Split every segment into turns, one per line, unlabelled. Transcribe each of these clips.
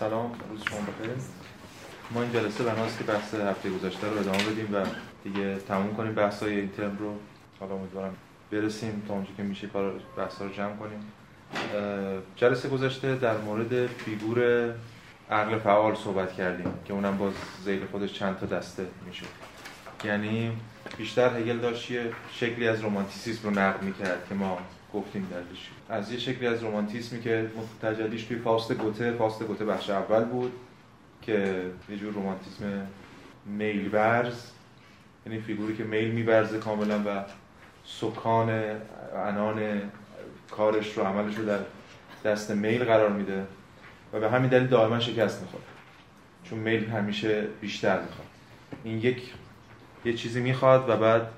سلام روز شما بخیر. ما این جلسه بناست که بحث هفته گذشته رو ادامه بدیم و دیگه تموم کنیم بحث های این ترم رو. حالا امیدوارم برسیم تا اونجا که میشه کار بحث رو جمع کنیم. جلسه گذشته در مورد فیگور عقل فعال صحبت کردیم که اونم باز زیل خودش چند تا دسته میشه. یعنی بیشتر هگل داشت شکلی از رومانتیسیسم رو نقد می‌کرد که ما گفتیم درش از یه شکلی از رومانتیسمی که تجلیش توی فاست گوته فاست گوته بخش اول بود که یه جور رومانتیسم میل برز یعنی فیگوری که میل میبرزه کاملا و سکان انان کارش رو عملش رو در دست میل قرار میده و به همین دلیل دائما شکست می‌خوره. چون میل همیشه بیشتر می‌خواد. این یک یه چیزی می‌خواد و بعد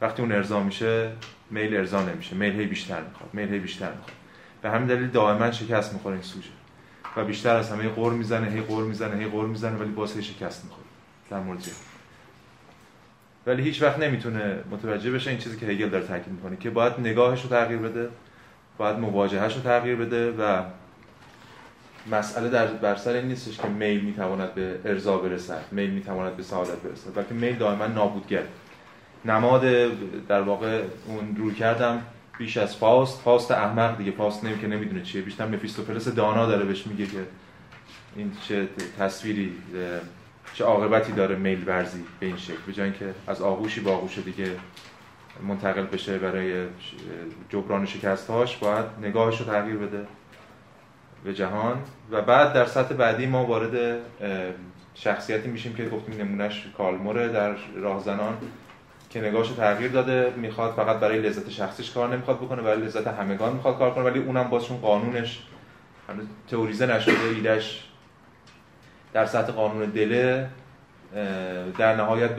وقتی اون ارضا میشه میل ارضا نمیشه میل هی بیشتر می‌خواد میل هی بیشتر می‌خواد. به همین دلیل دائما شکست می‌خوره این سوژه. و بیشتر از همه قور می‌زنه هی قور می‌زنه هی قور می‌زنه ولی باز هی شکست می‌خوره. در مورد ولی هیچ وقت نمی‌تونه متوجه بشه این چیزی که هگل داره تاکید می‌کنه که باید نگاهش رو تغییر بده باید مواجهش رو تغییر بده و مسئله در بر سر این نیستش که میل می‌تواند به ارضا برسد میل می‌تواند به سعادت برسد بلکه میل دائما نابودگر نماد در واقع اون روی کردم بیش از فاست. فاست احمق دیگه فاست نمی که نمی‌دونه چیه. بیشتر مفیستوفلس دانا داره بهش میگه که این چه تصویری چه عاقبتی داره میل ورزی به این شکل. به جای که از آغوشی به آغوش دیگه منتقل بشه برای جبران شکستهاش باید نگاهش رو تغییر بده به جهان. و بعد در سطح بعدی ما وارد شخصیتی میشیم که گفتیم نمونهش کالموره در راهزنان. که نگاهش تغییر داده می‌خواد فقط برای لذت شخصیش کار نمی‌خواد بکنه برای لذت همگان می‌خواد کار کنه ولی اونم بازشون قانونش تئوریزه نشده ایدش در سطح قانون دله در نهایت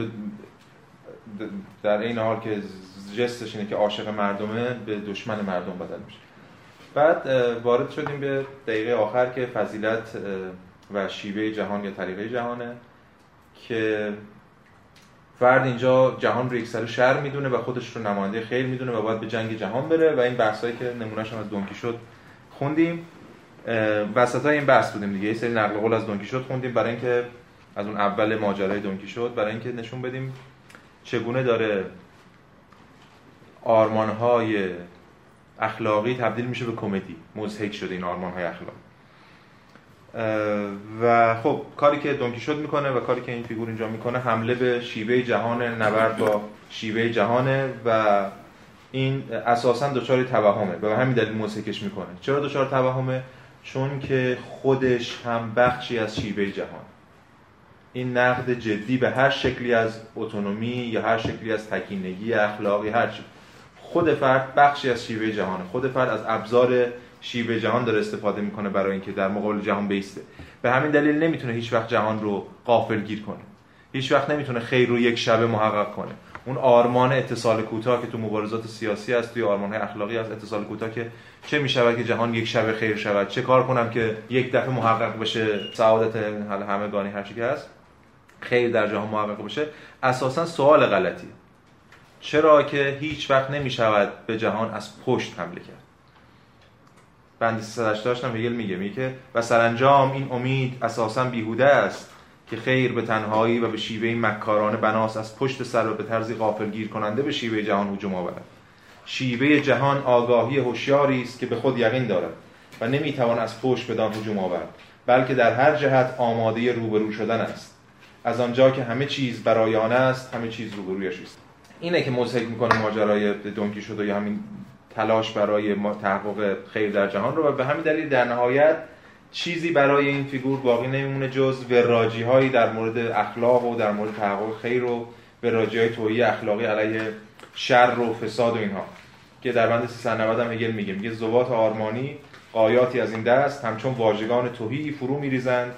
در این حال که جستش اینه که عاشق مردمه به دشمن مردم بدل میشه. بعد وارد شدیم به دقیقه آخر که فضیلت و شیوه جهان یا طریقه جهانه که فرد اینجا جهان رو یک سر شر می‌دونه و خودش رو نماینده خیر می‌دونه و باید به جنگ جهان بره و این بحثایی که نمونهش از دونکی شد خوندیم. وسط این بحث بودیم دیگه. یه سری نقل قول از دونکی شد خوندیم برای اینکه از اون اول ماجرای دونکی شد. برای اینکه نشون بدیم چگونه داره آرمانهای اخلاقی تبدیل میشه به کمدی. مزهک شده این آرمانهای اخلاقی. و خب کاری که دونکیشوت می‌کنه و کاری که این فیگور اینجا می‌کنه حمله به شیوه جهان نبرد با شیوه جهانه و این اساسا دچار توهمه به همین دلیل موسیقیش می‌کنه. چرا دچار توهمه؟ چون که خودش هم بخشی از شیوه جهان. این نقد جدی به هر شکلی از اتونومی یا هر شکلی از تکینگی اخلاقی هر چی. خود فرد بخشی از شیوه جهانه. خود فرد از ابزار شیوه جهان داره استفاده می‌کنه برای اینکه در مقابل جهان بیسته. به همین دلیل نمی‌تونه هیچ وقت جهان رو قافل گیر کنه. هیچ وقت نمی‌تونه خیر رو یک شبه محقق کنه. اون آرمان اتصال کوتاه که تو مبارزات سیاسی است توی آرمان های اخلاقی از اتصال کوتاه که چه می‌شود که جهان یک شبه خیر شود؟ چه کار کنم که یک دفعه محقق بشه؟ سعادت همگانی هر چی که هست خیر در جهان محقق بشه. اساسا سوال غلطی. چرا که هیچ وقت نمی‌شود به جهان از پشت حمله کرد؟ بند 380 هم هگل میگه میگه و سرانجام این امید اساسا بیهوده است که خیر به تنهایی و به شیوه مکارانه بناس از پشت سر و به طرزی غافلگیر کننده به شیوه جهان هجوم آورد. شیوه جهان آگاهی هوشیاری است که به خود یقین دارد و نمی‌توان از پشت بدان هجوم آورد بلکه در هر جهت آماده روبرو شدن است. از آنجا که همه چیز برای آن است همه چیز روبرویش است. اینه که مزهک می‌کنه ماجرای دونکی شده یا همین تلاش برای تحقق خیر در جهان رو و به همین دلیل در نهایت چیزی برای این فیگور باقی نمیمونه جز وراجی هایی در مورد اخلاق و در مورد تحقق خیر و وراجی های توهی اخلاقی علیه شر و فساد و اینها که در بند 390 هم هگل میگه میگه زوات آرمانی قایاتی از این دست همچون واژگان توهی فرو میریزند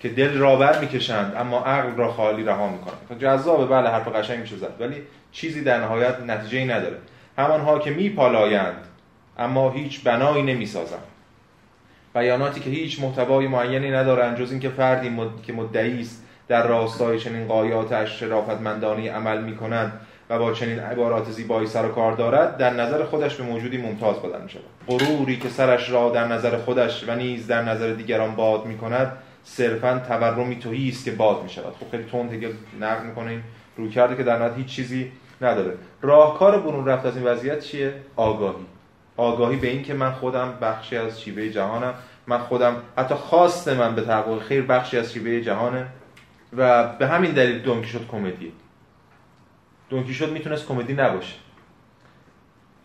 که دل را بر می‌کشند اما عقل را خالی رها می‌کنند. خب جذابه بله حرف قشنگ میشه زد ولی چیزی در نهایت نتیجه ای نداره. همانها که میپالایند اما هیچ بنایی نمی‌سازند. بیاناتی که هیچ محتوای معینی ندارند جز اینکه فردی مد... که مدعی است در راستای چنین قایات شرافتمندانی عمل می‌کنند و با چنین عبارات زیبایی سر و کار دارد در نظر خودش به موجودی ممتاز بدن می شود غروری که سرش را در نظر خودش و نیز در نظر دیگران باد می کند صرفا تورمی توهی است که باد می شود خب خیلی تند نقد می‌کنه این. روی که در نهایت هیچ چیزی نداره. راهکار برون رفت از این وضعیت چیه؟ آگاهی. آگاهی به این که من خودم بخشی از شیوه جهانم. من خودم حتی خواست من به تحقق خیر بخشی از شیوه جهانه. و به همین دلیل دونکی شد کمدی دونکی شد می‌تونست کمدی نباشه.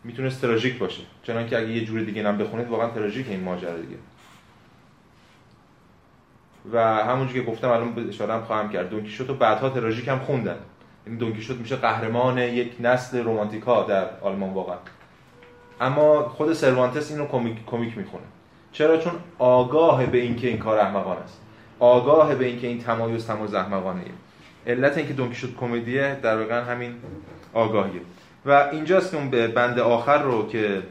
می‌تونست تراژیک باشه. چنان که اگه یه جور دیگه نم بخونید واقعا تراژیک این ماجرا دیگه. و همونجوری که گفتم الان اشاره هم خواهم کرد. دونکی شد و بعدها تراژیک هم خوندن. این دونکی شد میشه قهرمان یک نسل رومانتیکا در آلمان واقعا. اما خود سروانتس اینو کمیک کمیک می‌خونه. چرا؟ چون آگاه به اینکه این کار احمقانه است. آگاه به اینکه این تمایز تمایز احمقانه علت اینکه شد کمدیه در واقع همین آگاهیه. و اینجاست که اون به بند آخر رو که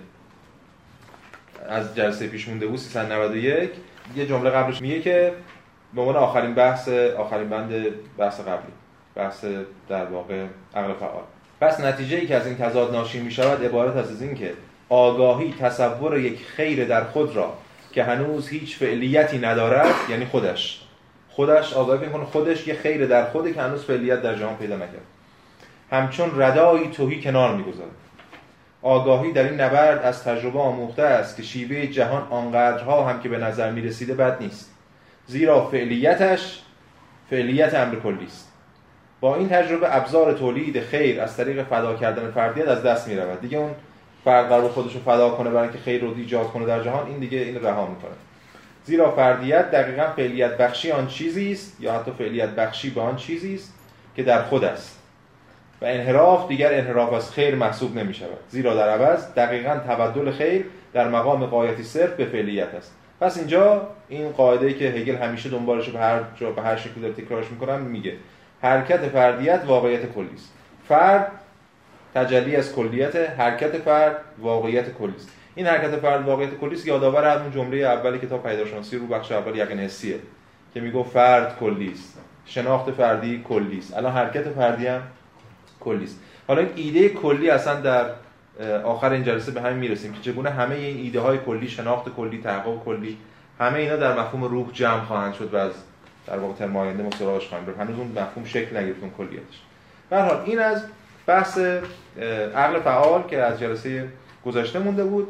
از جلسه پیش مونده بود 391 یه جمله قبلش میگه که به عنوان آخرین بحث آخرین بند بحث قبلی. بحث در واقع عقل فعال. پس نتیجه ای که از این تضاد ناشی می شود عبارت از این که آگاهی تصور یک خیر در خود را که هنوز هیچ فعلیتی ندارد یعنی خودش. خودش آگاهی می‌کنه خودش یه خیر در خوده که هنوز فعلیت در جهان پیدا نکرد. همچون ردایی توهی کنار می‌گذارد آگاهی در این نبرد از تجربه آموخته است که شیوه جهان آنقدرها هم که به نظر می‌رسیده بد نیست. زیرا فعلیتش فعلیت امر کلی است با این تجربه ابزار تولید خیر از طریق فدا کردن فردیت از دست می رود دیگه اون فرد قرار خودش رو فدا کنه برای اینکه خیر رو ایجاد کنه در جهان این دیگه این رها می‌کنه. زیرا فردیت دقیقا فعلیت بخشی آن چیزی است یا حتی فعلیت بخشی به آن چیزی است که در خود است. و انحراف دیگر انحراف از خیر محسوب نمی شود زیرا در عوض دقیقا تبدل خیر در مقام غایتی صرف به فعلیت است. پس اینجا این قاعده که هگل همیشه دنبالش به هر جا به هر شکلی داره تکرارش می‌کنم میگه حرکت فردیت واقعیت کلی است. فرد تجلی از کلیت حرکت فرد واقعیت کلی است. این حرکت فرد واقعیت کلی است یادآور همون جمله اولی کتاب پیداشناسی رو بخش اول یقین حسیه که میگه فرد کلی است. شناخت فردی کلی است. الان حرکت فردی هم کلی است. حالا این ایده کلی اصلا در آخر این جلسه به همین می‌رسیم که چگونه همه این ایده های کلی شناخت کلی تحقق کلی همه اینا در مفهوم روح جمع خواهند شد و از در واقع ترم آینده ما سراغش خواهیم رفت. هنوز اون مفهوم شکل نگرفت اون کلیتش. به حال این از بحث عقل فعال که از جلسه گذشته مونده بود.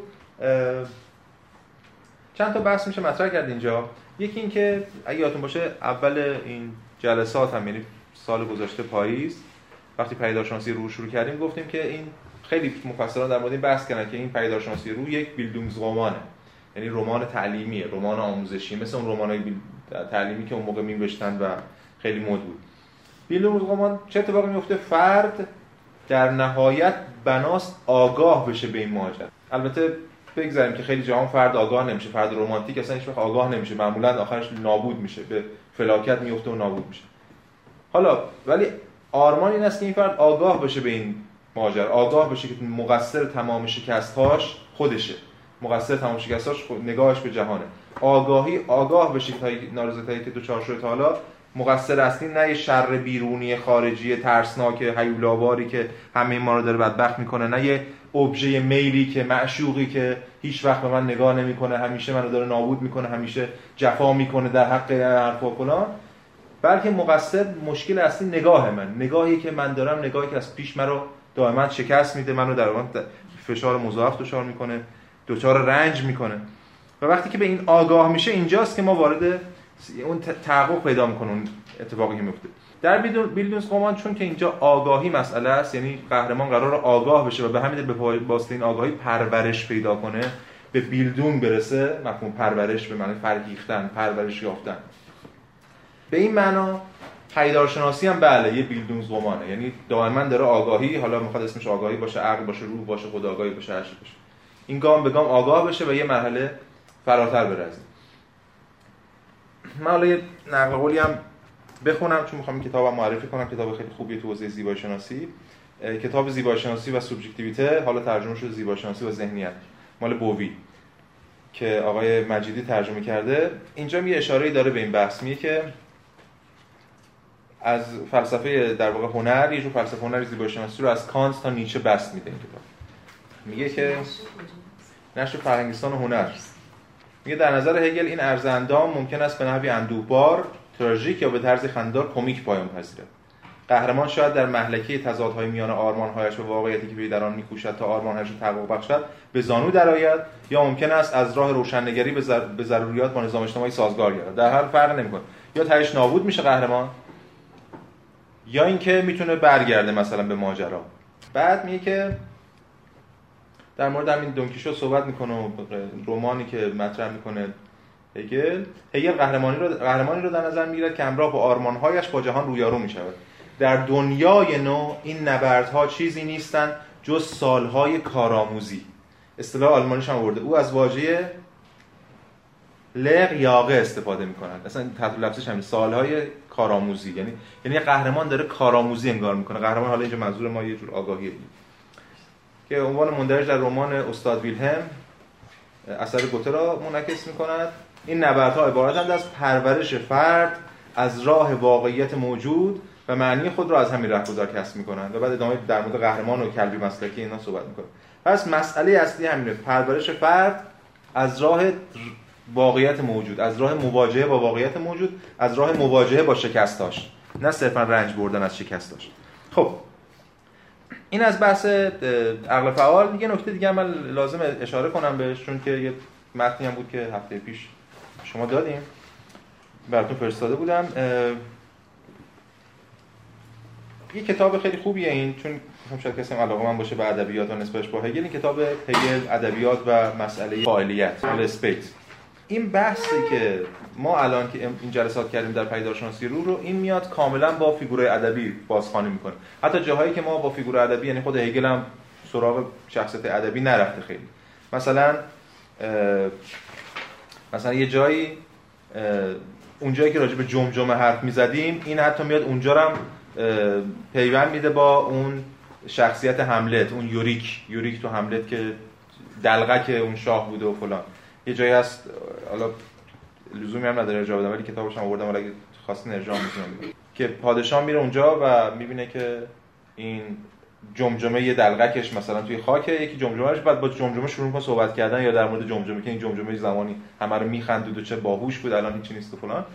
چند تا بحث میشه مطرح کرد اینجا. یکی این که اگه یادتون باشه اول این جلسات هم یعنی سال گذشته پاییز وقتی پیدارشناسی رو شروع کردیم گفتیم که این خیلی مفصلا در مورد این بحث کردن که این پیدارشناسی رو یک بیلدونگزرمانه یعنی رمان تعلیمیه رمان آموزشی مثل اون رمانای تعلیمی که اون موقع می‌نوشتن و خیلی مد بود. بیلدونگزرمان چه اتفاقی میفته فرد در نهایت بناست آگاه بشه به این ماجرا البته بگذاریم که خیلی جهان فرد آگاه نمیشه فرد رمانتیک اصلا هیچ آگاه نمیشه. معمولا آخرش نابود میشه به فلاکت میفته و نابود میشه. حالا ولی آرمان این است که این فرد آگاه بشه به این ماجرا آگاه بشه که مقصر تمام شکستهاش خودشه. مقصر تمام شکستهاش نگاهش به جهانه. آگاهی آگاه بشه که نارضایتی که دچار شده حالا. مقصر اصلی نه یه شر بیرونی خارجی ترسناک هیولاواری که همه ما رو داره بدبخت می‌کنه نه یه ابژه میلی که معشوقی که هیچ وقت به من نگاه نمی‌کنه همیشه منو داره نابود می‌کنه همیشه جفا می‌کنه در حق حرف و فلان. بلکه مقصر مشکل اصلی نگاه من. نگاهی که من دارم نگاهی که از پیش مرا دائما شکست میده منو در فشار مضاعف دچار می‌کنه دچار رنج می‌کنه. و وقتی که به این آگاه میشه اینجاست که ما وارد اون تحقق پیدا می‌کنه اتفاقی که میفته در بیلدونز قمان چون که اینجا آگاهی مسئله است یعنی قهرمان قرار آگاه بشه و به همین به واسطه این آگاهی پرورش پیدا کنه به بیلدون برسه مفهوم پرورش به معنی فرهیختن پرورش یافتن. به این معنا پیدارشناسی هم بله یه بیلدونز قمانه یعنی دائما داره آگاهی حالا می‌خواد اسمش آگاهی باشه عقل باشه روح باشه خود آگاهی باشه هر باشه. این گام به گام آگاه بشه و یه مرحله فراتر برسه من حالا یه نقل قولی هم بخونم چون می‌خوام این کتابم معرفی کنم. کتاب خیلی خوبی تو حوزه زیبایی شناسی کتاب زیبایی شناسی و سوبژکتیویته حالا ترجمه شده زیبایی شناسی و ذهنیت. مال بووی که آقای مجیدی ترجمه کرده. اینجا یه اشاره‌ای داره به این بحث. میگه که از فلسفه در واقع هنر یه جور فلسفه هنر زیبایی شناسی رو از کانت تا نیچه بست میده این کتاب. میگه که نشر فرهنگستان هنر. میگه در نظر هگل این ارزندام ممکن است به نحوی اندوهبار تراژیک یا به طرز خندار کمیک پایان پذیرد. قهرمان شاید در محلکه تضادهای میان آرمانهایش و واقعیتی که در آن میکوشد تا آرمانهایش را تحقق بخشد به زانو درآید یا ممکن است از راه روشننگری به ضروریات با نظام اجتماعی سازگار گردد. در هر فرق نمی‌کنه. یا تهش نابود میشه قهرمان یا اینکه می‌تونه برگرده مثلا به ماجرا. بعد میگه که در مورد همین دونکیشو صحبت می‌کنه و رمانی که مطرح می‌کنه هگل هگل قهرمانی رو قهرمانی رو در نظر می‌گیرد که همراه با آرمانهایش با جهان رویارو می‌شود. در دنیای نو این نبردها چیزی نیستند جز سالهای کارآموزی. اصطلاح آلمانیش هم آورده. او از واژه لغ یاقه استفاده می‌کنن اصلا تحت لفظش همین سالهای کارآموزی. یعنی یعنی قهرمان داره کارآموزی انگار می‌کنه. قهرمان حالا اینجا منظور ما یه جور آگاهیه. که عنوان مندرج در رمان استاد ویلهم اثر گوته را منعکس می‌کند. این نبردها عبارتند از پرورش فرد از راه واقعیت موجود و معنی خود را از همین رهگذار کسب می‌کنند. و بعد ادامه در مورد قهرمان و کلبی مسلکی اینا صحبت می‌کنه پس مسئله اصلی همینه. پرورش فرد از راه واقعیت موجود از راه مواجهه با واقعیت موجود از راه مواجهه با شکستاش نه صرفا رنج بردن از شکستاش خب این از بحث عقل فعال. یه نکته دیگه من لازم اشاره کنم بهش چون که یه متنی هم بود که هفته پیش شما دادیم براتون فرستاده بودم. یه کتاب خیلی خوبیه این چون شاید کسی علاقه من باشه به ادبیات و نسبتش با هگل. این کتاب هگل ادبیات و مسئله فاعلیت این بحثی که ما الان که این جلسات کردیم در پدیدارشناسی رو رو این میاد کاملا با figure ای ادبی بازخوانی می‌کنه. حتی جاهایی که ما با figure ادبی یعنی خود هگل هم سراغ شخصیت ادبی نرفته خیلی. مثلا مثلا یه جایی اونجایی که راجع به جمجمه حرف می‌زدیم این حتی میاد اونجا هم پیوند میده با اون شخصیت هملت اون یوریک. یوریک تو هملت که دلغک اون شاه بوده و فلان. یه جایی هست حالا لزومی هم نداره ارجاع بدم ولی کتابش هم آوردم ولی خواستین ارجاع می‌تونم که پادشاه میره اونجا و می‌بینه که این جمجمه یه دلغکش مثلا توی خاکه یکی جمجمهش بعد با جمجمه شروع می‌کنه صحبت کردن یا در مورد جمجمه که این جمجمه زمانی همه رو میخندید و چه باهوش بود الان هیچی نیست و فلان.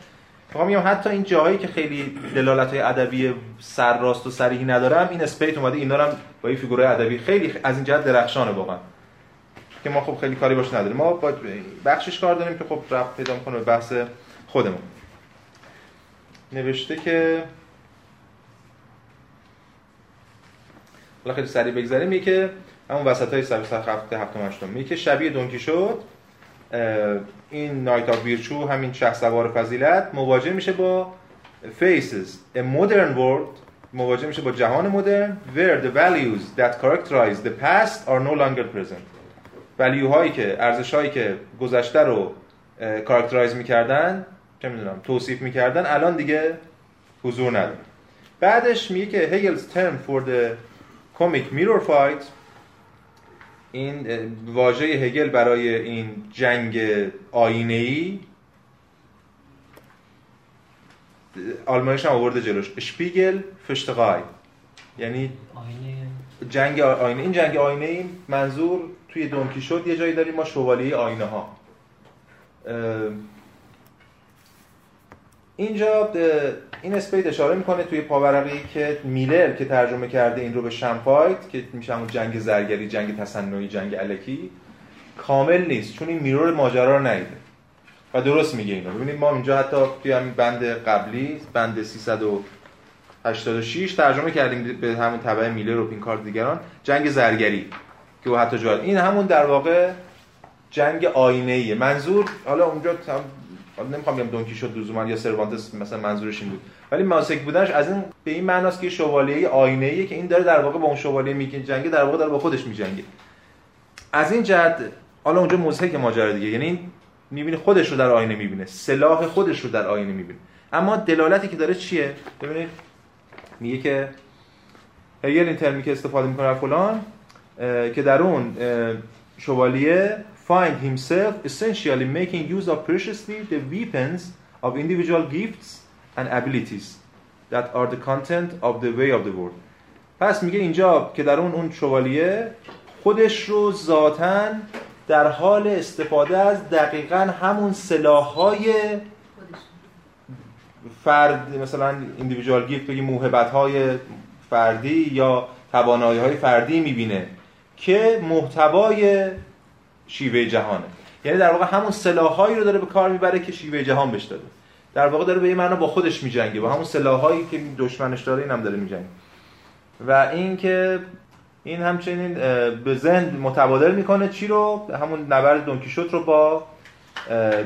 می‌خوام میگم حتی این جاهایی که خیلی دلالت های ادبی سرراست و صریحی ندارم این اسپیت اومده اینا رو با این figure ای ادبی خیلی از این جهت درخشانه واقعا. که ما خب خیلی کاری باش نداریم. ما با بخشش کار داریم که خب ربط پیدا کنه به بحث خودمون. نوشته که حالا خیلی سریع بگذریم. میگه که همون وسط های سر هفته هفتم هشتم میگه که شبیه دون کیشوت. این knight of virtue همین شخص شهسوار فضیلت مواجه میشه با faces a modern world مواجه میشه با جهان مدرن where the values that characterize the past are no longer present. ولیو هایی که ارزش هایی که گذشته رو کاراکترایز می‌کردن چه می‌دونم توصیف می‌کردن الان دیگه حضور نداره بعدش میگه که هگل's term for the comic mirror fight این واژه هگل برای این جنگ آینه ای آلمانیش هم آورده جلوش. شپیگل فشتقای یعنی جنگ آینه. این جنگ آینه ای منظور توی دونکی شد یه جایی داریم ما شوالیه آینه ها اینجا این اسپیت اشاره می‌کنه توی پاورقی که میلر که ترجمه کرده این رو به شمفایت که میشه همون جنگ زرگری جنگ تصنعی جنگ الکی کامل نیست چون این میرور ماجرا رو ندیده. و درست میگه اینو. ببینید ما اینجا حتی توی همین بند قبلی بند 386 ترجمه کردیم به همون تبع میلر و پینکارد دیگران. جنگ زرگری. که او حتی این همون در واقع جنگ آینه منظور حالا اونجا حالا نمی‌خوام بگم دونکی شد لزوما یا سروانتس مثلا منظورش این بود. ولی ماسک بودنش از این به این معناست که شوالیه آینه ایه که این داره در واقع با اون شوالیه میگه جنگه در واقع داره با خودش میجنگه. از این جهت حالا اونجا مضحک ماجرا دیگه. یعنی می‌بینه خودش رو در آینه می‌بینه. سلاح خودش رو در آینه می‌بینه. اما دلالتی که داره چیه؟ ببینید میگه که هگل این ترمی که استفاده می‌کنه فلان. که در اون شوالیه find himself essentially making use of preciously the weapons of individual gifts and abilities that are the content of the way of the world. پس میگه اینجا که در اون اون شوالیه خودش رو ذاتا در حال استفاده از دقیقا همون سلاحهای فرد مثلا ایندیویدوال گیفت بگی موهبت های فردی یا توانایی های فردی می‌بینه. که محتوای شیوه جهانه. یعنی در واقع همون سلاحهایی رو داره به کار می‌بره که شیوه جهان بهش داده. در واقع داره به این معنا با خودش میجنگه. با همون سلاحهایی که دشمنش داره اینم داره میجنگه. و این که این همچنین به ذهن متبادر می‌کنه چی رو؟ همون نبرد دون کیشوت رو با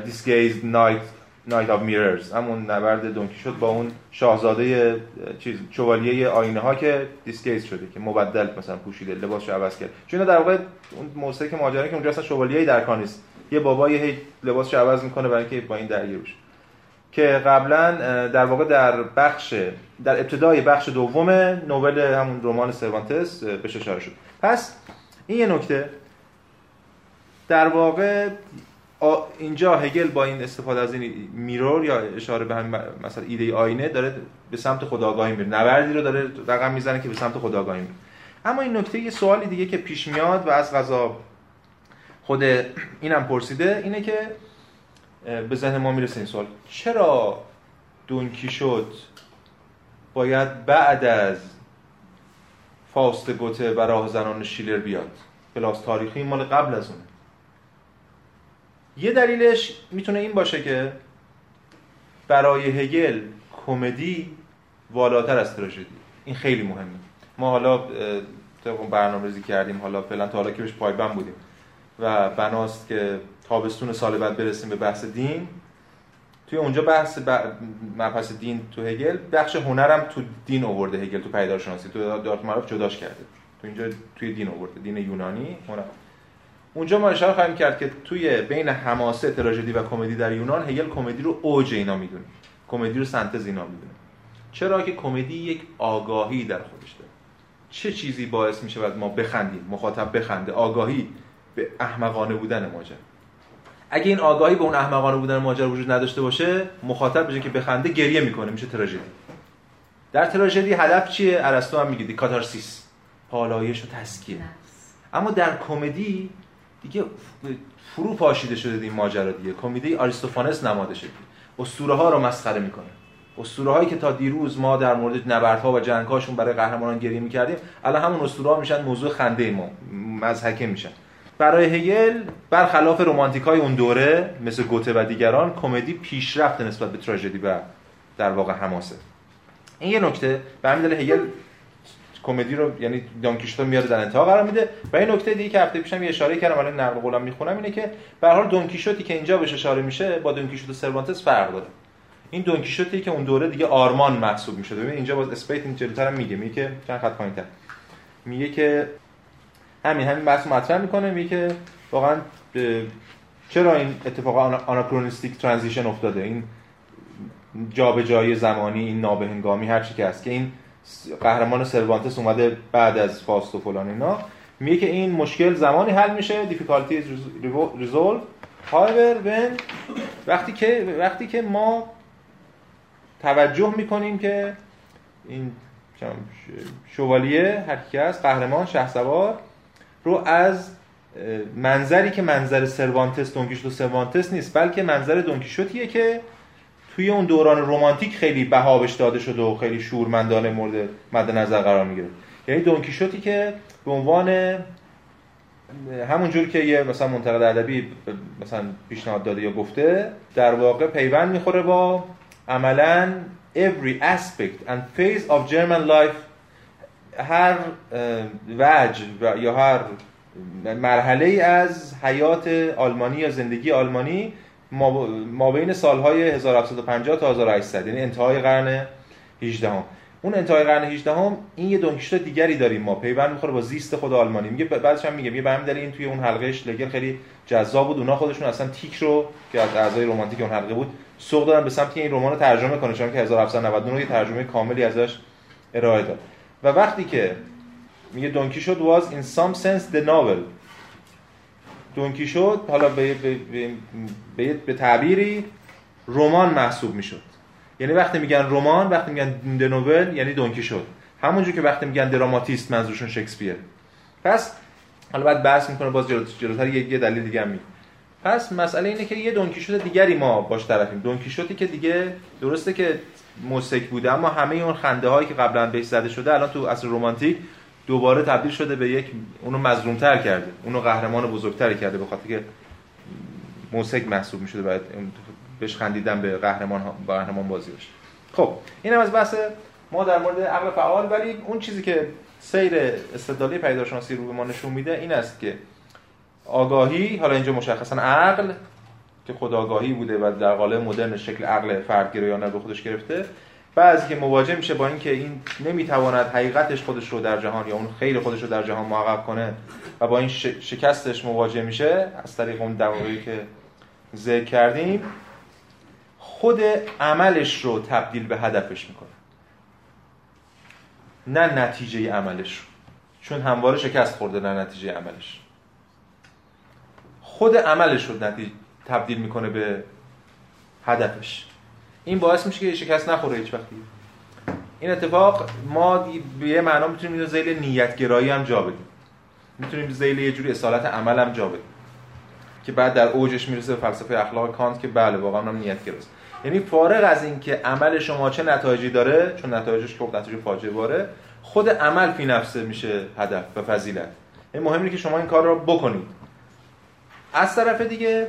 disguised knight, knight of mirrors همون نبرد دون کیشوت با اون شاهزاده چیز شوالیه آینه ها که disguise شده که مبدل مثلا پوشیده لباسش عوض کرد. چون در واقع اون موسیقی که ماجرا که اونجا اصلا شوالیه در کار نیست یه بابایی هی لباسش عوض می‌کنه برای اینکه با این درگیر بشه. که قبلا در واقع در بخش در ابتدای بخش دوم نوبل همون رمان سروانتس بهش اشاره شد. پس این یه نکته. در واقع اینجا هگل با این استفاده از این میرور یا اشاره به همین مثلا ایده آینه داره به سمت خداگاهی میره. نبردی رو داره رقم می‌زنه که به سمت خداگاهی میره. اما این نکته یه سوالی دیگه که پیش میاد و از غذا خود اینم پرسیده اینه که به ذهن ما می‌رسه این سوال. چرا دونکی شد؟ باید بعد از فاست گوته و راه زنان شیلر بیاد. پلاس تاریخی مال قبل از اونه یه دلیلش می‌تونه این باشه که برای هگل کمدی والاتر از تراژدی. این خیلی مهمه. ما حالا طبق برنامه‌ریزی کردیم حالا فعلا تا حالا که بهش پایبند بودیم و بناست که تابستون سال بعد برسیم به بحث دین توی اونجا بحث ب... مبحث دین تو هگل بخش هنرم تو دین آورده هگل تو پیدارشناسی تو دارت معرف جداش کرده. تو اینجا توی دین آورده. دین یونانی هنر. اونجا ما اشاره خواهیم کرد که توی بین حماسه تراژدی و کمدی در یونان هگل کمدی رو اوج اینا می‌دونه. کمدی رو سنتز اینا می‌دونه. چرا که کمدی یک آگاهی در خودش داره. چه چیزی باعث میشه بعد ما بخندیم؟ مخاطب بخنده. آگاهی به احمقانه بودن ماجرا. اگه این آگاهی به اون احمقانه بودن ماجرا وجود نداشته باشه مخاطب بشه که بخنده گریه می‌کنه میشه تراژدی. در تراژدی هدف چیه؟ ارسطو هم میگه کاتارسیس پالایش و تسکیه اما در کمدی دیگه فرو پاشیده شده این ماجرا دیگه. کمدی آریستوفانس نماده شده. اسطوره ها رو مسخره می‌کنه. اسطوره هایی که تا دیروز ما در مورد نبردها و جنگ‌هاشون برای قهرمانان گریه می‌کردیم الان همون اسطوره ها میشن موضوع خنده ما مزحکه میشن. برای هگل برخلاف رومانتیک های اون دوره مثل گوته و دیگران کمدی پیشرفت نسبت به تراژدی و در واقع حماسه. این یه نکته. به همین دلیل هگل کمدی رو یعنی دونکیشوتو میاره در انتها قرار میده. و این نکته دیگه که هفته پیشم یه اشاره کردم الان نقل قولم می‌خونم اینه که به حال دونکیشوتی که اینجا بهش اشاره میشه با دونکیشوت سروانتس فرق داره. این دونکیشوتی که اون دوره دیگه آرمان محسوب میشه ببین اینجا باز اسپیت این میگه میگه که چند خط پایینتر. میگه که همین همین بحث مطرح می‌کنه میگه که واقعا چرا این اتفاق آناکرونیستیک ترانزیشن افتاده؟ این جابجایی زمانی این نابهنگامی هر چی که هست که این قهرمان سروانتس اومده بعد از فاست و فلان اینا. میگه که این مشکل زمانی حل میشه is resolved. However when وقتی که وقتی که ما توجه می‌کنیم که این شوالیه هر کی هست قهرمان شهسوار رو از منظری که منظر سروانتس دونکیشوت و سروانتس نیست بلکه منظر دونکیشوتیه که توی اون دوران رومانتیک خیلی بهابش داده شده و خیلی شورمندانه مورد مد نظر قرار می‌گیره یعنی دونکیشوتی که به عنوان همون جور که یه مثلا منتقد ادبی مثلا پیشنهاد داده یا گفته در واقع پیوند می‌خوره با عملا every aspect and phase of German life. هر وجه یا هر مرحله از حیات آلمانی یا زندگی آلمانی ما بین سالهای 1750 تا 1800 یعنی انتهای قرن 18 هم. اون انتهای قرن 18 هم این یه دونکیشت دیگری داریم ما. پیوند می‌خوره با زیست خود آلمانی. میگه بعدش هم میگه میگه به همین این توی اون حلقه شلگر خیلی جذاب بود. اونا خودشون اصلا تیک رو که از اعضای رمانتیک اون حلقه بود سوق دادن به سمت این رمان رو ترجمه کنه. چون که 1799 یه ترجمه کاملی ازش ارائه داد. و وقتی که میگه دونکی شد was in some sense the novel. دونکی شد حالا به, به, به, به, تعبیری رمان محسوب می‌شد. یعنی وقتی میگن رمان وقتی میگن دنوول یعنی دونکی شد. همونجور که وقتی میگن دراماتیست منظورشون شکسپیر پس حالا بعد بحث می‌کنه باز جلوتر یه دلیل دیگه هم پس مسئله اینه که یه دونکیشوت دیگری ما باش طرفیم. دونکیشوتی که دیگه درسته که موسیک بوده اما همه اون خنده هایی که قبلا بهش زده شده الان تو اصل رمانتیک دوباره تبدیل شده به یک اونو مظلومتر کرده. اونو قهرمان بزرگتری کرده به خاطر که موسیک محسوب می‌شده بعد بهش خندیدن به قهرمان قهرمان بازی باشه. خب اینم از بحث ما در مورد عقل فعال. ولی اون چیزی که سیر استدلالی پیداشناسی رو به ما نشون میده این است که آگاهی حالا اینجا مشخصا عقل که خداگاهی بوده و در قالب مدرن شکل عقل فردگرایانه به خودش گرفته بعضی که مواجه میشه با اینکه این نمی‌تواند حقیقتش خودش رو در جهان یا اون خیر خودش رو در جهان محقق کنه و با این شکستش مواجه میشه از طریق اون دقایقی که ذکر کردیم خود عملش رو تبدیل به هدفش می‌کنه. نه نتیجه عملش رو. چون همواره شکست خورده نه نتیجه عملش. خود عملش رو تبدیل می‌کنه به هدفش. این باعث میشه که شکست نخوره هیچ وقتی این اتفاق ما به یه معنا می‌تونیم اینو زیل نیتگرایی هم جا بدیم. می‌تونیم زیل یه جوری اصالت عمل هم جا بدیم. که بعد در اوجش می‌رسه به فلسفه اخلاق کانت که بله واقعا هم نیتگراست. یعنی فارغ از اینکه عمل شما چه نتایجی داره چون نتایجش که نتایج فاجعه باره خود عمل فی نفسه میشه هدف و فضیلت. این مهمه که شما این کار رو بکنید. از طرف دیگه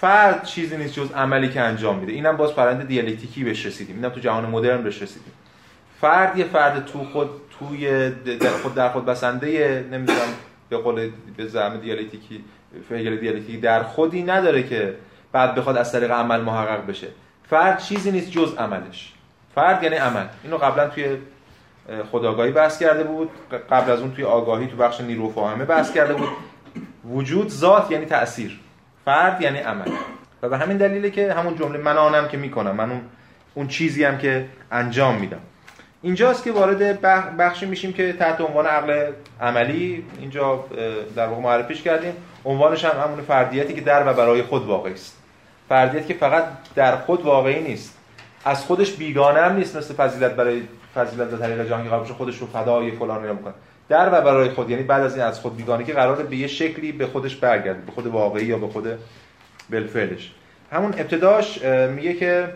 فرد چیزی نیست جز عملی که انجام میده. اینم باز فرآیند دیالکتیکی بهش رسیدیم. اینم تو جهان مدرن بهش رسیدیم. فرد یه فرد تو خود توی در خود در خود بسنده نمی‌دونم به قول به زعم دیالکتیکی فکر دیالکتیکی در خودی نداره که بعد بخواد از طریق عمل محقق بشه. فرد چیزی نیست جز عملش. فرد یعنی عمل. اینو قبلا توی خداگاهی بحث کرده بود. قبل از اون توی آگاهی تو بخش نیرو فاهمه بحث کرده بود. وجود ذات یعنی تأثیر. فرد یعنی عمل. و به همین دلیله که همون جمله من آنم که می‌کنم من اون اون چیزی هم که انجام میدم. اینجاست که وارد بخشی میشیم که تحت عنوان عقل عملی اینجا در واقع معرفیش کردیم. عنوانش هم همون فردیتی که در و برای خود واقعی است. فردیت که فقط در خود واقعی نیست. از خودش بیگانه هم نیست مثل فضیلت برای فضیلت به طریق جهانی قبلش خودش رو فدای فلان می‌کنه. در و برای خود یعنی بعد از این از خود بیگانه که قراره به یه شکلی به خودش برگرده به خود واقعی یا به خود بالفعلش همون ابتداش میگه که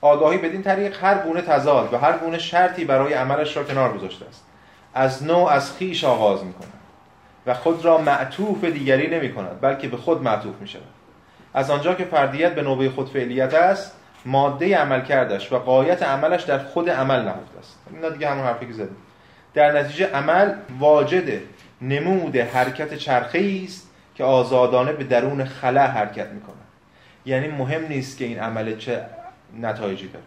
آگاهی بدین طریق هر گونه تضاد و هر گونه شرطی برای عملش را کنار گذاشته است. از نو از خیش آغاز می‌کنه و خود را معطوف دیگری نمی کند بلکه به خود معطوف می شود از آنجا که فردیت به نوبه خود فعلیت است ماده عمل کردش و قایت عملش در خود عمل نهفته است. این دیگه همون حرفی که زدیم. در نتیجه عمل واجد نمود حرکت چرخه است که آزادانه به درون خلا حرکت می‌کنه یعنی مهم نیست که این عمل چه نتایجی داره.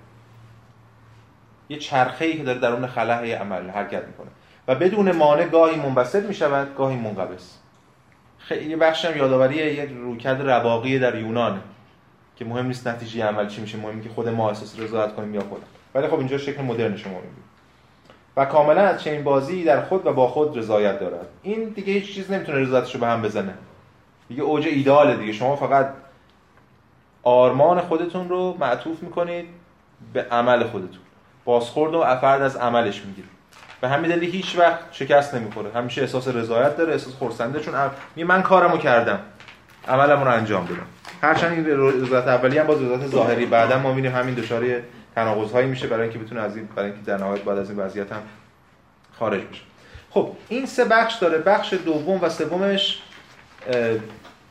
یه چرخه ای که داره درون خلا عمل حرکت می‌کنه. و بدون مانع گاهی منبسط می‌شود گاهی منقبض. خیلی بخشم یادآوری یک رویکرد رواقی در یونانه که مهم نیست نتیجه عمل چی میشه مهم که خود ما احساس رضایت کنیم یا خودم. ولی خب اینجا شکل مدرن شما می‌بینید. و کاملا از چنین بازی در خود و با خود رضایت دارد این دیگه هیچ چیز نمی‌تونه رضایتش رو به هم بزنه. دیگه اوج ایداله دیگه. شما فقط آرمان خودتون رو معطوف می‌کنید به عمل خودتون. بازخورد و افرد از عملش می‌گیرید. به همین دلیل هیچ وقت شکست نمی‌خوره. همیشه احساس رضایت داره احساس خرسنده چون می من کارمو کردم. عملمو رو انجام دادم. هرچند این رضایت اولی هم باز رضایت ظاهری. بعدا ما می‌بینیم همین دچار تناقض میشه برای اینکه بتونه از این برای اینکه در نهایت بعد از این وضعیت هم خارج بشه. خب این سه بخش داره. بخش دوم و سومش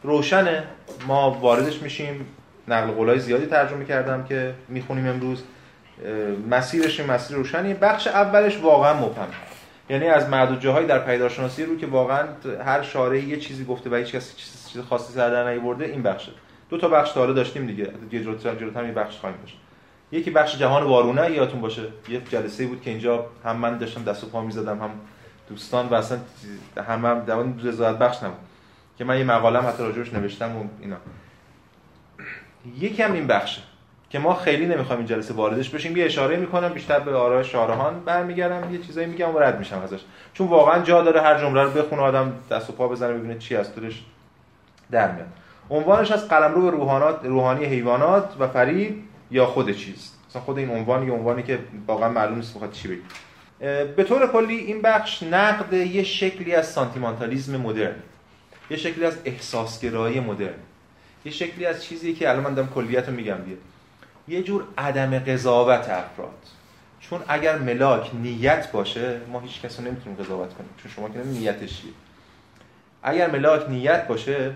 روشنه. ما واردش میشیم. نقل قولای زیادی ترجمه کردم که می‌خونیم امروز. مسیرش مسیر روشنی. بخش اولش واقعا مبهم. یعنی از معدود جاهایی در پیداشناسی رو که واقعا هر شارعی یه چیزی گفته و هیچ کسی چیز خاصی سر در نیورده این بخشه. دو تا بخش داره داشتیم دیگه. دیگه جلوتر جلوتر این بخش خواهیم داشت. یکی بخش جهان وارونه یادتون باشه. یه جلسه بود که اینجا هم من داشتم دست و پا می‌زدم هم دوستان و اصلا هم هم دوان رضایت بخش نبود. که من یه مقاله حتی راجعش نوشتم و اینا. یکی هم این بخشه که ما خیلی نمی‌خوایم این جلسه واردش بشیم. یه اشاره می‌کنم بیشتر به آرای شارهان برمیگردم. یه چیزایی میگم و رد میشم ازش. چون واقعا جا داره هر جمله رو بخونه آدم دست و پا بزنه ببینه چی از طورش در میاد. عنوانش از قلمرو روحانات روحانی حیوانات و فریب یا خود چیز. مثلا خود این عنوان یه عنوانی که واقعا معلوم نیست بخواد چی بگه. به طور کلی این بخش نقد یه شکلی از سانتیمانتالیزم مدرن. یه شکلی از احساسگرایی مدرن. یه شکلی از چیزی که الان من دارم کلیت رو میگم دیگه. یه جور عدم قضاوت افراد. چون اگر ملاک نیت باشه ما هیچ کس رو نمی‌تونیم قضاوت کنیم چون شما که نیتش چیه. اگر ملاک نیت باشه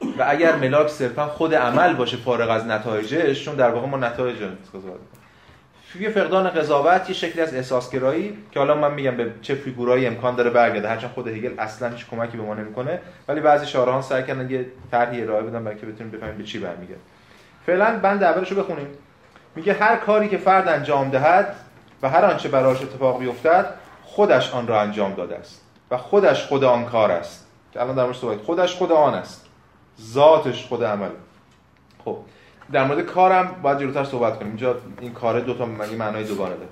و اگر ملاک صرفا خود عمل باشه فارغ از نتایجش چون در واقع ما نتایج قضاوت توی فقدان قضاوت یه شکلی از احساسگرایی که حالا من میگم به چه فیگورایی امکان داره برگرده. هرچند خود هگل اصلا هیچ کمکی به ما نمی‌کنه ولی بعضی شارحان سعی کردن یه طرحی ارائه بدن برای که بتونیم بفهمیم به چی برمیگرده فعلا بند اولش رو بخونیم. میگه هر کاری که فرد انجام دهد و هر آنچه براش اتفاق بیفتد خودش آن را انجام داده است و خودش خود آن کار است. که الان در مورد صحبت خودش خود آن است. ذاتش خود عمل خب در مورد کارم باید جلوتر صحبت کنیم. اینجا این کار دو تا معنای دوگانه داره.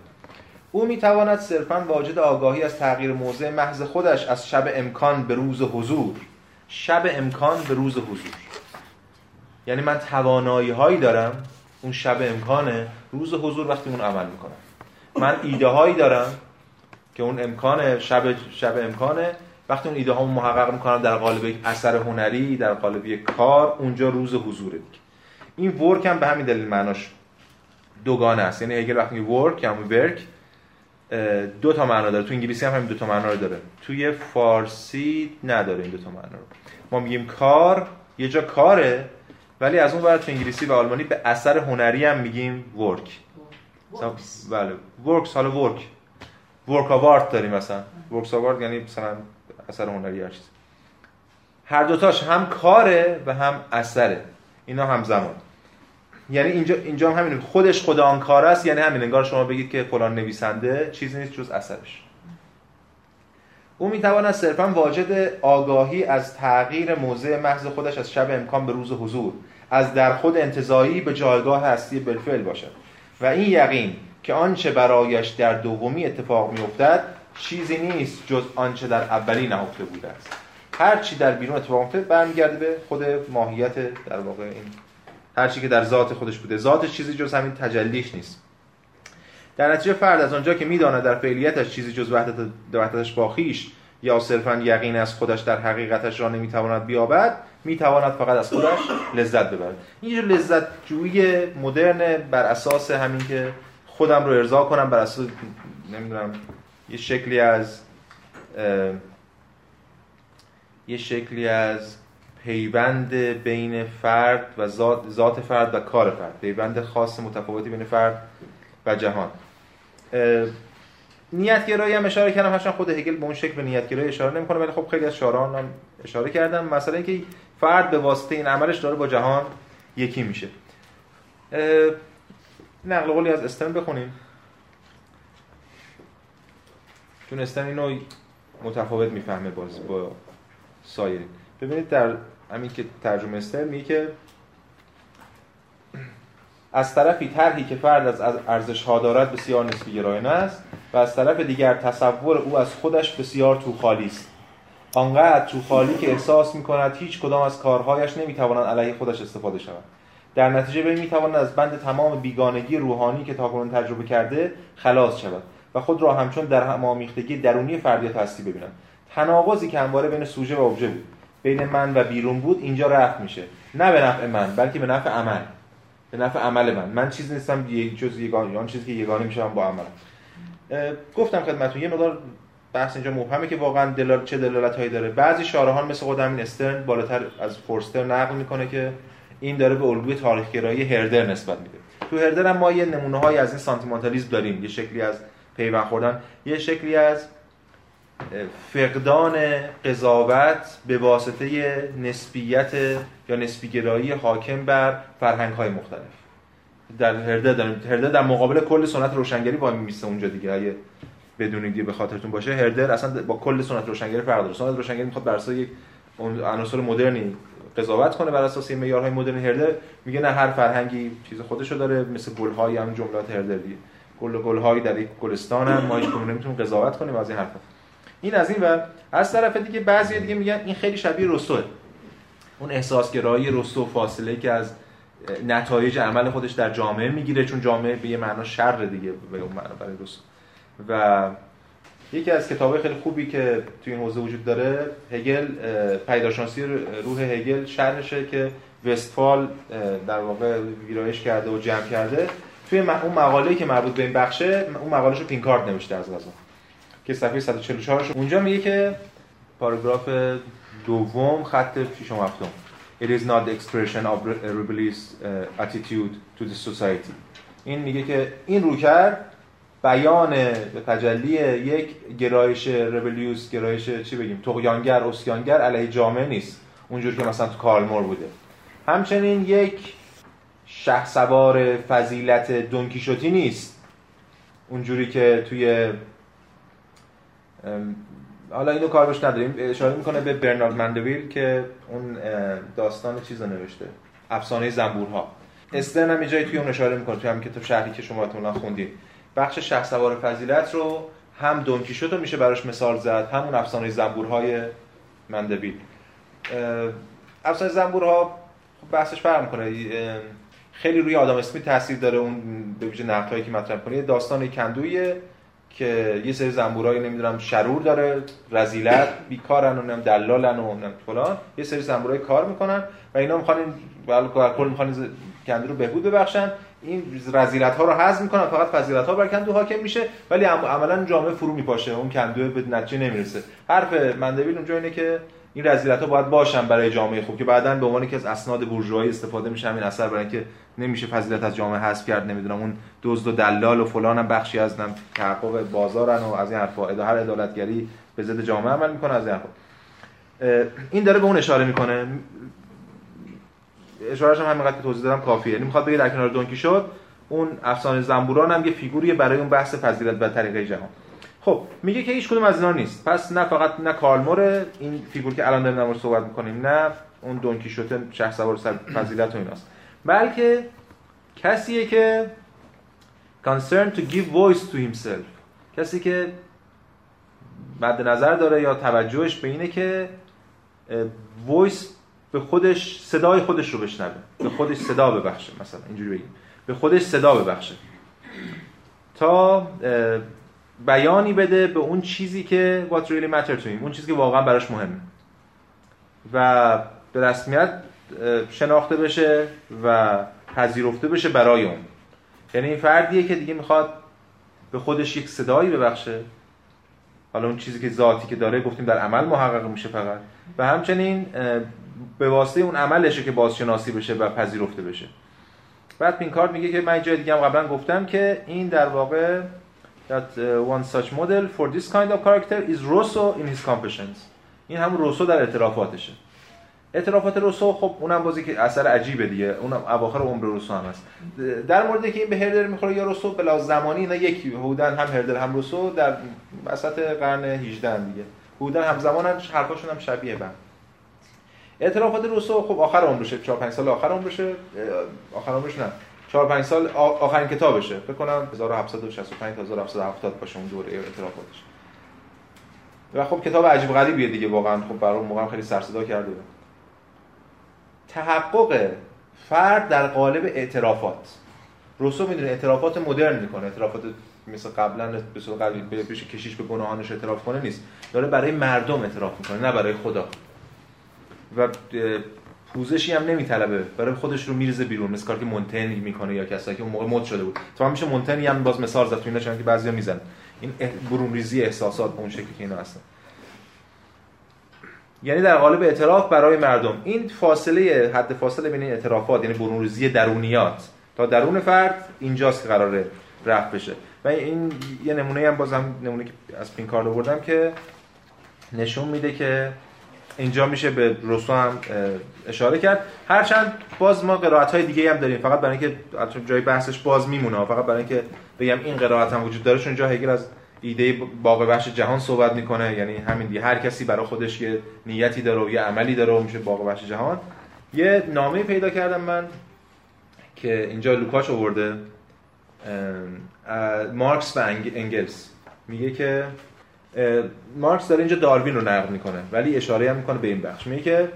او می‌تواند صرفا واجد آگاهی از تغییر موضع محض خودش از شب امکان به روز حضور. شب امکان به روز حضور. یعنی من توانایی هایی دارم اون شب امکانه روز حضور وقتی اون عمل می‌کنم. من ایده هایی دارم که اون امکانه شب شب امکانه وقتی اون ایده ها محقق می‌کنم در قالب یک اثر هنری در قالب یک کار اونجا روز حضوره دیگه. این ورک هم به همین دلیل معناش دوگانه است. یعنی اگر وقتی ورک یا ورک دو تا معنا داره. تو انگلیسی هم همین دو تا معنا رو داره. توی فارسی نداره این دو تا معنا رو. ما میگیم کار یه جا کاره ولی از اون ور تو انگلیسی و آلمانی به اثر هنری هم میگیم ورک بله. ورکس حالا ورک ورک آرت داریم مثلا. ورکس آرت یعنی مثلا اثر هنری هر چیز هر دوتاش هم کاره و هم اثره. اینا همزمان یعنی اینجا اینجا هم همین خودش خدا آن کار است یعنی همین انگار شما بگید که فلان نویسنده چیزی نیست جز اثرش. او می‌تواند صرفا واجد آگاهی از تغییر موضع محض خودش از شب امکان به روز حضور از در خود انتظایی به جایگاه هستی بالفعل باشد. و این یقین که آنچه برایش در دومی اتفاق میافتد چیزی نیست جز آنچه در اولی نهفته بوده است. هر چی در بیرون اتفاق میفته برمیگرده به خود ماهیت در واقع این هر چی که در ذات خودش بوده. ذاتش چیزی جز همین تجلیش نیست. در نتیجه فرد از آنجا که می‌داند در فعلیتش چیزی جز وحدت وحدتش با خویش یا صرفا یقین از خودش در حقیقتش را نمی‌تواند بیابد می‌تواند فقط از خودش لذت ببرد. این لذت جویی مدرن بر اساس همین که خودم رو ارضا کنم بر اساس نمی‌دونم یه شکلی از یه شکلی از پیوند بین فرد و ذات, فرد و کار فرد. پیوند خاص متفاوتی بین فرد و جهان. نیتگرایی هم اشاره کردم هرچند خود هگل به اون شکل به نیتگرایی اشاره نمی‌کنه ولی خب خیلی از شاعران هم اشاره کردم مثلا اینکه فرد به واسطه این عملش داره با جهان یکی میشه. نقل قولی از استن بخونیم. چون استن اینو متفاوت می‌فهمه باز با سایر. ببینید در همین که ترجمه استر میگه که از طرفی طرحی که فرد از ارزش ها دارد بسیار نسبی گرایانه است و از طرف دیگر تصور او از خودش بسیار تو خالی است. آنقدر تو خالی که احساس می کند هیچ کدام از کارهایش نمی‌توانند علیه خودش استفاده شود. در نتیجه به می‌تواند از بند تمام بیگانگی روحانی که تاکنون تجربه کرده خلاص شود. و خود را همچون در همامیختگی درونی فردیت هستی ببیند تناقضی که همواره بین سوژه و ابژه بود. بین من و بیرون بود اینجا رفت میشه. نه به نفع من بلکه به نفع عمل. به نفع عمل من. من چیزی نیستم یک جز یگانه آن چیزی که یگانه میشم با عمل گفتم خدمتتون یه مقدار بحث اینجا مبهمه که واقعا دلال چه دلالت هایی داره. بعضی شارحان مثل خود همین استرن بالاتر از فورستر نقل می‌کنه که این داره به الگوی تاریخگرایی هردر نسبت میده. تو هردر هم ما یه نمونه های از این سانتیمانتالیسم داریم. یه شکلی از پیوند خوردن. یه شکلی از فقدان قضاوت به واسطه نسبیت یا نسبیگرایی حاکم بر فرهنگ های مختلف. در هرده داریم هرده در مقابل کل سنت روشنگری با میسته اونجا دیگه. اگه بدونید به خاطرتون باشه هردر اصلا با کل سنت روشنگری فرق داره. سنت روشنگری می‌خواد بر اساس یک عناصر مدرنی قضاوت کنه بر اساس معیارهای مدرن هردر میگه نه هر فرهنگی چیز خودشو داره مثل گل‌های هم جملات هردر دیگه. گل گل‌های در یک گلستان هم ما هیچ نمی‌تونیم قضاوت کنیم از این حرفا. این از این و از طرف دیگه بعضی دیگه میگن این خیلی شبیه رستو اون احساسگرایی رستو فاصله که از نتایج عمل خودش در جامعه می‌گیره چون جامعه به یه معنا شر دیگه به اون معنا برای روسو و یکی از کتابهای خیلی خوبی که توی این حوزه وجود داره هگل پیداشناسی روح هگل شرحشه که وستفال در واقع ویرایش کرده و جمع کرده. توی اون مقاله‌ای که مربوط به این بخشه اون مقاله‌شو رو پینکارد نوشته از غذا. که صفحه 144 اونجا میگه که پاراگراف دوم خط ششم هفتم. It is not the expression of a rebellious attitude to the society. این میگه که این رو کرد بیان تجلی یک گرایش ربلیوس گرایش چی بگیم تقیانگر اسیانگر علیه جامعه نیست. اونجور که مثلا تو کارلمور بوده. همچنین یک شه سوار فضیلت دونکیشوتی نیست. اونجوری که توی حالا اینو کار بش نداریم. اشاره می‌کنه به برنارد مندویل که اون داستان چیز رو نوشته. افسانه زنبورها. استرن هم جایی توی اون اشاره می‌کنه توی هم کتاب شهری که شما احتمالاً خوندید بخش شه سوار فضیلت رو هم دونکیشوت رو میشه براش مثال زد همون افسانه زنبورهای مندویل. افسانه زنبورها خب بحثش فرق می‌کنه. خیلی روی آدم اسمی تاثیر داره اون به ویژه نقدهایی که مطرح کنه داستان کندویه که یه سری زنبورایی نمی‌دونم شرور داره رزیلت بیکارن و نمی‌دونم دلالن و فلان. یه سری زنبورای کار می‌کنن و اینا می‌خوان کل می‌خوان کندو رو بهبود ببخشن. این رزیلت ها رو حذف می‌کنن فقط فضیلت ها بر کندو حاکم میشه ولی عملا جامعه فرو میپاشه اون کندو به نتیجه نمی‌رسه. حرف مندویل اونجا اینه که این رذیلت ها باید باشن برای جامعه خوب که بعدا به عنوان که از اسناد بورژوایی استفاده میشه. همین اثر برای اینکه نمیشه فضیلت از جامعه حذف کرد نمی‌دونم اون دزد و دلال و فلان هم بخشی از نم تحقق بازارن و از این حرفا. هر عدالتگری به ضد جامعه عمل می‌کنه از این حرفا. این داره به اون اشاره می‌کنه. اشارهش هم همینقدر که توضیح دادم کافیه. یعنی می‌خواد بگه در کنار دونکی شد اون افسانه زنبوران هم یه فیگوریه برای اون بحث فضیلت به طریقه جهان. خب میگه که هیچ کدوم از اینا نیست. پس نه فقط نه کارلمور این فیگور که الان داریم نمور صحبت می‌کنیم نه اون دونکی شده شهر سوار فضیلت و ایناست. بلکه کسیه که concerned to give voice to himself. کسی که مد نظر داره یا توجهش به اینه که وایس به خودش صدای خودش رو بشنوه. به خودش صدا ببخشه مثلا اینجوری بگیم. به خودش صدا ببخشه. تا بیانی بده به اون چیزی که what really matter to him اون چیزی که واقعا براش مهمه. و به رسمیت شناخته بشه و پذیرفته بشه برای اون. یعنی این فردیه که دیگه می‌خواد به خودش یک صدایی ببخشه. حالا اون چیزی که ذاتی که داره گفتیم در عمل محقق میشه فقط. و همچنین به واسطه اون عملشه که بازشناسی بشه و پذیرفته بشه. بعد پینکارد میگه که من جای دیگه هم قبلا گفتم که این در واقع that uh, one such model for this kind of character is Rousseau in his confessions. این همون روسو در اعترافاتشه. اعترافات روسو خب اونم بازی که اثر عجیبه دیگه. اونم اواخر عمر روسو هم هست. در مورد که این به هردر می‌خوره یا روسو بلا زمانی اینا یکی بودن هم هردر هم روسو در وسط قرن 18 دیگه. بودن هم زمان هم حرفاشون هم شبیه به اعترافات روسو خب آخر عمرشه. 4 5 سال آخر عمرشه. آخر عمرش نه. 4 5 سال آخرین کتابشه. فکر کنم 1765 تا 1770 باشه اون دوره اعترافاتش و خب کتاب عجیب غریبیه دیگه واقعا. خب برای اون موقع خیلی سر صدا کرده تحقق فرد در قالب اعترافات. روسو می‌دونه اعترافات مدرن می‌کنه. اعترافات مثل قبلا به صورت قبلی پیش کشیش به گناهانش اعتراف کنه نیست. داره برای مردم اعتراف می‌کنه نه برای خدا. و پوزشی هم نمیطلبه. برای خودش رو میرزه بیرون. مثل کاری که مونتن می‌کنه یا کسایی که اون موقع مد شده بود. تو میشه مونتنی هم باز مثال زد تو اینا چون که بعضیا میزن این برون ریزی احساسات به اون شکلی که اینا هستن. یعنی در قالب اعتراف برای مردم. این فاصله حد فاصله بین اعترافات یعنی برون ریزی درونیات. تا درون فرد اینجاست که قراره رفت بشه. و این یه نمونه هم بازم نمونه که از پینکارد آوردم که نشون میده که اینجا میشه به روسو هم اشاره کرد. هرچند باز ما قرائت های دیگه هم داریم. فقط برای اینکه جای بحثش باز میمونه. فقط برای اینکه بگم این قرائت هم وجود داره چون جا هگل از ایده باغ وحش جهان صحبت می‌کنه. یعنی همین دیگه. هر کسی برای خودش یه نیتی داره و یه عملی داره و میشه باغ وحش جهان. یه نامه پیدا کردم من که اینجا لوکاش آورده مارکس و انگلز میگه که مارکس داره اینجا داروین رو نقد می‌کنه ولی اشاره هم می‌کنه به این بخش. میگه که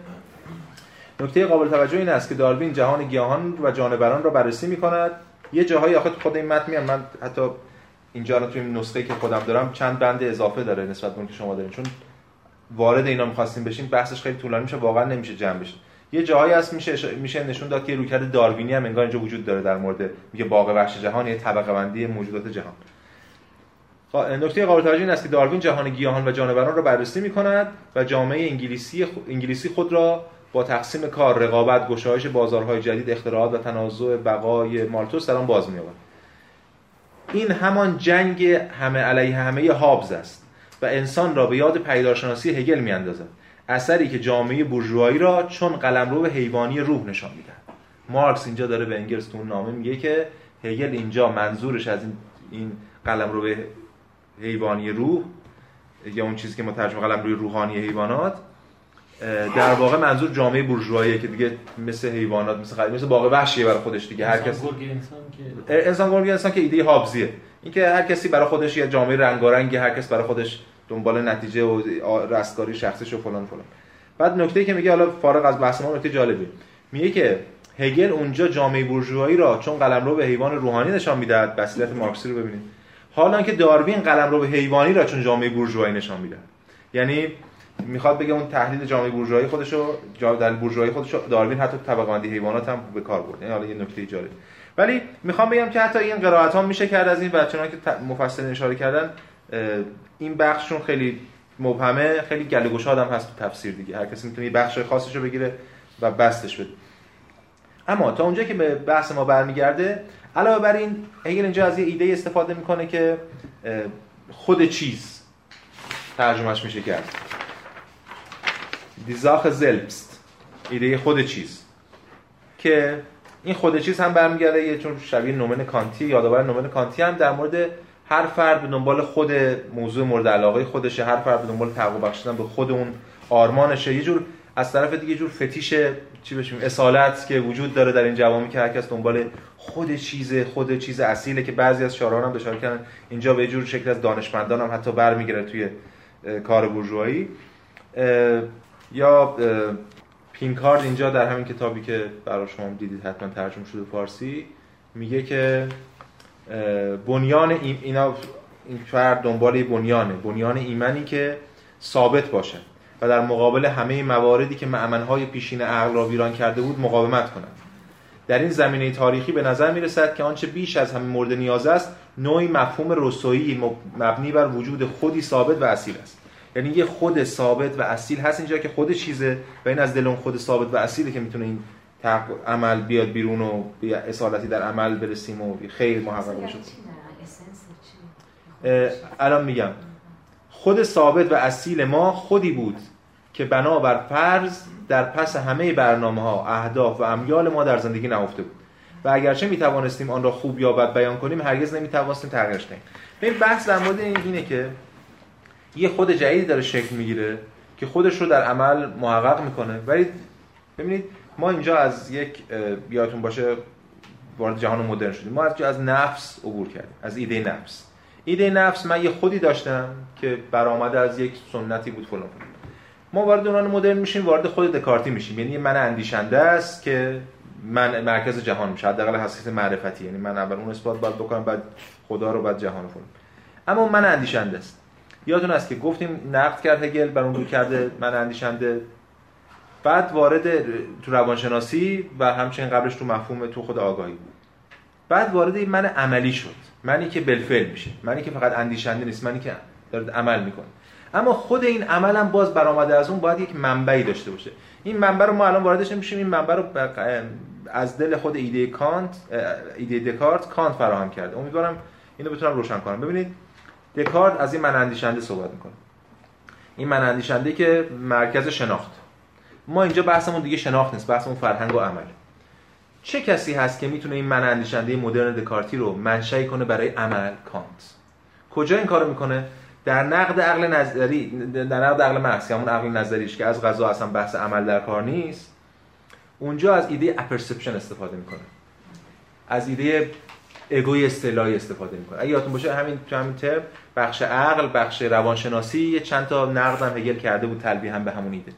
نکته قابل توجه این است که داروین جهان گیاهان و جانوران را بررسی می‌کند. یه جاهایی آخه خود این متن میام من حتی اینجا رو توی نسخه که خودم دارم چند بند اضافه داره نسبت به اون که شما دارین. چون وارد اینا می‌خواستیم بشیم بحثش خیلی طولانی میشه واقعا نمیشه جمع بشه. یه جایی هست میشه میشه نشون داد که رویکرد داروینی هم انگار اینجا وجود داره در مورد میگه باغ وحش جهان یه طبقه بندی موجودات جهان. نکته قابل توجه این است که داروین جهان گیاهان و جانوران را بررسی می‌کند و جامعه انگلیسی انگلیسی خود را با تقسیم کار، رقابت، گشایش بازارهای جدید، اختراعات و تنازع بقای مالتوس در باز می‌یابد. این همان جنگ همه علیه همه هابز است و انسان را به یاد پیدارشناسی هگل میاندازد اثری که جامعه بورژوایی را چون قلمرو حیوانی روح نشان می‌دهد مارکس اینجا داره به انگلس تو نامه میگه که هگل اینجا منظورش از این این قلمرو حیوانی روح یا اون چیزی که ما ترجمه قلمروی روحانی حیوانات در واقع منظور جامعه بورژواییه که دیگه مثل حیوانات مثل خیلی مثل باغ وحشیه برای خودش دیگه. هر کسی انسان که انسان گرگ انسان که ایده هابزیه اینکه هر کسی برای خودش یه جامعه رنگارنگی هر کس برای خودش دنبال نتیجه و رستگاری شخصیش و فلان فلان. بعد نکته که میگه حالا فارغ از بحث ما نکته جالبی. میگه که هگل اونجا جامعه بورژوایی را چون قلمرو به حیوان روحانی نشان می‌دهد بصیرت مارکسی رو ببینید. حالا که داروین قلمرو به حیوانی را چون جامعه بورژوایی نشان می‌دهد یعنی می‌خواد بگه اون تحلیل جامعه بورژوایی خودشو در بورژوایی خودشو داروین حتی طبقه بندی حیوانات هم به کار برد یعنی حالا یه نکته جالب ولی می‌خوام بگم که حتی این قرائت ها میشه کرد از این چون که مفصل اشاره کردن این بخششون خیلی مبهمه خیلی گله گشاد هست تو تفسیر دیگه. هر کسی می‌تونه یه بخش خاصش رو بگیره و بستش بده. اما تا اونجا که به بحث ما برمیگرده علاوه بر این هگل اینجا از یه ایده استفاده می‌کنه که خود چیز ترجمهش میشه کرد. دیزاخ زلبست ایده خود چیز. که این خود چیز هم برمیگرده یه چون شبیه نومن کانتی یادآور نومن کانتی هم در مورد هر فرد به دنبال خود موضوع مورد علاقه خودشه هر فرد به دنبال تقوا بخشیدن به خود اون آرمانشه. یه جور از طرف دیگه جور فتیش چی بشیم اصالت که وجود داره در این جوامی که هر کس دنبال خود چیز خود چیز اصیله که بعضی از شاعران هم اشاره کردن. اینجا به جور شکل از دانشمندان هم حتی برمیگره توی کار بورژوایی. یا پینکارد اینجا در همین کتابی که برای شما دیدید حتما ترجمه شده فارسی میگه که بنیان اینا این فرد دنبال بنیانه. بنیان ایمنی که ثابت باشه و در مقابل همه مواردی که معمنهای پیشین عقل را ویران کرده بود مقاومت کند در این زمینه تاریخی به نظر می رسد که آنچه بیش از همه مورد نیاز است نوعی مفهوم رسویی مبنی بر وجود خودی ثابت و اصیل است. یعنی یه خود ثابت و اصیل هست اینجا که خود چیزه و این از دل اون خود ثابت و اصیله که می‌تونه این عمل بیاد بیرون و اصالتی در عمل برسیم و خیر محقق بشه. الان میگم. خود ثابت و اصیل ما خودی بود. که بنابر فرض در پس همه برنامه ها اهداف و امیال ما در زندگی نهفته بود. و اگرچه می توانستیم آن را خوب یا بد بیان کنیم هرگز نمی توانستیم تغییرش دهیم. این بحث در مورد این اینه که یه خود جدیدی داره شکل می‌گیره که خودش رو در عمل محقق می‌کنه. ولی ببینید ما اینجا از یک یادتون باشه وارد جهان مدرن شدیم. ما از از نفس عبور کردیم از ایده نفس. ایده نفس من یه خودی داشتم که برآمده از یک سنتی بود فلان فلان. ما وارد دوران مدرن میشیم وارد خود دکارتی میشیم. یعنی من اندیشنده است که من مرکز جهان میشه. حداقل حساسیت معرفتی. یعنی من اول اون اثبات باید بکنم بعد خدا رو بعد جهان رو اما من اندیشنده است. یادتون است که گفتیم نقد کرد هگل بر اون رو کرده من اندیشنده. بعد وارد تو روانشناسی و همچنین قبلش تو مفهوم تو خود آگاهی بود. بعد وارد من عملی شد. منی که بالفعل میشه. منی که فقط اندیشنده نیست. منی که داره عمل می‌کنه. اما خود این عمل هم باز برآمده از اون باید یک منبعی داشته باشه. این منبع رو ما الان واردش نمیشیم این منبع رو از دل خود ایده کانت ایده دکارت کانت فراهم کرده. امیدوارم اینو بتونم روشن کنم. ببینید دکارت از این من اندیشنده صحبت می‌کنه. این من اندیشنده که مرکز شناخت. ما اینجا بحثمون دیگه شناخت نیست بحثمون فرهنگ و عمل. چه کسی هست که می‌تونه این من اندیشنده مدرن دکارتی رو منشأ کنه برای عمل کانت؟ کجا این کارو می‌کنه؟ در نقد عقل نظری در نقد عقل محض همون عقل نظریش که از غذا اصلا بحث عمل در کار نیست اونجا از ایده اپرسپشن استفاده می‌کنه. از ایده اگوی اصطلاحی استفاده می‌کنه. اگه یادتون باشه همین تو همین ترم بخش عقل بخش روانشناسی یه چند تا نقد هم هگل کرده بود تلبیه هم به همون ایده.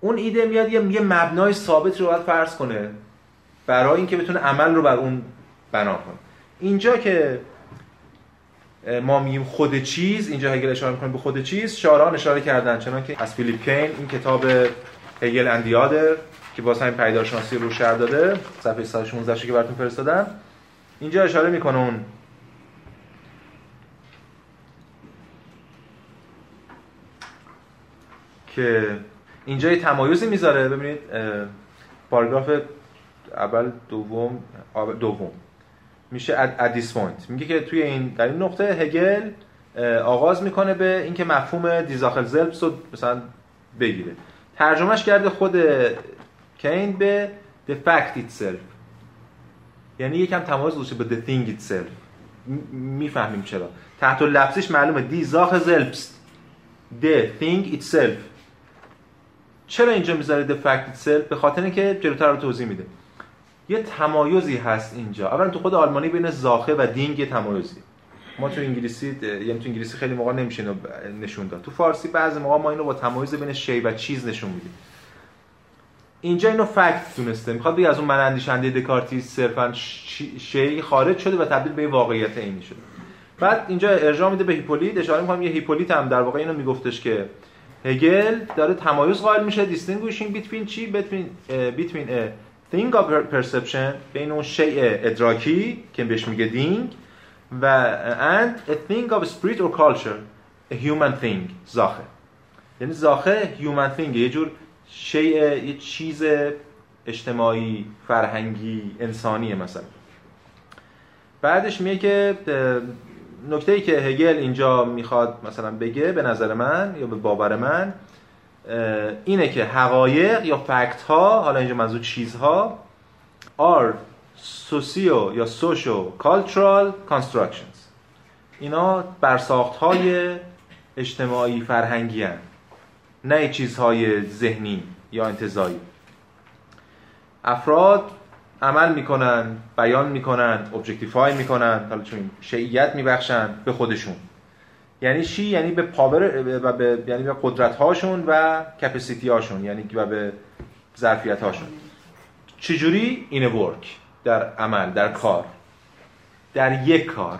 اون ایده میاد یه مبنای ثابت رو باید فرض کنه برای اینکه بتونه عمل رو بر اون بنا کنه. اینجا که ما میگیم خود چیز اینجا هگل اشاره می‌کنه به خود چیز. شاران اشاره کردن چنان که از فیلیپ کین این کتاب هگل اندیادر که واسه همین پیدارشناسی رو شهر داده صفحه 116 که براتون فرستادم. اینجا اشاره می‌کنه اون که اینجا یه تمایزی می‌ذاره. ببینید پاراگراف اول دوم دوم. میشه this point. میگه که توی این در این نقطه هگل آغاز می‌کنه به اینکه مفهوم دیزاخل زلپس رو مثلا بگیره. ترجمهش کرده خود کین به the fact itself. یعنی یکم تمایز گذاشته به the thing itself. می‌فهمیم چرا. تحت لفظش معلومه. دی زاخ زلپس. the thing itself. چرا اینجا می‌ذاره the fact itself به خاطر اینکه جلوتر رو توضیح میده. یه تمایزی هست اینجا. اولا تو خود آلمانی بین زاخه و دینگ یه تمایزی. ما تو انگلیسی یعنی تو انگلیسی خیلی موقع نمیشه نشون داد. تو فارسی بعضی موقع ما اینو با تمایز بین شی و چیز نشون میدیم. اینجا اینو فکت دونسته می‌خواد بگه از اون من اندیشنده دکارتی صرفا شی خارج شده و تبدیل به واقعیت عینی شده. بعد اینجا ارجاع میده به هیپولیت اشاره می‌کنم یه هیپولیت هم در واقع اینو میگفتش که هگل داره تمایز قائل میشه distinguishing between چی؟ Between uh, thing of perception بین اون شیء ادراکی که بهش میگه دینگ و and a thing of spirit or culture. A human thing. زاخه. یعنی زاخه human thing. یه جور شیء یه چیز اجتماعی فرهنگی انسانیه مثلا. بعدش میگه که نکته ای که هگل اینجا می‌خواد مثلا بگه به نظر من یا به باور من اینه که حقایق یا فکت ها حالا اینجا منظور چیزها are socio یا social cultural constructions. اینا برساخت های اجتماعی فرهنگی هن. نه چیزهای ذهنی یا انتظایی. افراد عمل می‌کنن بیان می‌کنن objectify می‌کنن حالا چون شیئیت میبخشن به خودشون. یعنی چی؟ یعنی به power و به یعنی به قدرت هاشون و capacity هاشون یعنی و به ظرفیت هاشون چجوری این work در عمل در کار. در یک کار.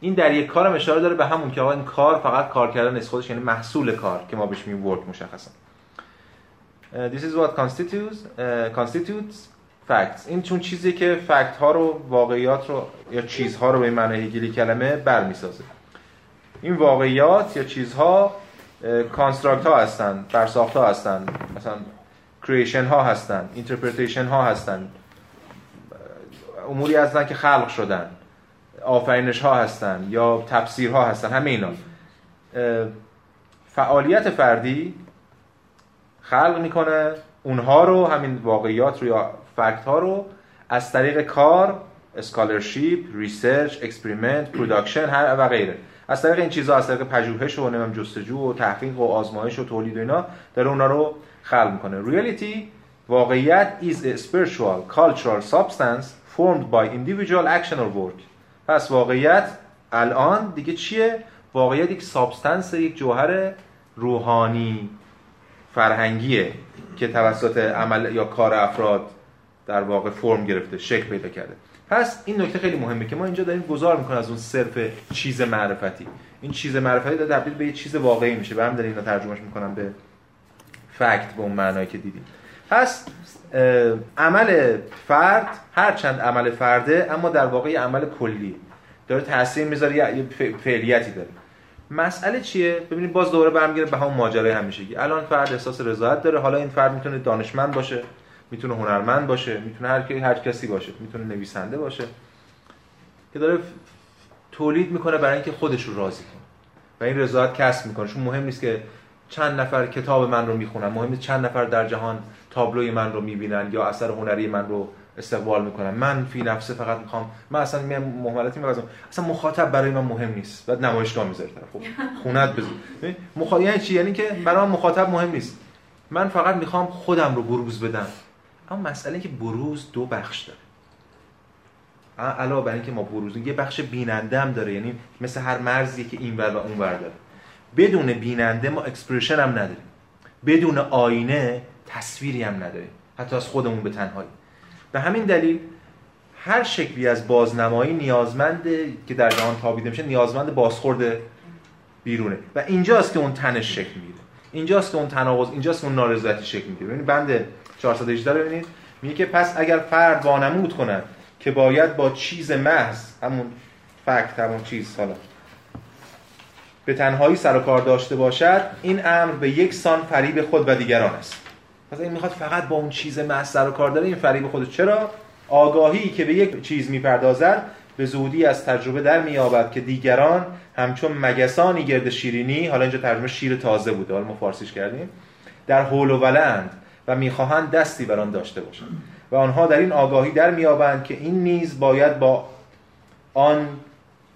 این در یک کار هم اشاره داره به همون که آقا این کار فقط کار کردن از خودش یعنی محصول کار که ما بهش میگیم work مشخصا. This is what constitutes uh, constitutes facts. این چون چیزی که fact ها رو واقعیات رو یا چیزها رو به معنی هگلی کلمه برمیسازه. این واقعیات یا چیزها construct ها هستن برساخت ها هستن مثلا creation ها هستن interpretation ها هستن اموری هستن که خلق شدن آفرینش ها هستن یا تفسیر ها هستن همه اینا. فعالیت فردی خلق می‌کنه اونها رو همین واقعیات رو یا fact ها رو از طریق کار scholarship research experiment production و غیره. از طریق این چیزها از طریق پژوهش و نمی‌دونم جستجو و تحقیق و آزمایش و تولید و اینا داره اونا رو خلق می‌کنه. reality واقعیت is a spiritual cultural substance formed by individual action or work. پس واقعیت الان دیگه چیه؟ واقعیت یک substance یک جوهر روحانی فرهنگیه که توسط عمل یا کار افراد در واقع فرم گرفته شکل پیدا کرده. پس این نکته خیلی مهمه که ما اینجا داریم گذار می‌کنیم از اون صرف چیز معرفتی. این چیز معرفتی داره تبدیل به یه چیز واقعی میشه. ما هم داریم اینا ترجمهش می‌کنم به fact به اون معنایی که دیدیم. پس عمل فرد هر چند عمل فرده اما در واقع عمل کلی. داره تاثیر می‌ذاره یه فعلیتی داره. مسئله چیه؟ ببینید باز دوباره برمیگره به همون ماجرای همیشگی. الان فرد احساس رضایت داره. حالا این فرد می‌تونه دانشمند باشه. می‌تونه هنرمند باشه می‌تونه هر هر کسی باشه می‌تونه نویسنده باشه که داره تولید می‌کنه برای اینکه خودش رو راضی کنه. و این رضایت کسب می‌کنه. چون مهم نیست که چند نفر کتاب من رو می‌خونن مهم نیست چند نفر در جهان تابلوی من رو می‌بینن یا اثر هنری من رو استقبال می‌کنن. من فی نفسه فقط می‌خوام من اصلا مهملتی میبازم اصلا مخاطب برای من مهم نیست. بعد نمایشگاه می‌ذاره خب خونت بزن مخاطب یعنی چی؟ یعنی که برای من مخاطب مهم نیست. من فقط می‌خوام خودم رو بروز بدم. اما مسئله که بروز دو بخش داره. علاوه بر اینکه ما بروز یه بخش بیننده هم داره یعنی مثل هر مرزی که این ور و اون ور داره. بدون بیننده ما expression هم نداریم. بدون آینه تصویری هم نداریم. حتی از خودمون به تنهایی. به همین دلیل هر شکلی از بازنمایی نیازمنده که در جهان تابیده میشه نیازمند بازخورد بیرونه. و اینجاست که اون تنش شکل می‌گیره. اینجاست که اون تناقض اینجاست که اون نارضایتی شکل می‌گیره. ببینید بند 418 رو ببینید. میگه که پس اگر فرد وانمود کند که باید با چیز محض همون فکت همون چیز حالا. به تنهایی سر و کار داشته باشد این امر به یک سان فریب خود و دیگران است. پس این می‌خواد فقط با اون چیز محض سر و کار داره این فریب خود چرا؟ آگاهی که به یک چیز می‌پردازد به زودی از تجربه در میابد که دیگران همچون مگسانی گرد شیرینی حالا اینجا ترجمه شیر تازه بوده حالا ما فارسیش کردیم در حول و ولند و می‌خواهند دستی بر آن داشته باشند. و آنها در این آگاهی در میابند که این نیز باید با آن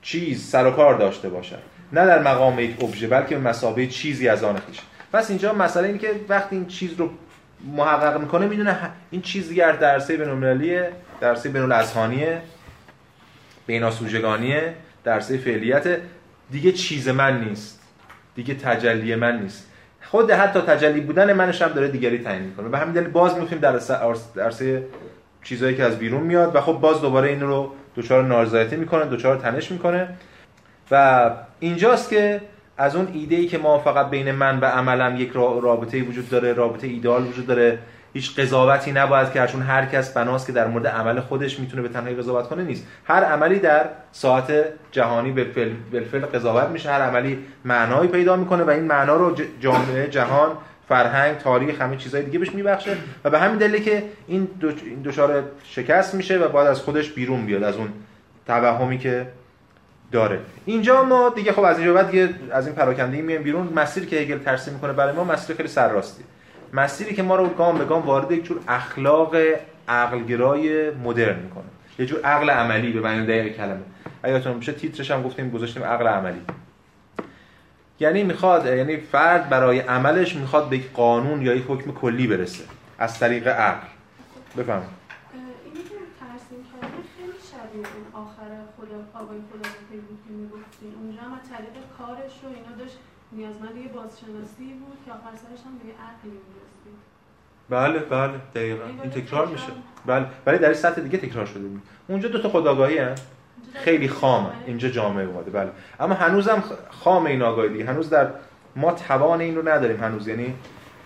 چیز سر و کار داشته باشد. نه در مقام یک ابژه بلکه به مسابقه چیزی از آن خیش. پس اینجا مسئله اینه که وقتی این چیز رو محقق می‌کنه می‌دونه این چیز دیگر درسه بین‌المللیه درسه بین‌الاذهانیه بیناسوژگانیه درسه فعلیت دیگه چیز من نیست. دیگه تجلی من نیست. خود حتی تجلی بودن منش هم داره دیگری تعیین می‌کنه. به همین دلیل باز می‌فهمیم در درسه چیزایی که از بیرون میاد و خب باز دوباره این رو دچار نارضایتی می‌کنه دچار تنش می‌کنه. و اینجاست که از اون ایده ای که ما فقط بین من و عملم یک رابطه وجود داره رابطه ایدال وجود داره هیچ قضاوتی نباید کرد چون هر کس بناست که در مورد عمل خودش می‌تونه به تنهایی قضاوت کنه نیست. هر عملی در ساعت جهانی به فل قضاوت میشه هر عملی معنایی پیدا می‌کنه و این معنا رو جامعه جهان فرهنگ تاریخ همه چیزهای دیگه بهش میبخشه و به همین دلیله که این دچار شکست میشه و بعد از خودش بیرون بیاد از اون توهمی که داره. اینجا ما دیگه خب از اینجا بعد دیگه از این پراکنده میایم بیرون. مسیری که هگل ترسیم می‌کنه برای ما مسیر خیلی سرراستی. مسیری که ما رو گام به گام وارد یک جور اخلاق عقلگرای مدرن می‌کنه. یه جور عقل عملی به معنی دقیق کلمه. اگه میشه تیترش هم گفتیم گذاشتیم عقل عملی. یعنی می‌خواد یعنی فرد برای عملش می‌خواد به یک قانون یا یک حکم کلی برسه. از طریق عقل. بفهم
اینی که ترسیم کرده خیلی شبیه اون آخر خدا آقای خدا می‌گفتیم اونجا هم طریق کارش رو اینا داشت نیازمند یه بازشناسی بود که آخر سرش هم به عقلی می‌رسید
بله بله دقیقا. این تکرار میشه. بله. ولی در سطح دیگه تکرار شده بود اونجا دو تا خداگاهی هست خیلی خامه اینجا جامعه اومده. بله. اما هنوزم خام این آگاهی دیگه. هنوز در ما توان این رو نداریم هنوز. یعنی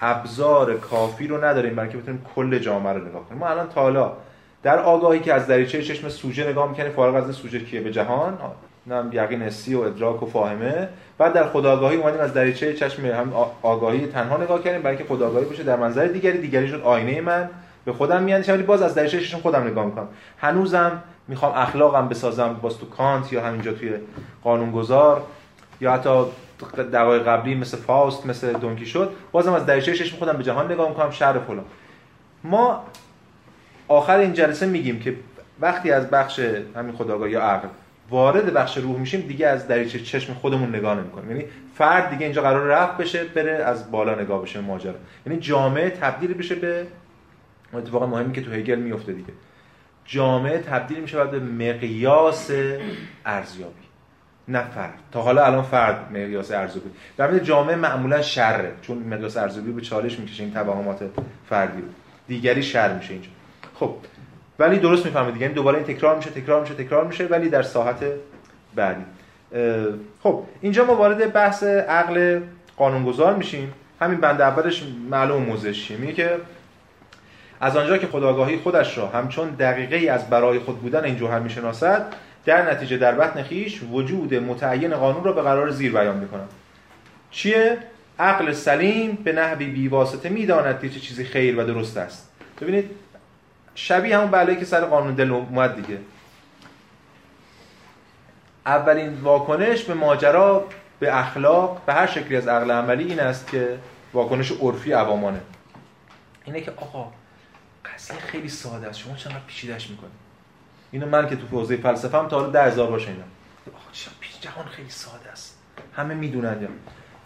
ابزار کافی رو نداریم برای که بتونیم کل جامعه رو نگاه کنیم. ما الان تا در آگاهی که از دریچه چشم سوژه نگاه می‌کنیم فارغ از سوژه کیه؟ به جهان. نم یقین حسی و ادراک و فاهمه. بعد در خداگاهی اومدیم از دریچه چشم هم آگاهی تنها نگاه کردیم برای که خداگاهی باشه در منظر دیگری. دیگری شد آینه من. به خودم میاد ولی باز از دریچه چشم خودم نگاه می‌کنم. هنوزم می‌خوام اخلاقم بسازم باز تو کانت یا همینجا توی قانونگذار. یا حتی دقایق قبلی مثل فاست مثل دونکی شد بازم از دریچه چشم خودم به جهان نگاه می‌کنم شهر فلان. ما آخر این جلسه میگیم که وقتی از بخش همین خداگاهی یا عقل وارد بخش روح میشیم دیگه از دریچه چشم خودمون نگاه نمی‌کنیم. یعنی فرد دیگه اینجا قرار رفت بشه بره از بالا نگاه بشه ماجرا. یعنی جامعه تبدیل بشه به اتفاق مهمی که تو هگل میفته دیگه. جامعه تبدیل میشه به مقیاس ارزیابی. نه فرد. تا حالا الان فرد مقیاس ارزیابی. در جامعه معمولا شره چون مقیاس ارزیابی به چالش می‌کشه این توهمات فردی رو. دیگری شر میشه اینجا. خب ولی درست می‌فهمید یعنی دوباره این تکرار میشه تکرار میشه تکرار میشه ولی در ساحت بعدی. خب اینجا ما وارد بحث عقل قانونگذار میشیم. همین بند اولش معلوم موزش میگه که از آنجا که خداگاهی خودش را همچون دقیقه ای از برای خود بودن این جوهر می‌شناسد در نتیجه در بطن خیش وجود متعین قانون را به قرار زیر بیان می‌کنم. چیه؟ عقل سلیم به نحوی بیواسطه می‌داند که چه چیزی خیر و درست است. ببینید شبیه همون بلایی که سر قانون دل اومد دیگه. اولین واکنش به ماجرا به اخلاق به هر شکلی از عقل عملی این است که واکنش عرفی عوامانه. اینه که آقا قضیه خیلی ساده است. شما چقدر پیچیدش می‌کنید اینو من که تو حوزه فلسفه هم تا حالا 10000 بار شنیدم. آقا چرا جهان خیلی ساده است. همه می‌دونن یا.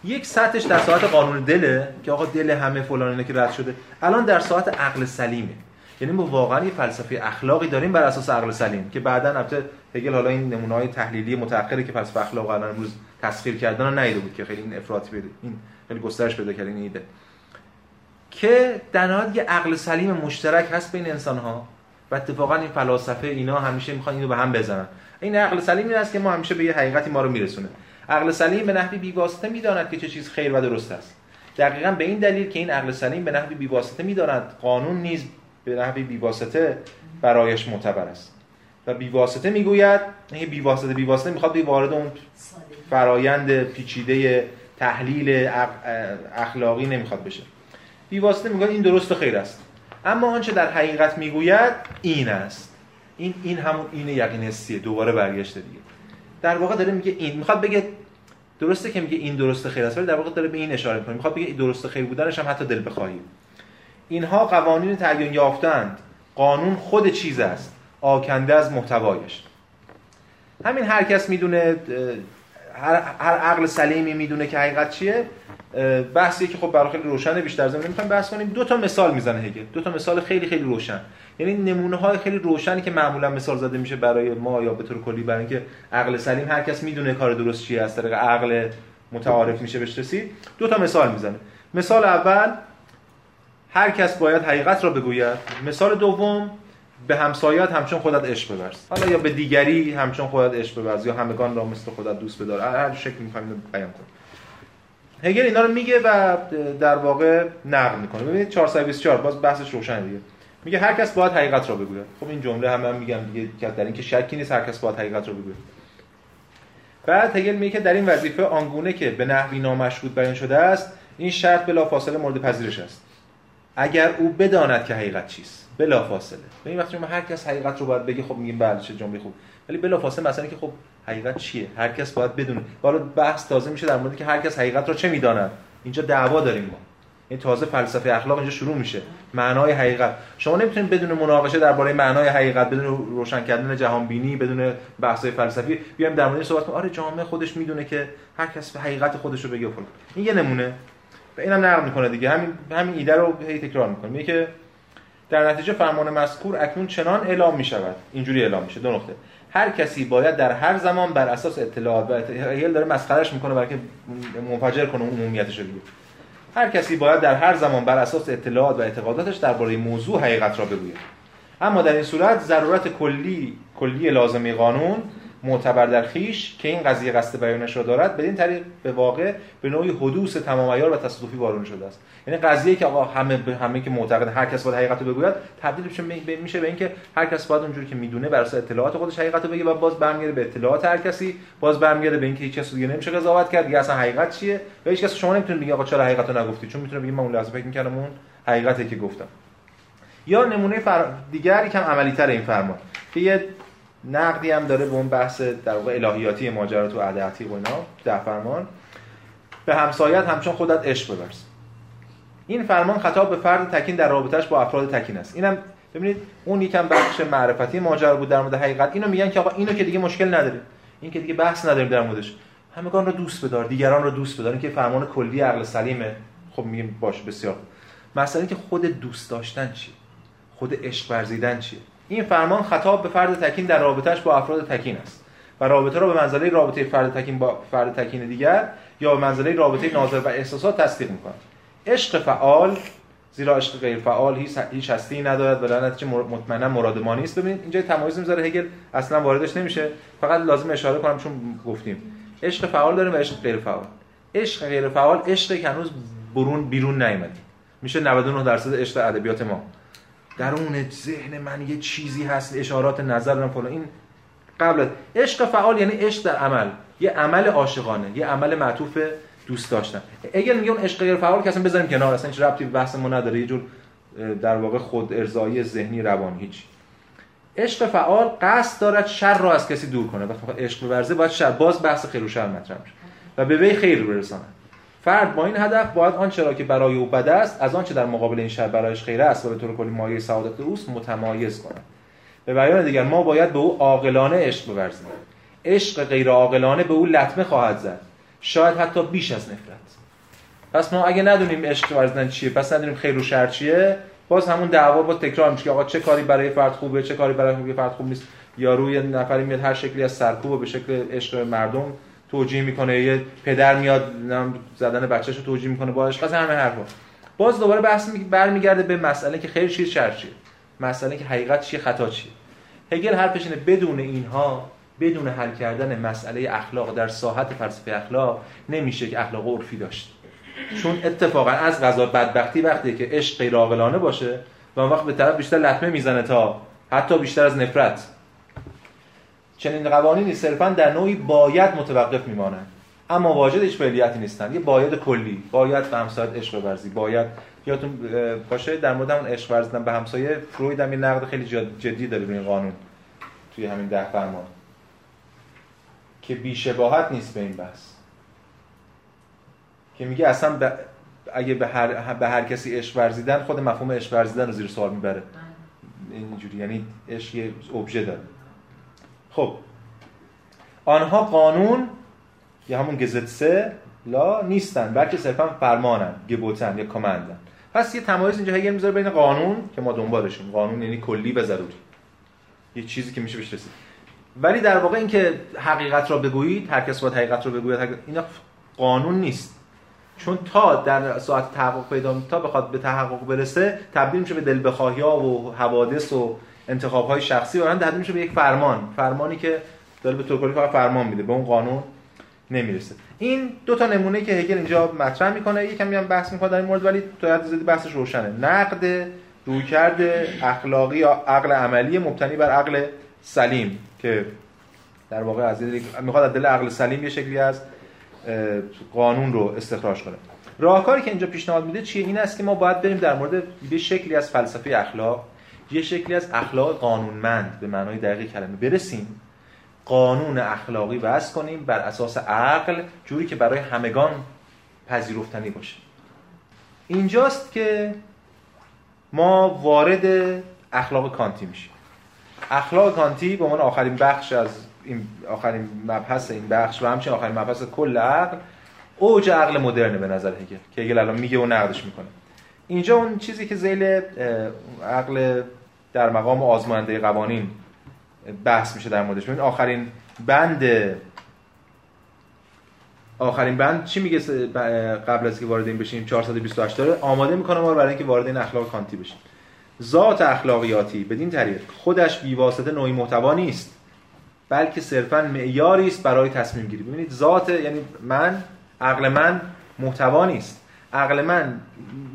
یک سطحش در ساعت قانون دله که آقا دل همه فلان اینه که رد شده. الان در ساعت عقل سلیمه. یعنی ما واقعا یه فلسفه اخلاقی داریم بر اساس عقل سلیم که بعدا البته هگل حالا این نمونه‌های تحلیلی متأخری که فلسفه اخلاق الان امروز تسخیر کردن رو نیده بود که خیلی این افراطی بده این خیلی گسترش پیدا کرد این ایده. که در نهایت یه عقل سلیم مشترک هست بین انسان ها و اتفاقا این فلاسفه اینا همیشه می‌خوان اینو به هم بزنن. این عقل سلیم این است که ما همیشه به یه حقیقتی ما رو میرسونه. عقل سلیم به نحوی بیواسطه می‌داند که چه چیز خیر و درست است. دقیقا به این دلیل که این عقل سلیم به نحوی بیواسطه می‌داند قانون نیز به نحوی بیواسطه برایش معتبر است. و بیواسطه می‌گوید این بیواسطه بیواسطه می‌خواد بی وارد اون فرایند پیچیده تحلیل اخلاقی نمی‌خواد بشه. بیواسطه میگه این درست و خیر است. اما آنچه در حقیقت می‌گوید این است. این این همون این یقین حسیه دوباره برگشته دیگه. در واقع داره میگه این. می‌خواد بگه درسته که میگه این درست خیر است ولی در واقع داره به این اشاره می‌کنه. می‌خواد بگه درست خیر بودنش هم حتی دل بخواهی. اینها قوانین تعیین یافتند. قانون خود چیز است. آکنده از محتوایش. همین هر کس می‌دونه هر, هر عقل سلیمی می‌دونه که حقیقت چیه. بحثی که خب برای خیلی روشنه بیشتر زمین می‌خوایم بحث کنیم. دو تا مثال می‌زنه هگل. دو تا مثال خیلی خیلی روشن. یعنی نمونه های خیلی روشنی که معمولا مثال زده میشه برای ما یا به طور کلی برای اینکه عقل سلیم هر کس می‌دونه کار درست چیه از طریق عقل متعارف میشه بهش رسید. دو تا مثال می‌زنه. مثال اول هر کس باید حقیقت را بگوید. مثال دوم به همسایت همچون خودت عشق بورز حالا یا به دیگری همچون خودت عشق بورز یا همگان را مثل خودت دوست بدار. هر شکل می‌خوایم بیان کنیم هگل اینا رو میگه و در واقع نقل می‌کنه. ببینید 424 باز بحثش روشن دیگه. میگه هر کس باید حقیقت را بگوید. خب این جمله هم, هم میگم دیگه در اینکه شکی نیست هر کس باید حقیقت را بگوید. بعد هگل میگه که در این وظیفه آنگونه که به نحوی نامشروط بیان شده است این شرط بلا فاصله مورد پذیرش است. اگر او بداند که حقیقت چیست بلا فاصله به این وقتی هر کس حقیقت رو باید بگه خب میگیم بله چه جمله خوب. ولی بلا فاصله مثلا که خب حقیقت چیه؟ هر کس باید بدونه. حالا بحث تازه میشه در مورد که هر کس حقیقت رو چه می‌داند. اینجا دعوا داریم ما. این تازه فلسفه اخلاق اینجا شروع میشه. معنای حقیقت. شما نمی‌تونید بدون مناقشه درباره معنای حقیقت بدون روشن کردن جهان بینی بدون بحث فلسفی بیایم در مورد صحبت کنیم. آره جامعه خودش می‌دونه که هر کس حقیقت خودش رو بگه این یه نمونه. اینم نقل می‌کنه دیگه. همین همین ایده رو هی تکرار می‌کنه. میگه که در نتیجه فرمان مذکور اکنون چنان اعلام می‌شود. اینجوری اعلام میشه. دو نقطه. هر کسی باید در هر زمان بر اساس اطلاعات و هگل داره مسخرهش می‌کنه برای که منفجر کنه عمومیتش رو هر کسی باید در هر زمان بر اساس اطلاعات و اعتقاداتش درباره موضوع حقیقت را بگوید. اما در این صورت ضرورت کلی کلی لازمی قانون معتبر در خیش که این قضیه قصد بیانش را دارد بدین طریق به واقع به نوعی حدوث تمام عیار و تصادفی وارد شده است. یعنی قضیه که آقا همه همه که معتقد هر کس باید حقیقت رو بگوید تبدیل میشه به اینکه هر کس باید اونجوری که می‌دونه بر اساس اطلاعات خودش حقیقت رو بگه و باز برمیگرده به اطلاعات هر کسی باز برمیگرده به اینکه هیچ کس دیگه نمیشه قضاوت کرد دیگه اصلا حقیقت چیه؟ و هیچ کس شما نمی‌تونه بگه آقا چرا حقیقت رو نگفتی؟ چون می‌تونه بگه من اون لحظه فکر می‌کردم اون حقیقتی که گفتم. یا نمونه فر... دیگری کم عملی‌تر این فرمان. که یه نقدی هم داره به اون بحث در واقع الهیاتی ماجرات و عدالتی و اینا در فرمان. به همسایت همچون خودت عشق ببرز. این فرمان خطاب به فرد تکین در رابطش با افراد تکین است. اینم ببینید اون یکم بخش معرفتی ماجرا بود در مورد حقیقت. اینو میگن که آقا اینو که دیگه مشکل نداره این که دیگه بحث نداریم در موردش. همگان رو دوست بدار دیگران رو دوست بدار. این که فرمان کلی عقل سلیمه. خب میگیم باش بسیار مثلا که خود دوست داشتن چی خود عشق ورزیدن چیه؟ این فرمان خطاب به فرد تکین در رابطهش با افراد تکین است. و رابطه را به منزله رابطه فرد تکین با فرد تکین دیگر یا به منزله رابطه ناظر و احساسات تصدیق می‌کنه عشق فعال زیرا عشق غیر فعال هیچ هستی ندارد و نتیجه مطمئنا مراد ما نیست ببینید اینجا تمایز می‌ذاره. هگل اصلا واردش نمیشه. فقط لازم اشاره کنم چون گفتیم. عشق فعال داریم و عشق غیر فعال. عشق غیر فعال عشقی که هنوز برون بیرون نیامده میشه 99 درصد عشق ادبیات ما. درون ذهن من یه چیزی هست اشارات نظر فلان. این قبل عشق فعال یعنی عشق در عمل. یه عمل عاشقانه یه عمل معطوف دوست داشتن. اگر میگه اون عشق غیر فعال که اصلا بذاریم کنار اصلا هیچ ربطی به بحث ما نداره. یه جور در واقع خود ارضایی ذهنی روانی هیچ. عشق فعال قصد دارد شر را از کسی دور کنه وقتی عشق ورزه باید شر باز بحث خیر و شر مطرح و به وی خیر برساند فرد با این هدف باید آنچه را که برای او بد است از آنچه در مقابل این شر برایش خیر است و به طور کلی مایه سعادت اوست متمایز کند. به بیان دیگر ما باید به او عاقلانه عشق بورزیم. عشق غیر عاقلانه به او لطمه خواهد زد. شاید حتی بیش از نفرت. پس ما اگه ندونیم عشق ورزیدن چیه پس ندونیم خیر و شر چیه باز همون دعوا با تکرار میشه که آقا چه کاری برای فرد خوبه چه کاری برای فرد خوب نیست. یا روی نفری میاد هر شکلی از سرکوب به شکل عشق مردم توجیه می‌کنه. یه پدر میاد زدن بچه‌شو توجیه می‌کنه. با عشق همه حرفا. باز دوباره بحث برمیگرده به مسئله که خیر چیز شر چیه. مسئله که حقیقت چیه خطا چیه. هگل حرفش اینه بدون اینها بدون حل کردن مسئله اخلاق در ساحت فلسفه اخلاق نمیشه که اخلاق عرفی داشت. چون اتفاقا از غذا بدبختی وقتی که عشق غیر باشه و اون وقت به طرف بیشتر لطمه می‌زنه تا حتی بیشتر از نفرت. چنین قوانینی صرفا در نوعی باید متوقف میمانند اما واجد هیچ فعلیتی نیستن یه باید کلی. باید به همسایت عشق ورزی باید یادتون باشه در مورد اون عشق ورزیدن به همسایه فروید هم یه نقد خیلی جدی داره روی این قانون. توی همین ده فرمان. که بیشباهت نیست به این بحث. که میگه اصلا اگه به هر, به هر کسی عشق ورزیدن خود مفهوم عشق ورزیدن رو زیر سوال می‌بره. اینجوری. یعنی عشق یه ابژه داره. خب. آنها قانون یا همون گزت لا نیستن بلکه صرفا فرمانن گبوتن یا کامندن. پس یه تمایز اینجا هگل می‌ذاره بین قانون که ما دنبالشیم. قانون یعنی کلی و ضروری. یه چیزی که میشه بهش رسید. ولی در واقع اینکه حقیقت را بگویید هر کس باید حقیقت را بگوید اینا قانون نیست. چون تا در ساعت تحقق پیدا تا بخواد به تحقق برسه تبدیل میشه به دل بخواهی ها و حوادث و انتخاب های شخصی و تبدیل میشه به یک فرمان. فرمانی که داره به طور کلی فرمان میده. به اون قانون نمی‌رسه. این دو تا نمونه که هگل اینجا مطرح می‌کنه یکم هم بحث می‌کنه در این مورد ولی تو حد بحثش روشنه. نقد رویکرد اخلاقی یا عقل عملی مبتنی بر عقل سلیم که در واقع از می‌خواد از دل عقل سلیم یه شکلی از قانون رو استخراج کنه. راهکاری که اینجا پیشنهاد میده چیه؟ این است که ما باید بریم در مورد یه شکلی از فلسفه اخلاق یه شکلی از اخلاق قانونمند به معنای دقیق کلمه برسیم. قانون اخلاقی وضع کنیم بر اساس عقل جوری که برای همگان پذیرفتنی باشه. اینجاست که ما وارد اخلاق کانتی میشیم. اخلاق کانتی به عنوان آخرین بخش از این آخرین مبحث این بخش و همچنین آخرین مبحث کل عقل اوج عقل مدرنه به نظر هگل. که هگل الان میگه و نقدش می‌کنه. اینجا اون چیزی که زیل عقل در مقام آزماینده قوانین بحث میشه در موردش. ببین آخرین بند آخرین بند چی میگه قبل از که وارد این بشیم؟ 428 داره آماده می‌کنه ما رو برای اینکه وارد این اخلاق کانتی بشیم. ذات اخلاقیاتی بدین طریق خودش بیواسطه نوعی محتوا نیست بلکه صرفا معیاری است برای تصمیم گیری. ببینید ذات یعنی من عقل من محتوا نیست. عقل من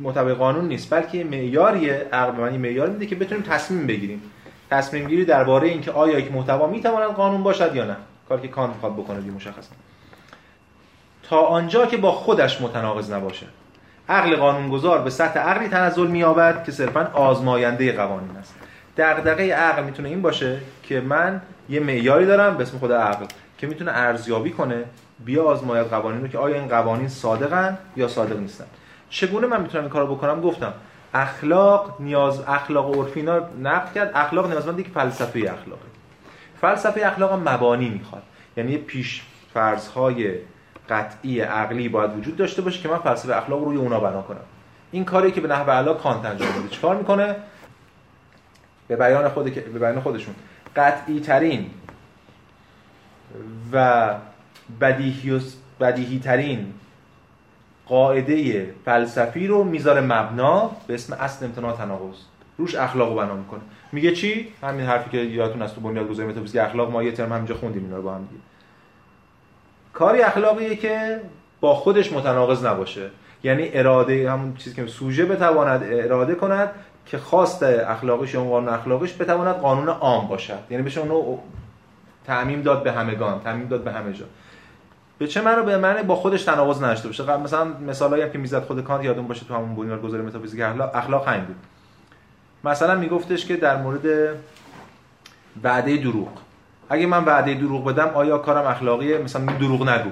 محتوای قانون نیست بلکه معیاریه عقل من معیار میده که بتونیم تصمیم بگیریم. تصمیم گیری درباره اینکه آیا یک محتوا می‌تواند قانون باشد یا نه. کاری که کانت می‌خواد بکنه بی مشخص تا آنجا که با خودش متناقض نباشه. عقل قانونگذار به سطح عقلی تنزل مییابد که صرفا آزماینده قوانین است. دغدغه عقل می‌تونه این باشه که من یه معیاری دارم به اسم خود عقل که می‌تونه ارزیابی کنه بیا آزماید قوانین رو که آیا این قوانین صادقن یا صادق نیستن. چگونه من می‌تونم این کارو بکنم؟ گفتم اخلاق نیاز اخلاق عرفی اینا نقد کرد. اخلاق نیازمند یک فلسفه اخلاقی فلسفه اخلاق مبانی می‌خواد. یعنی پیش فرض قطعی عقلی باید وجود داشته باشه که من فلسفه اخلاق روی اونا بنا کنم. این کاری که به نحو علا کانت انجام داده چیکار می‌کنه؟ به بیان خود به بیان خودشون. قطعی ترین و بدیهی بدیهی ترین قاعده فلسفی رو می‌ذاره مبنا به اسم اصل امتناع تناقض. روش اخلاق رو بنا می‌کنه. میگه چی؟ همین حرفی که یادتون از تو بنیادگذاری متافیزیک اخلاق ما یه ترم همینجا خوندیم اینا رو با هم دیگه. کاری اخلاقیه که با خودش متناقض نباشه. یعنی اراده همون چیزی که سوژه بتواند اراده کند که خواست اخلاقیش یا قانون اخلاقیش بتواند قانون عام باشد. یعنی بشه اونو تعمیم داد به همگان تعمیم داد به همه جا. به چه رو به معنی با خودش تناقض نداشته باشه. مثلا مثالایی که می‌زد خود کانت یادون باشه تو همون بنیانگذاری متافیزیک اخلاق اخلاق همین بود. مثلا میگفتش که در مورد وعده دروغ. اگه من وعده دروغ بدم آیا کارم اخلاقیه مثلا دروغ نگو.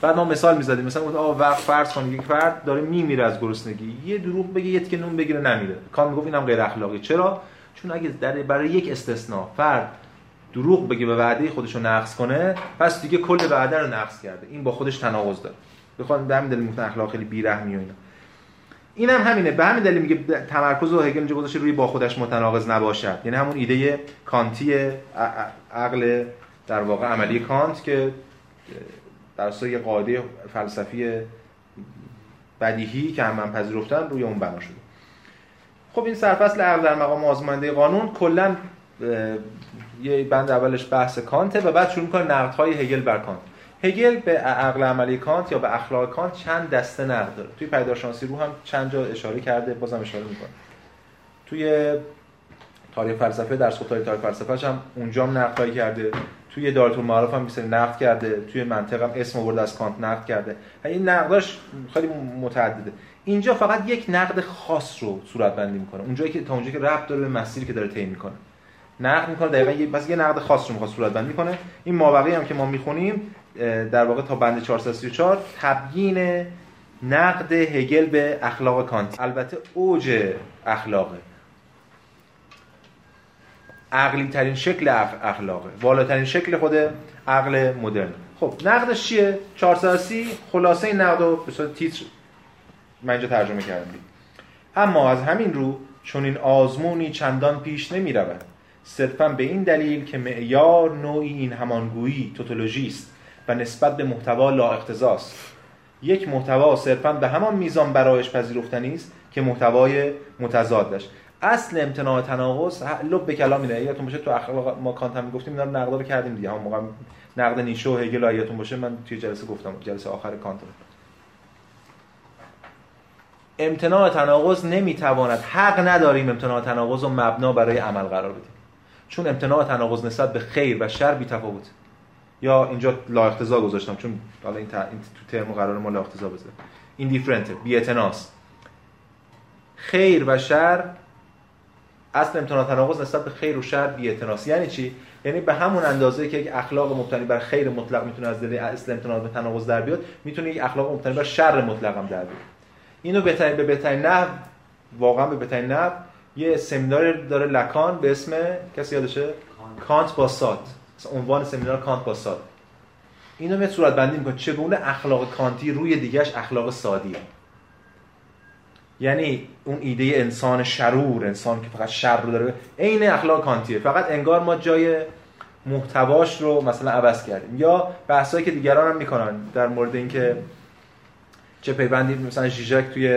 بعد ما مثال می‌زدیم. مثلا گفت آ وقت فرض کن یک فرد داره میمیره از گرسنگی. یه دروغ بگه یه تیکه نون بگیره نمیره. کان می‌گفت اینم غیر اخلاقی. چرا؟ چون اگه در برای یک استثناء فرد دروغ بگه و وعده خودش رو نقض کنه پس دیگه کل وعده رو نقض کرده. این با خودش تناقض داره. بخوام به همین دلیل می‌گفتن اخلاق خیلی بیرحمی و اینا. اینم هم همینه. به همین دلیل میگه تمرکز و هگل گذاشته روی با خودش متناقض نباشد. یعنی همون ایده کانتی عقل در واقع عملی کانت که در اصل یه قاعده فلسفی بدیهی که هم من پذیرفتن روی اون بنا شده. خب این سرفصل عقل در مقام آزمانده قانون کلا یه بند اولش بحث کانته و بعد شروع می‌کنه نقدهای هگل بر کانت. هگل به عقل عملی کانت یا به اخلاق کانت چند دسته نقد داره. توی پیداشانسی رو هم چند جا اشاره کرده بازم اشاره می‌کنه. توی تاریخ فلسفه در تاریخ تاریخ فلسفه هم اونجا هم کرده. توی دارتون معارف هم مثل نقد کرده. توی منطق هم اسم آورده از کانت نقد کرده. این نقداش خیلی متعدده. اینجا فقط یک نقد خاص رو صورت بندی می‌کنه. اونجایی که تا اونجایی که ربط داره به مسیری که داره طی می‌کنه. نقد می‌کنه دقیقاً بس یه نقد خاص رو می‌خواد صورت بندی کنه این مابقی هم که ما می‌خونیم در واقع تا بند 434 تبیین نقد هگل به اخلاق کانت. البته اوج اخلاقه. عقلی ترین شکل اخلاقه. والاترین شکل خود عقل مدرن. خب نقدش چیه؟ 430 خلاصه این نقد رو به صورت تیتر من اینجا ترجمه کردم. اما از همین رو چون این آزمونی چندان پیش نمی رود صرفا به این دلیل که معیار نوعی این همانگویی توتولوژی است و نسبت به محتوا لا اقتضاست. یک محتوا صرفا به همان میزان برایش پذیرفتنی است که محتوای متضادش اصل امتناع تناقض لب به کلام اینه. یادتون باشه تو اخلاق ما کانت هم گفتیم اینا رو نقد رو کردیم دیگه. همون موقع نقد نیشه و هگل یادتون باشه من توی جلسه گفتم. جلسه آخر کانت امتناع تناقض نمی‌تواند حق نداریم امتناع تناقض و مبنا برای عمل قرار بدیم. چون امتناع تناقض نسبت به خیر و شر بی تفاوت. یا اینجا لا گذاشتم چون حالا این, این تو ترم قرار ما لا اقتضا این دیفرنت بی خیر و شر اصل امتناع تناقض نسبت به خیر و شر بی یعنی چی؟ یعنی به همون اندازه که یک اخلاق مبتنی بر خیر مطلق می‌تونه از دل اصل امتناع به تناقض در بیاد می‌تونه یک اخلاق مبتنی بر شر مطلق هم در بیاد. اینو بهترین به بهترین نحو واقعا به بهترین نحو یه سمینار داره لکان به اسم کسی یادشه؟ کانت با سات عنوان سمینار کانت با سات اینو می صورت بندی می‌کنه چگونه اخلاق کانتی روی دیگهش اخلاق سادیه؟ یعنی اون ایده انسان شرور انسان که فقط شر رو داره عین اخلاق کانتیه. فقط انگار ما جای محتواش رو مثلا عوض کردیم. یا بحثایی که دیگران هم می‌کنن در مورد اینکه چه پیوندی مثلا ژیژک توی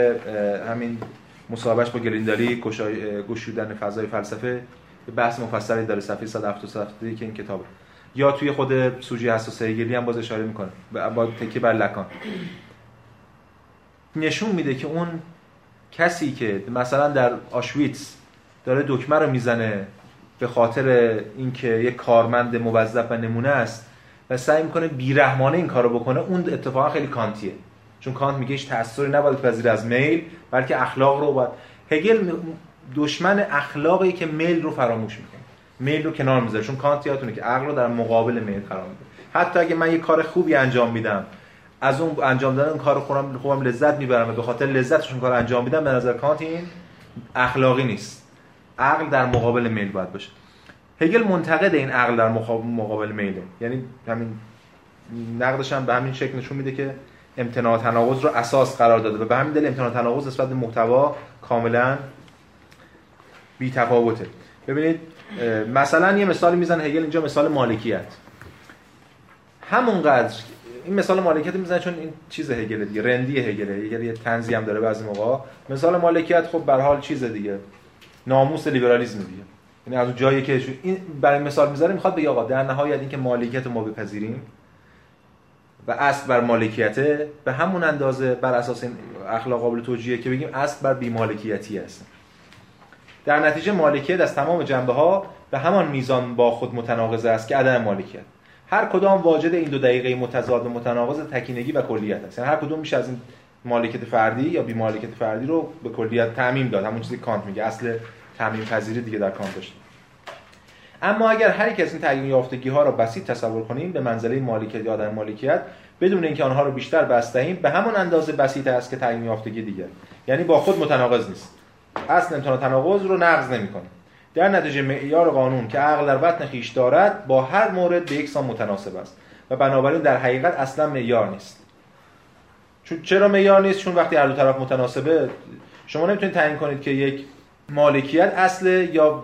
همین مصاحبهش با گلیندالی گشودن فضای فلسفه بحث مفصلی داره صفحه 177 که این کتابه یا توی خود سوژه حساس گلی هم باز اشاره می‌کنه. با تکیه بر لکان. نشون میده که اون کسی که مثلا در آشویتس داره دکمه رو می‌زنه به خاطر اینکه یک کارمند موظف و نمونه است و سعی می‌کنه بیرحمانه این کارو بکنه اون اتفاقا خیلی کانتیه. چون کانت میگه هیچ تأثیری نباید پذیر از میل بلکه اخلاق رو باید. هگل دشمن اخلاقی که میل رو فراموش می‌کنه. میل رو کنار می‌ذاره. چون کانت یادتونه که عقل رو در مقابل میل قرار میده. حتی اگه من یه کار خوبی انجام میدم از اون انجام دادن اون کار خودم خوبم لذت می‌برم و به خاطر لذتشون کار انجام میدم به نظر کانت این اخلاقی نیست. عقل در مقابل میل باید باشه. هگل منتقد این عقل در مقابل میله. یعنی همین نقدش هم به همین شکل نشون میده که امتناع تناقض رو اساس قرار داده و به همین دلیل امتناع تناقض نسبت به محتوا کاملا بی تفاوته ببینید مثلا یه مثال میزن هگل اینجا مثال مالکیت. همونقدر این مثال مالکیت می‌زنه چون این چیز هگل دیگه رندی هگل هگل یه طنزی هم داره بعضی موقع مثال مالکیت خب به حال چیز دیگه. ناموس لیبرالیسم دیگه. یعنی از اون جایی که این برای مثال می‌ذاره می‌خواد بگه آقا در نهایت اینکه مالکیت ما بپذیریم و اصل بر مالکیته به همون اندازه بر اساس این اخلاق قابل توجیه که بگیم اصل بر بیمالکیتی است. در نتیجه مالکیت از تمام جنبه ها به همان میزان با خود متناقض است که عدم مالکیت. هر کدام واجد این دو دقیقه متضاد و متناقض تکینگی و کلیت است. یعنی هر کدوم میشه از این مالکیت فردی یا بی مالکیت فردی رو به کلیت تعمیم داد. همون چیزی کانت میگه اصل تعمیم پذیری دیگه در کانت داشت اما اگر هر یک این تعیین یافتگی ها را بسیط تصور کنیم به منزله مالکیت یا عدم مالکیت بدون اینکه آنها رو بیشتر بستهیم به همون اندازه بسیط است که تعیین یافتگی دیگر. یعنی با خود متناقض نیست. اصل امتناع تناقض رو نقض نمی‌کنه. در نتیجه معیار قانون که عقل در بطن خیش دارد با هر مورد به یکسان متناسب است و بنابراین در حقیقت اصلا معیار نیست. چون چرا معیار نیست؟ چون وقتی هر دو طرف متناسبه شما نمی‌تونید تعیین کنید که یک مالکیت اصل یا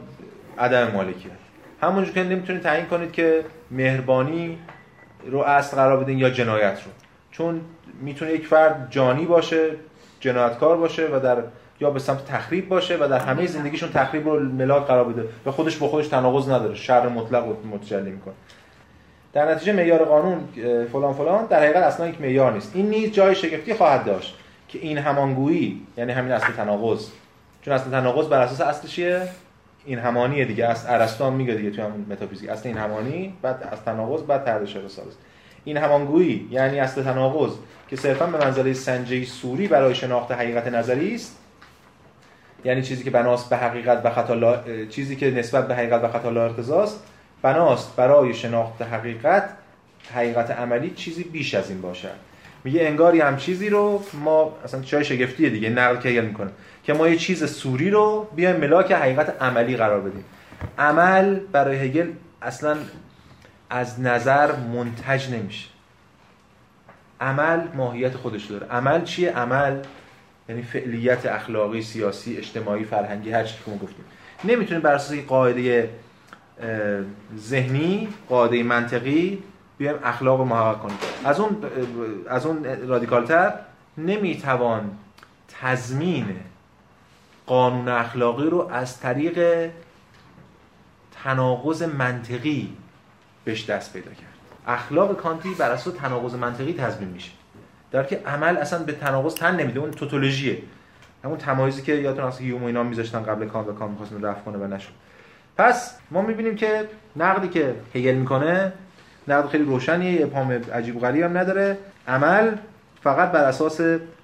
عدم مالکیت. همونجور که نمی‌تونید تعیین کنید که مهربانی رو اصل قرار بدین یا جنایت رو. چون می‌تونه یک فرد جانی باشه جنایتکار باشه و در یا به سمت تخریب باشه و در همه زندگیشون تخریب رو ملاک قرار بده و خودش با خودش تناقض نداره شر مطلق رو متجلی می‌کنه. در نتیجه معیار قانون فلان فلان در حقیقت اصلا یک معیار نیست. این نیز جای شگفتی خواهد داشت که این همانگویی یعنی همین اصل تناقض. چون اصل تناقض بر اساس اصل چیه؟ این همانیه دیگه از ارسطو هم میگه دیگه تو همون متافیزیک. اصل این همانی بعد از تناقض بعد تردش رسالت این همانگویی یعنی اصل تناقض که صرفا به منزله سنجه سوری برای شناخت حقیقت نظری است. یعنی چیزی که بناست به حقیقت و خطا لا... چیزی که نسبت به حقیقت و خطا لا ارتضاست بناست برای شناخت حقیقت حقیقت عملی چیزی بیش از این باشد. میگه انگاری هم چیزی رو ما اصلا چای شگفتیه دیگه نقل که می‌کنه. که ما یه چیز سوری رو بیایم ملاک حقیقت عملی قرار بدیم. عمل برای هگل اصلا از نظر منتج نمیشه. عمل ماهیت خودش داره. عمل چیه؟ عمل یعنی فعلیت اخلاقی سیاسی اجتماعی فرهنگی هر چیزی که ما گفتیم. نمی‌تونه بر اساس قاعده ذهنی قاعده منطقی بیایم اخلاق رو محقق کنیم. از اون از اون رادیکالتر نمی‌توان تضمین قانون اخلاقی رو از طریق تناقض منطقی بهش دست پیدا کرد. اخلاق کانتی بر اساس تناقض منطقی تضمین میشه. در که عمل اصلا به تناقض تن نمیده اون توتولوژیه. همون تمایزی که یادتون هست هیوم اینا میذاشتن قبل کانت و کانت می‌خواست رفع کنه و نشد. پس ما می‌بینیم که نقدی که هگل می‌کنه نقد خیلی روشنیه ابهام عجیب و غریب هم نداره. عمل فقط بر اساس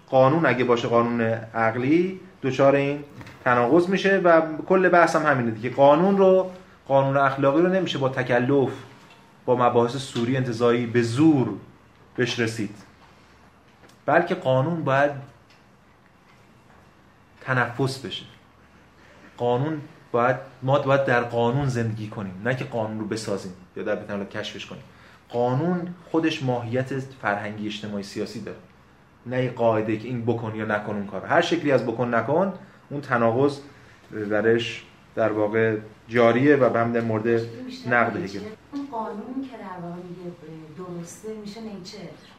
قانون اگه باشه قانون عقلی دچار این تناقض میشه و کل بحث هم همینه دیگه. قانون رو قانون اخلاقی رو نمیشه با تکلف با مباحث سوری انتزاعی به زور بهش رسید بلکه قانون باید تنفس بشه. قانون باید ما باید در قانون زندگی کنیم. نه که قانون رو بسازیم یا در کشفش کنیم. قانون خودش ماهیت فرهنگی اجتماعی سیاسی داره. نه قاعده که این بکن یا نکن اون کار. هر شکلی از بکن نکن اون تناقض درش در واقع جاریه و به همین مورد نقد دیگه.
اون قانون که در واقع درسته میشه نیچه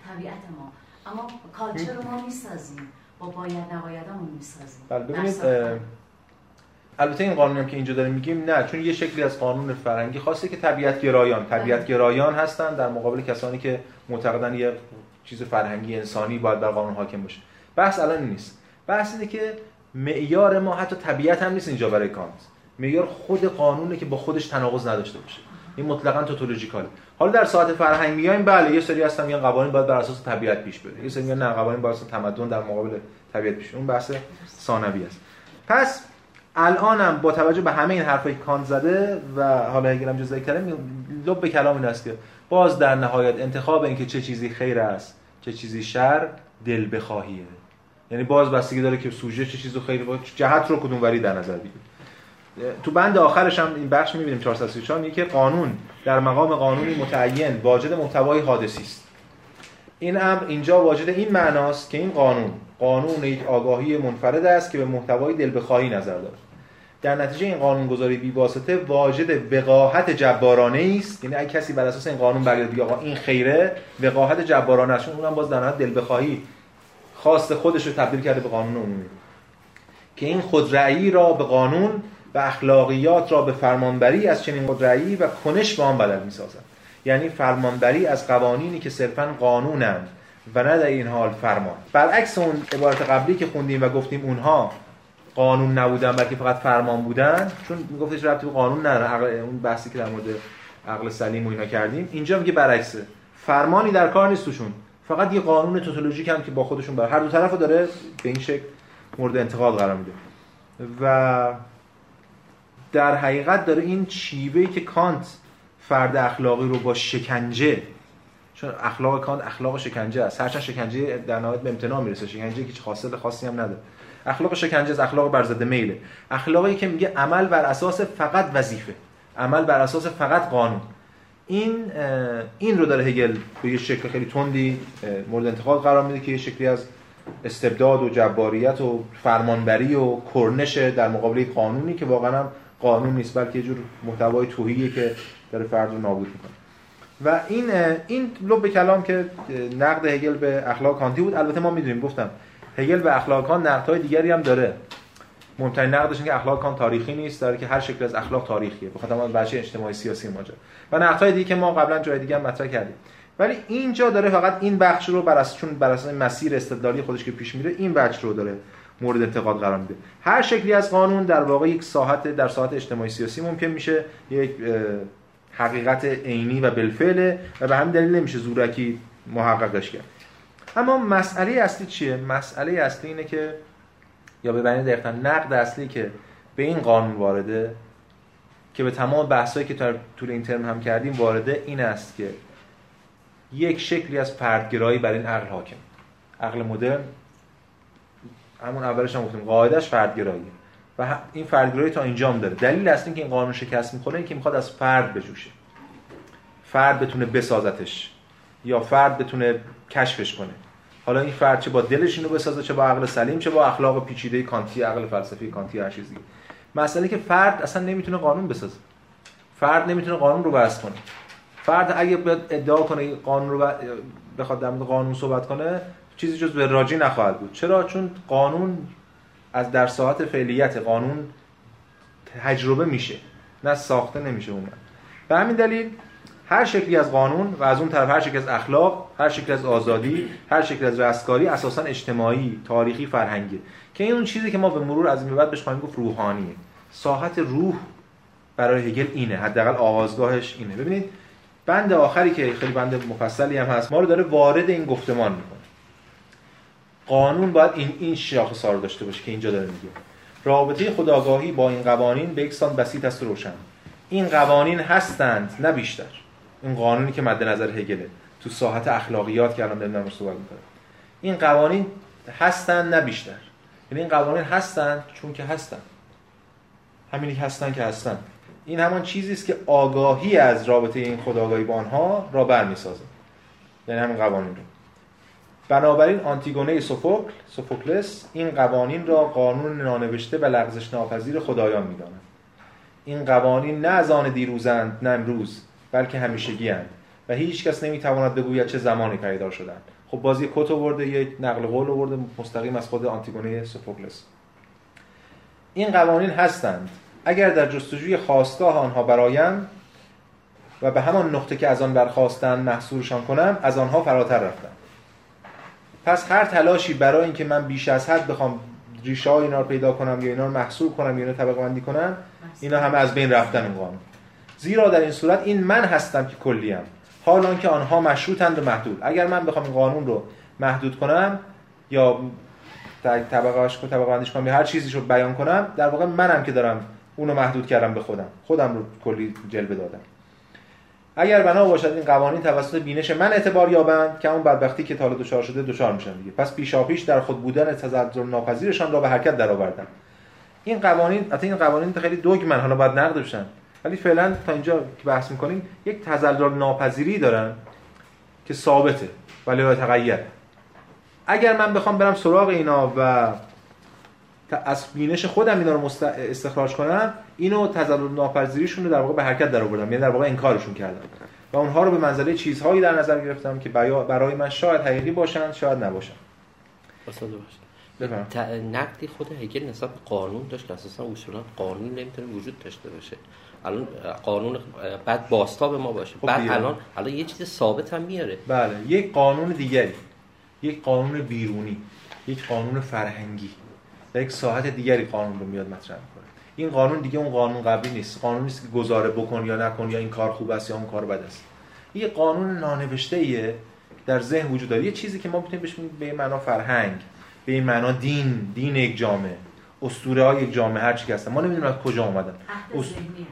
طبیعت ما. اما کالچر رو ما می‌سازیم. با باید نبایدمون می‌سازیم.
بله ببینید البته این قانونی هم که اینجا داریم میگیم نه چون یه شکلی از قانون فرنگی خاصه که طبیعت گرایان. بله. طبیعت گرایان هستن در مقابل کسانی که معتقدن یه چیز فرهنگی انسانی باید بر قانون حاکم باشه. بحث الان نیست. بحث اینه که معیار ما حتی طبیعت هم نیست اینجا برای کانت معیار خود قانونه که با خودش تناقض نداشته باشه. این مطلقاً توتولوژیکاله. حالا در ساعت فرهنگ میایم بله یه سری هستن میگن قوانین باید بر اساس طبیعت پیش بره. یه سری میگن نه قوانین بر اساس تمدن در مقابل طبیعت پیش اون بحث ثانوی است. پس الانم با توجه به همه این حرفایی که کانت زده و حالا اگه هم جزئی کردم لب به کلام این است که باز در نهایت انتخاب اینکه چه چیزی خیر است چه چیزی شر دل بخواهیه. یعنی باز بستگی داره که سوژه چه چیزو خیر باشه جهت رو کدوم وری در نظر بگیرید تو بند آخرش هم این بخش می‌بینیم 434 میگه که قانون در مقام قانونی متعین واجد محتوای حادثی است. این امر اینجا واجد این معناست که این قانون قانون یک آگاهی منفرد است که به محتوای دل بخواهی نظر دارد. در نتیجه این قانون گذاری بی واسطه واجد وقاحت جبارانه است. یعنی اگه کسی بر اساس این قانون بگه بگه آقا این خیره وقاحت جبارانه است. اونم باز در دل بخواهی خواست خودش رو تبدیل کرده به قانون عمومی. که این خودرأیی را به قانون و اخلاقیات را به فرمانبری از چنین خودرأیی و کنش به آن بدل می‌سازد. یعنی فرمانبری از قوانینی که صرفا قانونند و نه در این حال فرمان. برعکس اون عبارت قبلی که خوندیم و گفتیم اونها قانون نبودن بلکه فقط فرمان بودن چون میگفتش ربطی به قانون نداره اون بحثی که در مورد عقل سلیم و اینا کردیم. اینجا میگه برعکسه. فرمانی در کار نیست توشون. فقط یه قانون توتولوژیک هم که با خودشون بر هر دو طرفو داره به این شکل مورد انتقاد قرار میده. و در حقیقت داره این شیوهی که کانت فرد اخلاقی رو با شکنجه چون اخلاق کانت اخلاق شکنجه است. هرچند شکنجه در نهایت به امتناع می‌رسه. شکنجه که حاصل خاصی هم نداره. اخلاق شکنجه از اخلاق بر ضد میله. اخلاقی که میگه عمل بر اساس فقط وظیفه. عمل بر اساس فقط قانون. این این رو داره هگل به یه شکل خیلی تندی مورد انتقاد قرار میده که یه شکلی از استبداد و جباریت و فرمانبری و کرنش در مقابل قانونی که واقعا هم قانون نیست بلکه یه جور محتوای توهیه که داره فرد رو نابود می‌کنه. و این این لب کلام که نقد هگل به اخلاق کانتی بود. البته ما می‌دونیم گفتم هگل به اخلاق کانت نقدهای دیگری هم داره. مهمترین نقدش که اخلاق کانت تاریخی نیست داره که هر شکل از اخلاق تاریخیه. بخاطر اون بچه اجتماعی سیاسی ماجرا و نقدهای دیگه که ما قبلا جای دیگه هم مطرح کردیم. ولی اینجا داره فقط این بخش رو بر اساس چون بر اساس مسیر استدلالی خودش که پیش میره این بخش رو داره مورد انتقاد قرار میده. هر شکلی از قانون در واقع یک ساحت در ساحت اجتماعی سیاسی ممکن میشه یک حقیقت عینی و بالفعل و به همین دلیل نمیشه زورکی محققش کرد. اما مسئله اصلی چیه؟ مسئله اصلی اینه که یا به معنی دقیقا نقد اصلی که به این قانون وارده که به تمام بحثایی که تا طول این ترم هم کردیم وارده این است که یک شکلی از فردگرایی بر این عقل حاکم. عقل مدرن همون اولش هم گفتیم قاعدش فردگراییه. و این فردگرایی تا اینجام داره. دلیل اصلی که این قانون شکست می‌خوره این که می‌خواد از فرد بجوشه. فرد بتونه بسازتش یا فرد بتونه کشفش کنه. حالا این فرد چه با دلش اینو بسازه چه با عقل سلیم چه با اخلاق پیچیده کانتی عقل فلسفی کانتی هر چیزی مسئله که فرد اصلا نمی‌تونه قانون بسازه. فرد نمی‌تونه قانون رو وضع کنه. فرد اگه ادعا کنه قانون رو بخواد در مورد قانون صحبت کنه چیزی جز به راجی نخواهد بود. چرا؟ چون قانون از در ساعت فعلیت قانون تجربه میشه نه ساخته نمیشه اون به همین دلیل هر شکلی از قانون و از اون طرف هر شکلی از اخلاق هر شکلی از آزادی هر شکلی از رستگاری اساسا اجتماعی تاریخی فرهنگی. که این اون چیزی که ما به مرور از این بعد بهش خواهیم گفت روحانیه. ساحت روح برای هگل اینه. حداقل آغازگاهش اینه. ببینید بند آخری که خیلی بند مفصلی هم هست ما رو داره وارد این گفتمان می‌کنه. قانون باید این این شاخص رو داشته باشه که اینجا داره میگه. رابطه خداگاهی با این قوانین به یکسان بسیط است روشن. این قوانین هستند نه بیشتر. این قانونی که مد نظر هگله تو ساحت اخلاقیات که الان داریم صحبت می‌کنه این قوانین هستند نه بیشتر. یعنی این قوانین هستند چون که هستند همینی که هستند که هستند این همان چیزی است که آگاهی از رابطه این خداگاهی با آنها را برمیسازه. یعنی همین قوانین رو. بنابراین آنتیگونه سوفوکل سوفوکلس این قوانین را قانون نانوشته و لغزش ناپذیر خدایان می‌داند. این قوانین نه از آن دیروزند نه امروز. بلکه همیشگی هستند و هیچ کس نمی‌تواند بگوید چه زمانی پیدا شدند. خب بازی کت آورده یک نقل قول آورده مستقیم از خود آنتیگونه سوفوکلس. این قوانین هستند. اگر در جستجوی خواستگاه آنها برایم و به همان نقطه که از آن برخواستن محصولشان کنم از آنها فراتر رفتم. پس هر تلاشی برای اینکه من بیش از حد بخوام ریشه های اینا رو پیدا کنم یا اینا رو محصول کنم یا اینا طبقه بندی کنم اینا همه از بین رفتن این قانون. زیرا در این صورت این من هستم که کلیم. حال آنکه آنها مشروطند و محدود. اگر من بخوام این قانون رو محدود کنم یا طبقهش طبقه بندیش کنم یا هر چیزی رو بیان کنم در واقع منم که دارم اونو محدود کردم به خودم. خودم رو کلی جلوه دادم. اگر بنا باشد این قوانین توسط بینش من اعتبار یابند که اون بدبختی که تالا دچار شده دچار میشن دیگه. پس پیشاپیش در خود بودن تزلزل ناپذیرشان را به حرکت درآوردن این قوانین حتی این قوانین خیلی دوگمن حالا باید نقد بشن. ولی فعلا تا اینجا که بحث می‌کنیم یک تزلزل ناپذیری دارن که ثابته ولی لا تغییر. اگر من بخوام برم سراغ اینا و از بینش خودم اینا رو استخراج کنم اینو تزلزل ناپذیریشون رو در واقع به حرکت در آوردم یعنی در واقع انکارشون کردم. و اونها رو به منزله چیزهایی در نظر گرفتم که برای من شاید حقیقی باشن شاید نباشن.
نقدی خود هگل نسبت به قانون داشت که اساسا اصولا قانون نمی‌تونه وجود داشته باشه. الان قانون بعد باستاب ما باشه خب بعد الان الان یه چیز ثابت هم میاره.
بله یک قانون دیگری یک قانون بیرونی یک قانون فرهنگی در یک ساحت دیگری قانون رو میاد مطرح می‌کنه. این قانون دیگه اون قانون قبلی نیست. قانون نیست که گزاره بکن یا نکن یا این کار خوب است یا اون کار بد است. یه قانون نانوشته ایه در ذهن وجود داره. یه چیزی که ما می‌تونیم بهش به معنا فرهنگ به این معنا دین دین یک جامعه. اسطوره های یک جامعه هر چی هستن. ما نمی‌دونیم از کجا اومدن.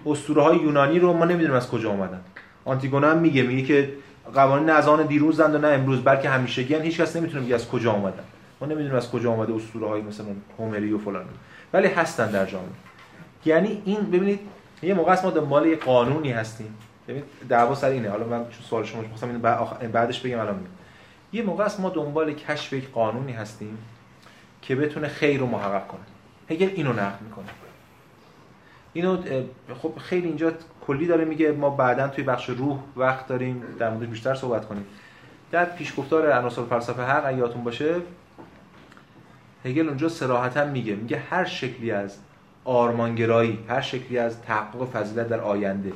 اسطوره های یونانی رو ما نمی‌دونیم از کجا اومدن. آنتیگونه هم میگه میگه که قوانین از آن دیروزند و نه امروز بلکه همیشگی هیچ کس نمی‌تونه بگه از کجا اومدن. ما نمی‌دونیم از کجا اومده اسطوره های مثلا هومری و فلان ولی هستن در جامعه. یعنی این ببینید یه موقع ما دنبال یه قانونی هستیم. ببینید دعوا سر اینه. حالا من چون سوال شما می‌خواستم اینو بعدش بگم الان میگم. یه موقع ما دنبال کشف یک قانونی هستیم که بتونه خیر رو محقق کنه. هگل اینو نقد می‌کنه. اینو خب خیلی اینجا کلی داره میگه ما بعدا توی بخش روح وقت داریم در مورد بیشتر صحبت کنیم. در پیشگفتار عناصر فلسفه حق یادتون باشه هگل اونجا صراحتا میگه میگه هر شکلی از آرمانگرایی هر شکلی از تحقق فضیلت در آینده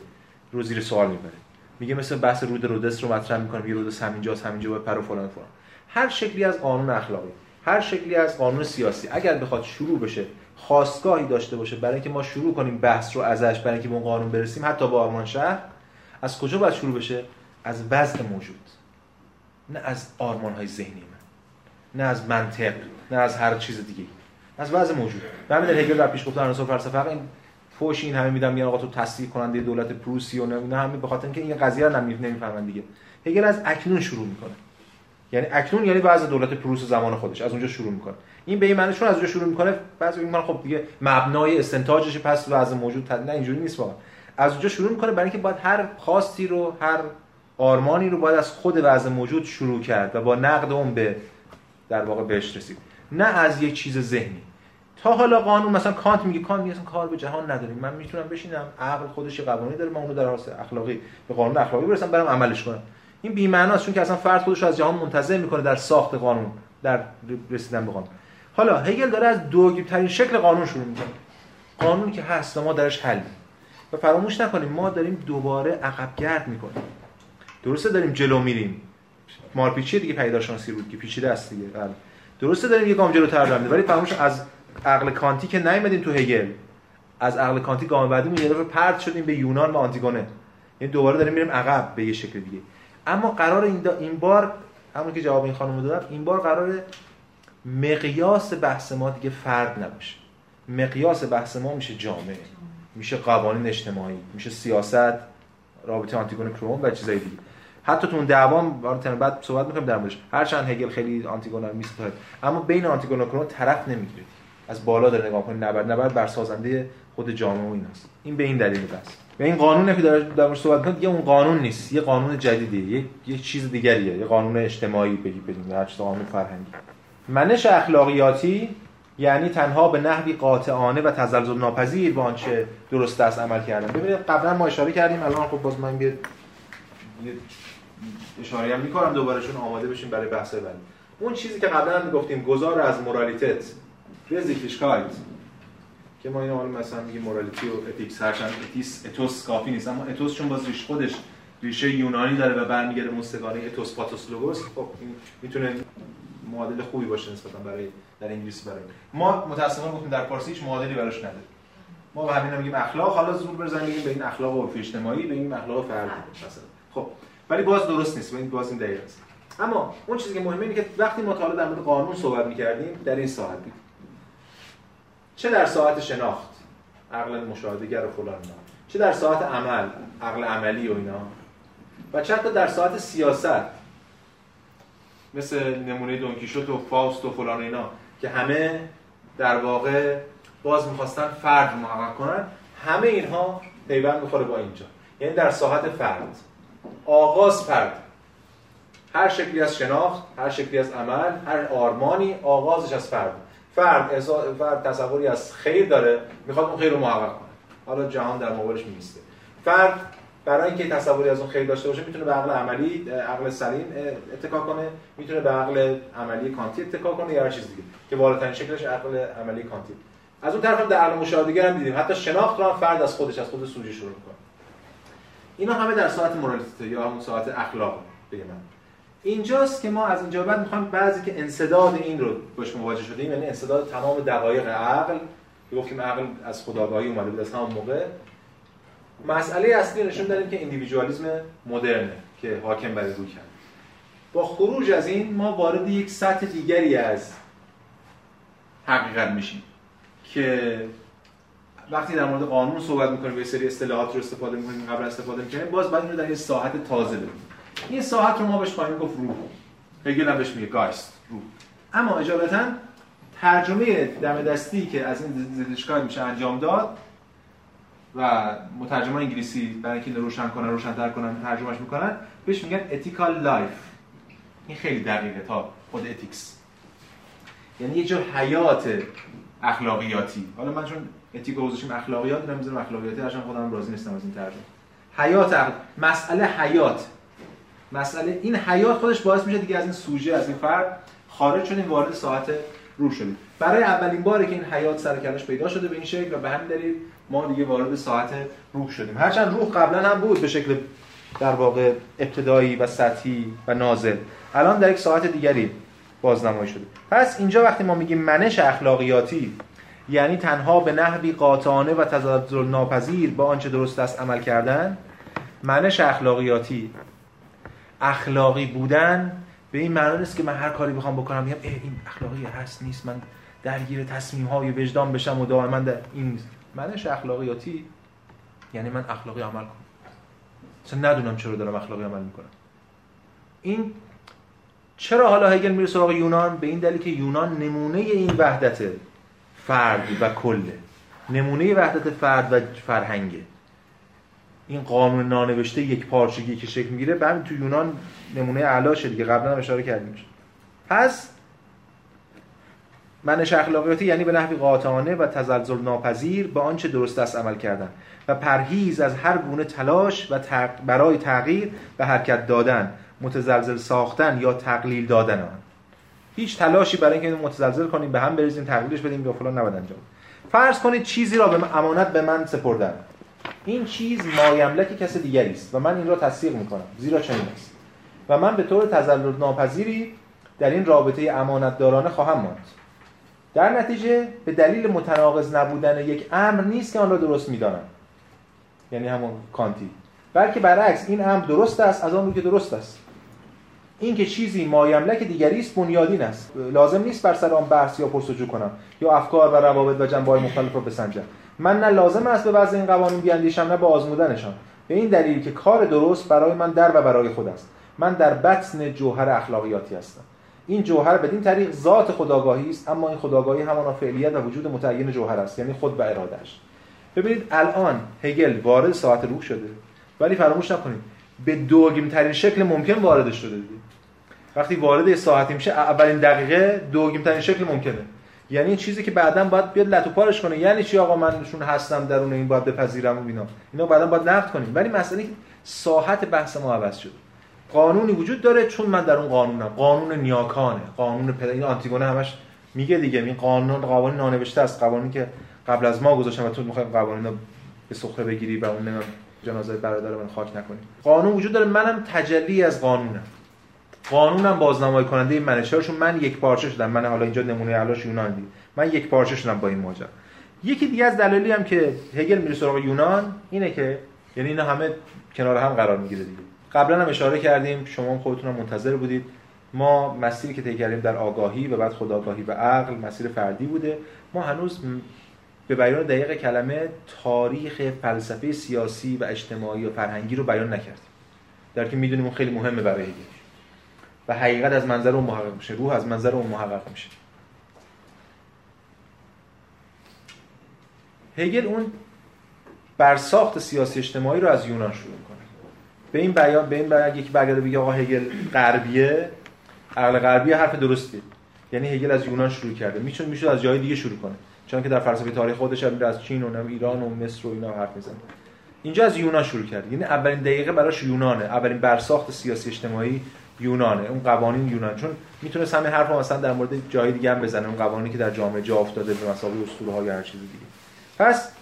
رو زیر سوال می‌بره. میگه مثل بحث رود رودس رو مطرح می‌کنه یه رودس همینجاست همینجا و پر و فلان فلان. هر شکلی از قانون اخلاقی هر شکلی از قانون سیاسی اگر بخواد شروع بشه خواستگاهی داشته باشه برای اینکه ما شروع کنیم بحث رو ازش برای اینکه به اون قانون برسیم حتی با آرمان شهر. از کجا باید شروع بشه؟ از وضع موجود. نه از آرمان های ذهنی من. نه از منطق نه از هر چیز دیگه از وضع موجود. و همین هگل در پیش گفتن عناصر فلسفه این فوش این همه میدم میگن آقا تو تصدیق کننده دولت پروسی و نه همه به خاطر اینکه این قضیه رو نمی‌فهمن دیگه. هگل از اکنون شروع می‌کنه. یعنی اکنون یعنی وضع دولت پروس زمان خودش از اونجا شروع می‌کنه. این به این معنی چون از اونجا شروع می‌کنه بعضی میگن خب دیگه مبنای استنتاجش پس وضع موجود نه اینجوری نیست واقعا. از اونجا شروع می‌کنه برای اینکه باید هر خواستی رو هر آرمانی رو باید از خود وضع موجود شروع کرد و با نقد اون به در واقع بهش رسید. نه از یک چیز ذهنی. تا حالا قانون مثلا کانت میگه کانت میگه کار به جهان نداریم. من می‌تونم بشینم عقل خودش قوانینی داره من اونو در حالت اخلاقی به قانون اخلاقی برسم برم عملش کنم. این بی معناست چون که اصلا فرد خودش از جهان منتظر می‌کنه در ساخت قانون در رسیدن به قانون. حالا هگل داره از دوگیب ترین شکل قانون شروع می‌کنه قانونی که هست ما درش حل و فراموش نکنیم ما داریم دوباره عقب گرد می‌کنیم. درسته داریم جلو میریم. مارپیچی دیگه پیداشانسی بود که پیچیده است دیگه. بله. درسته داریم یه گام جلوتر بریم ولی فراموش از عقل کانتی که نیومدیم تو هگل از عقل کانتی گام بعدی یه دفعه پرت شدیم به یونان و آنتیگونه. یعنی دوباره داریم میریم عقب به یه شکل دیگه. اما قرار این, این بار همون که جواب این خانم دادم این بار قرار مقیاس بحث ما دیگه فرد نباشه. مقیاس بحث ما میشه جامعه. میشه قوانین اجتماعی میشه سیاست رابطه آنتیگون کروم و چیزای دیگه. حتی تو اون دعوام بعد صحبت می‌کنیم در موردش. هرچند هگل خیلی آنتیگون رو میسپاره اما بین آنتیگون و کروم طرف نمی‌گیره. از بالا داره نگاه کنید نبرد نبرد بر سازنده خود جامعه و ایناست. این به این دلیل بس. و این قانون که داره در صحبت کنید یه اون قانون نیست. یه قانون جدیدیه. یه, چیز دیگریه. یه قانون اجتماعی بگی بدیم هر قانون فرهنگی. منش اخلاقیاتی یعنی تنها به نحوی قاطعانه و تزلزل ناپذیر به آنچه درست است عمل کردن ببینید قبلا ما اشاره کردیم الان خب باز من یه اشاره هم می‌کنم دوباره چون آماده بشیم برای بحث بعدی. اون چیزی که قبلا گفتیم گذار از Moralität به Sittlichkeit که ما اینو حالا مثلا میگیم morality و ethics هرچند ethics ethos کافی نیست اما ethos چون باز ریشه‌ش خودش ریشه یونانی داره و برمیگرده مستقیما به ethos pathos logos خب می‌تونه معادل خوبی باشه نسبتا برای در انگلیسی برای ما متأسفانه گفتیم در فارسی هیچ معادلی براش نداره ما به همین میگیم اخلاق. حالا زور بزنیم به این اخلاق عرفی اجتماعی به این اخلاق فردی مثلا. خب ولی باز درست نیست. این باز این دقیق است. اما اون چیزی که مهمه اینه که وقتی ما تا در مورد قانون صحبت می‌کردیم در این ساعت بود. چه در ساعت شناخت؟ عقل مشاهدهگر و فلان چه در ساعت عمل؟ عقل عملی و اینا. و چه حتی در ساعت سیاست؟ مثل نمونه دونکیشوت و فاوست و فلان اینا که همه در واقع باز می‌خواستن فرد محقق کنن. همه اینها پیوند می‌خوره با اینجا. یعنی در ساحت فرد. آغاز فرد. هر شکلی از شناخت هر شکلی از عمل هر آرمانی آغازش از فرد. فرد فرد تصوری از خیر داره می‌خواد اون خیر رو محقق کنه. حالا جهان در مقابلش میسته فرد برای اینکه تصوری از اون خیر داشته باشه می‌تونه به عقل عملی عقل سلیم اتکا کنه. می‌تونه به عقل عملی کانتی اتکا کنه یا هر چیز دیگه که بالاترین شکلش عقل عملی کانتی. از اون طرف هم در عقل مشاهدهگر هم دیدیم. حتی شناخت رو فرد از خودش از خود سوژه شروع می‌کنه. اینا همه در ساعت مورالیته یا همون ساعت اخلاق بگم اینجاست که ما از اینجا بعد می‌خوایم بعضی که انصداد این رو باش مواجه شدیم یعنی انصداد تمام دقایق عقل که گفتیم عقل از خداگاهی اومده بود از همون موقع. مسئله اصلی نشون دادیم که اندیویدوالیسم مدرنه که حاکم بر روی کرد. با خروج از این ما وارد یک سطح دیگری از حقیقت میشیم که وقتی در مورد قانون صحبت می‌کنیم یه سری اصطلاحات رو استفاده می‌کنیم قبل استفاده می‌کنیم باز باید اینو در یه ساحت تازه ببینیم. این ساحت رو ما بهش خواهیم گفت روح. هگل هم بهش میگه گایست روح. اما اجابتا ترجمه دم دستی که از این زیدشگاه میشه انجام داد و مترجمان انگلیسی برای اینکه روشن کنن روشن‌تر کنن ترجمهش می‌کنن بهش میگن ethical life این خیلی دقیقه تا خود ethics یعنی یه جور حیات اخلاقیاتی. حالا من چون ethic رو گذاشتیم اخلاقیات نمی‌ذارم اخلاقیاتی هرچند خودم راضی نیستم از این ترجمه حیات اخلاق. مسئله حیات. مسئله این حیات خودش باعث میشه دیگه از این سوژه از این فرد خارج شدیم وارد ساحت روح شدیم. برای اولین باره که این حیات سر و کله‌ش پیدا شده به این شکل و به همین دلیل ما دیگه وارد ساحت روح شدیم. هرچند روح قبلا هم بود به شکل در واقع ابتدایی و سطحی و نازل. الان در یک ساعت دیگری بازنمایی شده. پس اینجا وقتی ما میگیم منش اخلاقیاتی یعنی تنها به نحوی قاطعانه و تزلزل ناپذیر با آنچه درست است عمل کردن منش اخلاقیاتی. اخلاقی بودن به این معنی نیست که من هر کاری بخوام بکنم میگم این اخلاقی هست نیست من درگیر تصمیم های وجدان بشم و دائما در این منش اخلاقیاتی یعنی من اخلاقی عمل کنم. اصلا ندونم چرا دارم اخلاقی عمل می‌کنم. این چرا حالا هگل میره سراغ یونان؟ به این دلیل که یونان نمونه این وحدت فرد و کله. نمونه وحدت فرد و فرهنگه. این قانون نانوشته یک پارچگی که شکل می‌گیره به تو یونان نمونه اعلاشه دیگه. قبلا هم اشاره کردیم. پس منش اخلاقیاتی یعنی به نحوی قاطعانه و تزلزل ناپذیر به آنچه درست است عمل کردن و پرهیز از هر گونه تلاش و برای تغییر و حرکت دادن متزلزل ساختن یا تقلیل دادن آن. هیچ تلاشی برای اینکه متزلزل کنیم به هم بریزیم تقلیلش بدیم یا فلان نباید انجام فرض کنید چیزی را به امانت به من سپردن. این چیز مایملک کس دیگری است و من این را تصدیق می‌کنم زیرا چنین است. و من به طور تزلل ناپذیری در این رابطه امانت دارانه خواهم ماند. در نتیجه به دلیل متناقض نبودن یک امر نیست که آن را درست می‌دانم. یعنی همون کانتی. بلکه برعکس این امر درست است از آن رو که درست است. این که چیزی مایملک دیگری است بنیادین است لازم نیست بر سر آن بحث یا پرسجو کنم یا افکار و روابط و جنبه‌های مختلف را بسنجم. من نه لازم است به وضع این قوانین بیاندیشم نه به آزمودنشان به این دلیل که کار درست برای من در و برای خود است. من در بطن جوهر اخلاقیاتی هستم. این جوهر بدین طریق ذات خداگاهی است اما این خداگاهی همانا فعلیت و وجود متعین جوهر است یعنی خود و ارادهش ببینید الان هگل وارد ساعت روح شده ولی فراموش نکنید به دوگیم ترین شکل ممکن وارد شده دید. وقتی وارد ساعتی میشه اولین دقیقه دوگیم ترین شکل ممکنه. یعنی این چیزی که بعدا باید بیاد لتو پارش کنه یعنی چی آقا منشون هستم درون این باید بپذیرم و اینا. اینا بعدا باید نقد کنیم. ولی مسئله که ساحت بحث ما عوض شده. قانونی وجود داره چون من در اون قانونم. قانون نیاکانه. قانون پدر این آنتیگونه همش میگه دیگه. این قانون قوانین نانوشته است. قوانینی که قبل از ما گذاشتن و تو می‌خوای قوانین رو به سخره بگیری و اون جنازه برادر من خاک نکنی. قانون وجود داره. منم تجلی از قانونم. قانونم بازنمایی کننده این منشارشون من یک پارچه شدم. من حالا اینجا نمونه علاش یونان دی. من یک پارچه شدم با این ماجرا. یکی دیگه از دلایلی هم که هگل میره سراغ یونان اینه که یعنی اینا همه کنار هم قرار می‌گیره دیگه. قبلا هم اشاره کردیم شما خودتون منتظر بودید. ما مسیری که طی کردیم در آگاهی و بعد خداگاهی و عقل مسیر فردی بوده. ما هنوز به بیان دقیق کلمه تاریخ فلسفه سیاسی و اجتماعی و فرهنگی رو بیان نکردیم. در که می‌دونیم اون خیلی مهمه برای هگل و حقیقت از منظر اون محقق میشه. روح از منظر اون محقق میشه. هگل اون برساخت سیاسی اجتماعی رو از یونان شروع به این بیان به این بیان یکی برگرده بگه آقا هگل غربیه عقل غربی حرف درستی. یعنی هگل از یونان شروع کرده. میشون میشه از جای دیگه شروع کنه. چون که در فلسفه تاریخ خودش هم از چین و ایران و مصر و اینا حرف می‌زنه. اینجا از یونان شروع کرد یعنی اولین دقیقه براش یونانه. اولین برساخت سیاسی اجتماعی یونانه. اون قوانین یونان. چون می‌تونه همین حرف مثلا در مورد جای دیگه هم بزنه. اون قوانینی که در جامعه جا افتاده به مسابقه اسطوره ها یا هر چیز دیگه. پس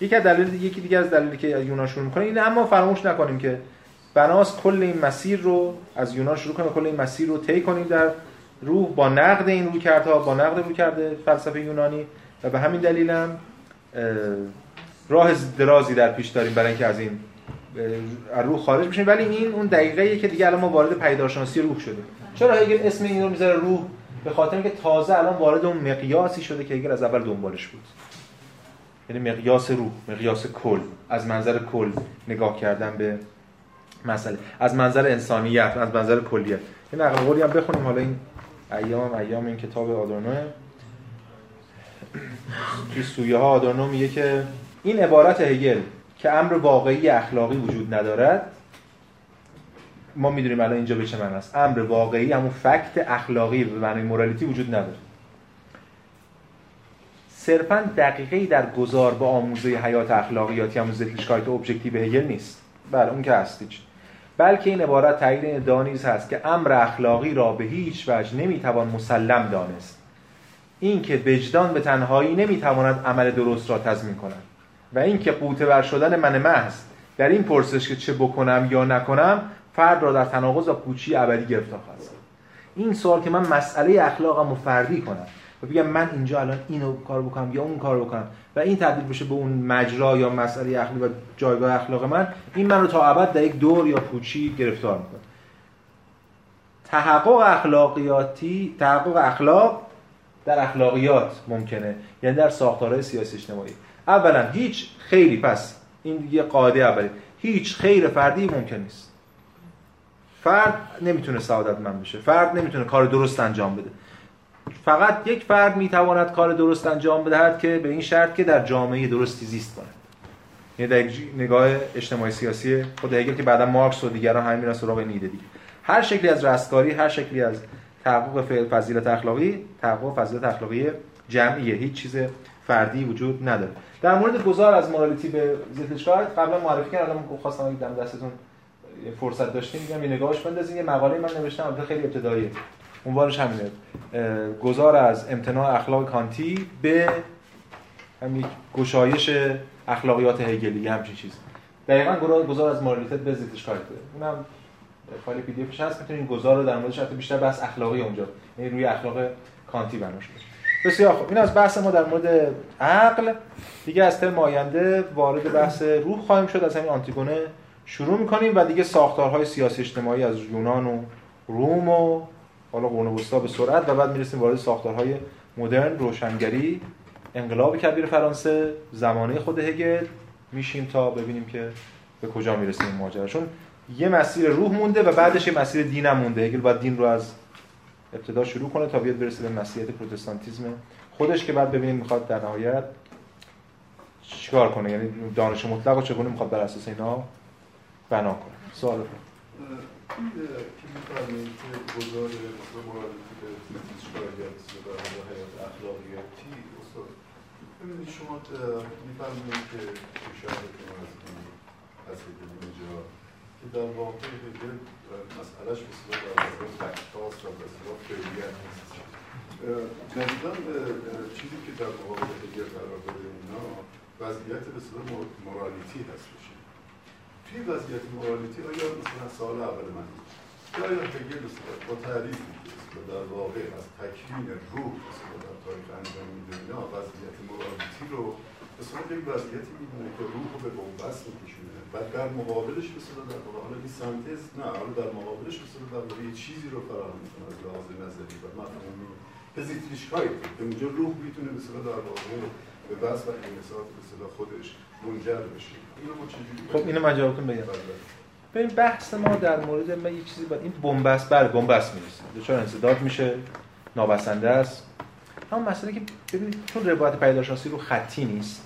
یکی از دلیل یکی دیگه از دلایلی که یونان شروع می‌کنه اینه اما فراموش نکنیم که بناس کل این مسیر رو از یونان شروع کنیم کل این مسیر رو طی کنیم در روح با نقد این روی کردها با نقد روی کرده فلسفه یونانی و به همین دلیلم راه درازی در پیش داریم برای اینکه از این روح خارج بشیم. ولی این اون دقیقه که دیگه الان ما وارد پیدارشناسی روح شده چرا هگل اسم این رو می‌ذاره روح؟ به خاطر اینکه تازه الان وارد اون مقیاسی شده که هگل از اول دنبالش بود. یعنی مقیاس روح مقیاس کل از منظر کل نگاه کردن به مسئله. از منظر انسانیت از منظر کلیت این نقل قولی هم بخونیم. حالا این ایام ایام این کتاب آدورنو توی سویه ها آدورنو میگه که این عبارت هگل که امر واقعی اخلاقی وجود ندارد ما می‌دونیم الان اینجا به چه معنی است. امر واقعی همون fact اخلاقی به معنی morality وجود نداره. صرفا دقیقه در گذار با آموزه حیات اخلاقیاتی همون Sittlichkeit objective هگل نیست. بله اون که هستیش بلکه این عبارت تایید ادعا هست که امر اخلاقی را به هیچ وجه نمی‌توان مسلم دانست. این که وجدان به تنهایی نمی‌تواند عمل درست را تضمین کند. و این که قوطه ور شدن من محض در این پرسش که چه بکنم یا نکنم فرد را در تناقض و پوچی ابدی گرفتار خواهد این سوال که من مسئله اخلاقم رو فردی کنم. بگم من اینجا الان اینو کار بکنم یا اون کار بکنم و این تبدیل بشه به اون مجرا یا مسئله اخلاقی و جایگاه اخلاق من این من رو تا ابد در یک دور یا پوچی گرفتار می‌کنه. تحقق اخلاقیاتی تحقق اخلاق در اخلاقیات ممکنه یعنی در ساختارهای سیاسی اجتماعی. اولا هیچ خیلی پس این یه قاعده اولی هیچ خیر فردی ممکن نیست. فرد نمی‌تونه سعادت من بشه فرد نمی‌تونه کار درست انجام بده. فقط یک فرد می‌تواند کار درست انجام بدهد که به این شرط که در جامعه درستی زیست کنه یعنی در نگاه اجتماعی سیاسی خود هگل که بعدا مارکس و دیگران همین میرن سراغ نیده دیگه. هر شکلی از رستگاری هر شکلی از تحقق فضیلت اخلاقی تحقق فضیلت اخلاقی جمعیه. هیچ چیز فردی وجود نداره. در مورد گذار از مورالیتی به زیتشکار قبلا معرفی کردم خواستم اگه دم دستتون فرصت داشتیم میگم یه نگاهش بندازین. یه مقاله من نوشتم البته خیلی ابتداییه. عنوانش همینه. گذار از امتناع اخلاق کانتی به همین گشایش اخلاقیات هگلی همچین چیز دقیقاً گذار از مورالیته به زیتشکار اونم فایل پی دی افش هست می‌تونید گذار رو در موردش حتی بیشتر بحث اخلاقی اونجا. یعنی روی اخلاق کانتی بنا شده بسیار خوب. این از بحث ما در مورد عقل. دیگه از ترم آینده وارد بحث روح خواهیم شد. از همین آنتیگونه شروع می‌کنیم و دیگه ساختارهای سیاسی اجتماعی از یونان و روم و حالا قرون وسطا به سرعت و بعد می‌رسیم وارد ساختارهای مدرن روشنگری انقلاب کبیر فرانسه زمانه خود هگل. میشیم تا ببینیم که به کجا می‌رسیم این ماجرا. چون یه مسیر روح مونده و بعدش یه مسیر دین هم مونده. هگل باید دین رو از ابتدا شروع کنه تا بیاد برسه به مسیحیت پروتستانتیزم خودش که بعد ببینیم می‌خواد در نهایت چیکار کنه. یعنی دانش مطلق رو چگونه می‌خواد بر اساس اینا بنا کنه. سوال
که میفرمایید که گذار زیستشکاریت و حیات اخلاقیاتی استاد؟ ببینید شما میفرمایید که شهرتون از از اینجا که در واقع هگل مسئلهش صورت در واقع فکتاس و صورت فعلیت نیست جدیدا چیزی که در مقابل هگل قرار داره اینا وضعیت به صورت مورالیتی هستش. توی وضعیت مورالیتی آیا مثلا سال اول من. آیا هگل با تعریف در واقع از تکوین روح در تاریخ انجام اینا وضعیت مورالیتی رو صورت یک وضعیتی می‌دونه که روح رو به بنبست میکشونه. و در مقابلش صورت در واقع حالا این سنتز نه حالا در مقابلش صورت در واقع یه چیزی رو فراهم می‌کنه از لحاظ نظری. و مفهومی به زیتریشکایی که اونجا روح می‌تونه صورت در واقع به بس و به صورت خودش منجر بشه.
خب اینو من جوابتون بگم. ببین بحث ما در مورد من یه چیزی باید این بنبست بله بنبست می‌رسه چون انصداد میشه نابسنده است. اما مسئله که ببینید چون روایت پیداشناسی رو خطی نیست.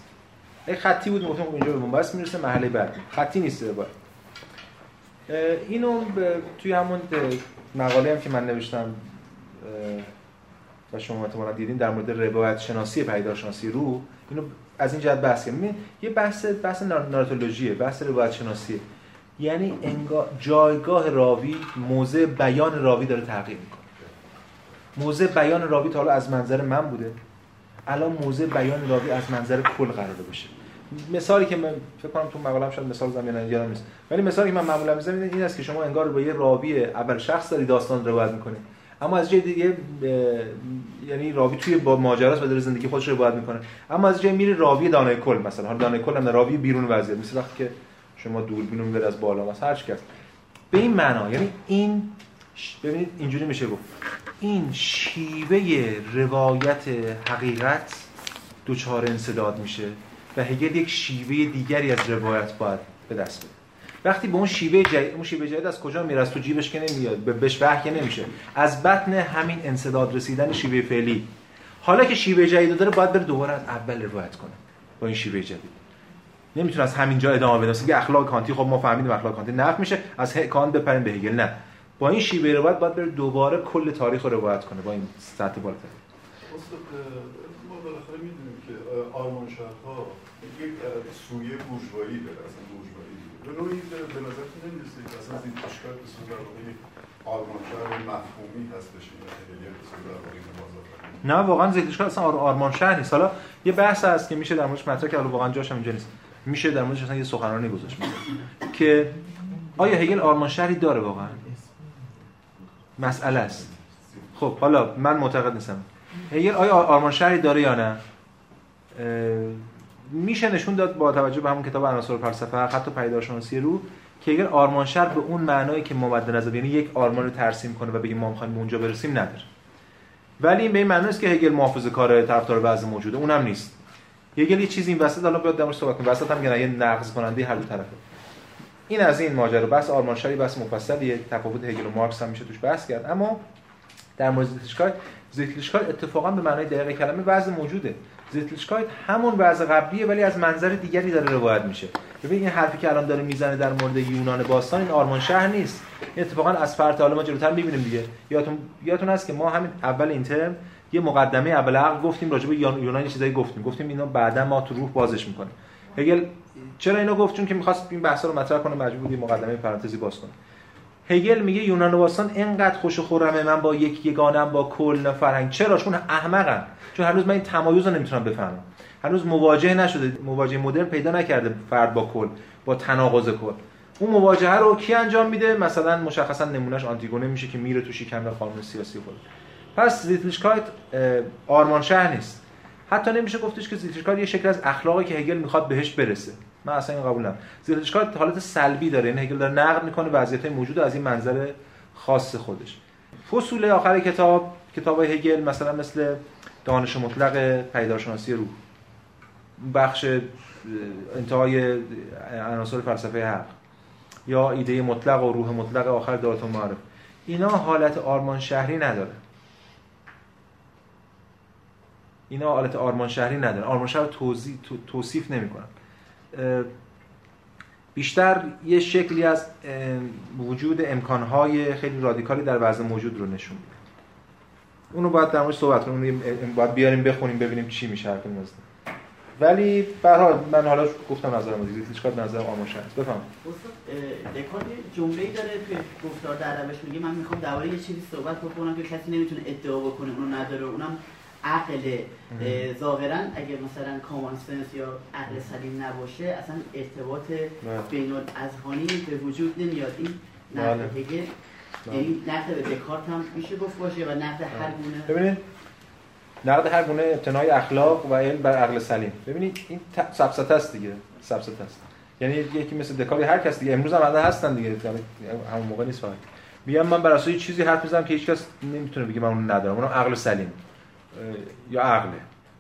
اگه خطی بود می‌گفتم خب اینجا به بنبست می‌رسه محله بعد. خطی نیست روایت. اینو توی همون مقاله هم که من نوشتم و شما احتمالاً دیدین در مورد روایت شناسی پیداشناسی رو اینو از این جهت بحث کنیم یه بحث بحث ناراتولوژیه بحث روایت شناسیه یعنی جایگاه راوی موضع بیان راوی داره تغییر می‌کنه. موضع بیان راوی تا حالا از منظر من بوده. الان موضع بیان راوی از منظر کل قراره بشه مثالی که من فکر کنم تو مقاله‌ام شاید مثال زمین یادم نیست. ولی مثالی که من معمولا می‌زنم این است که شما انگار با یه راوی اول شخص داری داستان روایت می‌کنید اما از جای دیگه یعنی راوی توی با ماجراست و داره زندگی خودش رو باید می‌کنه. اما از جای میره راوی دانه کل مثلا. حالا دانه کل هم راوی بیرون وضعیت. مثل وقتی که شما دوربین رو از بالا مثلا هر چیز به این معنا یعنی این ببینید اینجوری میشه گفت. این شیوه روایت حقیقت دوچار انسداد میشه و هگل یک شیوه دیگری از روایت باید به دست بده وقتی به اون شیوه جدید اون شیوه جدید از کجا میره از تو جیبش که نمیاد به بهش وحی نمیشه. از بطن همین انسداد رسیدن شیوه فعلی. حالا که شیوه جدید داره باید بره دوباره از اول روایت کنه با این شیوه جدید. نمی‌تونه از همین جا ادامه بده که اخلاق کانتی خب ما فهمیدیم اخلاق کانتی نفع میشه از کانت بپریم به هگل. نه. با این شیوه روایت باید بره دوباره کل تاریخ رو روایت کنه با این سطح بالاتر.
ما بالاخره می‌دونیم که آرمان شهرها یک سویه بورژوایی داره. به نوعی به نظرتون نمی‌رسه که اصلا زیدکشکار به صورت واقعی آرمانشهر مفهومی هستش
نه واقعا زیتلیشکا اصلا آرمان شهر نیست. حالا یه بحث هست که میشه در موردش مطرح کرد واقعا جاش هم اینجا نیست. میشه در موردش اصلا یه سخنرانی گذاشت. که آیا هگل آرمان شهری داره واقعا؟ مسئله است. خب حالا من معتقد نیستم. هگل آیا آرمان شهری داره یا نه؟ میشه نشون داد با توجه به همون کتاب عناصر فلسفه حتی پیداشناسی رو که اگر آرمان شهر به اون معنایی که ما مد نظر یعنی یک آرمان رو ترسیم کنه و بگیم ما می‌خوایم اونجا برسیم نداره. ولی این به این معنی است که هگل محافظه کار طرفدار وضع موجوده. اونم نیست. هگل یه چیزی این وسط حالا بیاد در صحبت کنیم. وسط هم یه نقض کننده هر دو طرفه. این از این ماجرا. بس آرمانشری بس مفصلیه تفاوت هگل و مارکس هم میشه توش بحث کرد. اما در مورد زیتلیشکای زیتلیشکای اتفاقا به معنای دقیق کلمه وضع موجوده. زیتلیشکای همون وضع قبلیه ولی از منظر دیگری داره روایت میشه. ببین این حرفی که الان داره می‌زنه در مورد یونان باستان این آرمان شهر نیست. این اتفاقا از فرط ما جلوتر می‌بینیم دیگه. یادتون یادتون هست که ما همین اول این ترم یه مقدمه اول عقل گفتیم راجع به یونان چیزایی گفتیم. گفتیم اینا بعدا ما تو روح بازش می‌کنیم. هگل چرا اینو گفت؟ چون که می‌خواست این بحثا رو مطرح کنه مجبور بود مقدمه پرانتزی باز کنه. هگل میگه یونان باستان اینقدر خوش و خورمه من با یک یگانم با کل فرهنگ. چرا؟ چون احمقن. چون هنوز من این تمایز رو نمی‌تونم بفهمم. هنوز مواجه نشده مواجهه مدرن پیدا نکرده فرد با کل با تناقض کل. اون مواجهه رو کی انجام میده؟ مثلا مشخصا نمونهش آنتیگونه میشه که میره تو شکم قانون سیاسی خود. پس زیتلیشکایت آرمان شهر نیست. حتی نمیشه گفتش که زیتلیشکایت یه شکل از اخلاقی که هگل می‌خواد بهش برسه. من اصلا این قبول ندارم. زیتلیشکایت حالت سلبی داره. یعنی هگل داره نقد می‌کنه وضعیت موجود از این منظر خاص خودش. فصول آخر کتاب کتاب هگل مثلا مثل دانش مطلق پیدارشناسی روح بخش انتهای عناصر فلسفه حق. یا ایده مطلق و روح مطلق آخر دارت و معرف اینا حالت آرمان شهری نداره. اینا حالت آرمان شهری نداره. آرمان شهر توضیح توصیف نمی‌کنن بیشتر یه شکلی از وجود امکانهای خیلی رادیکالی در وضع موجود رو نشون میده. اونو باید در موردش صحبت کنیم باید بیاریم بخونیم ببینیم چی میشه حرف ولی به حال من حالا گفتم نظرم دیگه هیچ کار نظر آموزش هست بفهم
دکارت جمله‌ای داره که گفتار در روش میگه من می‌خوام درباره یه چیزی صحبت بکنم که کسی نمی‌تونه ادعا بکنه اونو نداره. اونم عقل ظاهرا اگه مثلا کامان سنس یا عقل سلیم نباشه اصلا ارتباط بین الاذهانی به وجود نمیاد. این نقد بله. یعنی نقد دکارت هم میشه گفت باشه و نقد هر گونه
ببینید نقد هر گونه ابتنای اخلاق و علم بر عقل سلیم. ببینید این سبسته است دیگه. سبسته است. یعنی یکی مثل دکاری هر کس دیگه. امروز هم هستن دیگه. یعنی همون موقع نیست فقط. میگم من بر اساس چیزی حرف می‌زنم که هیچکس نمی‌تونه بگه من اون ندارم. اونم عقل سلیم. یا عقله.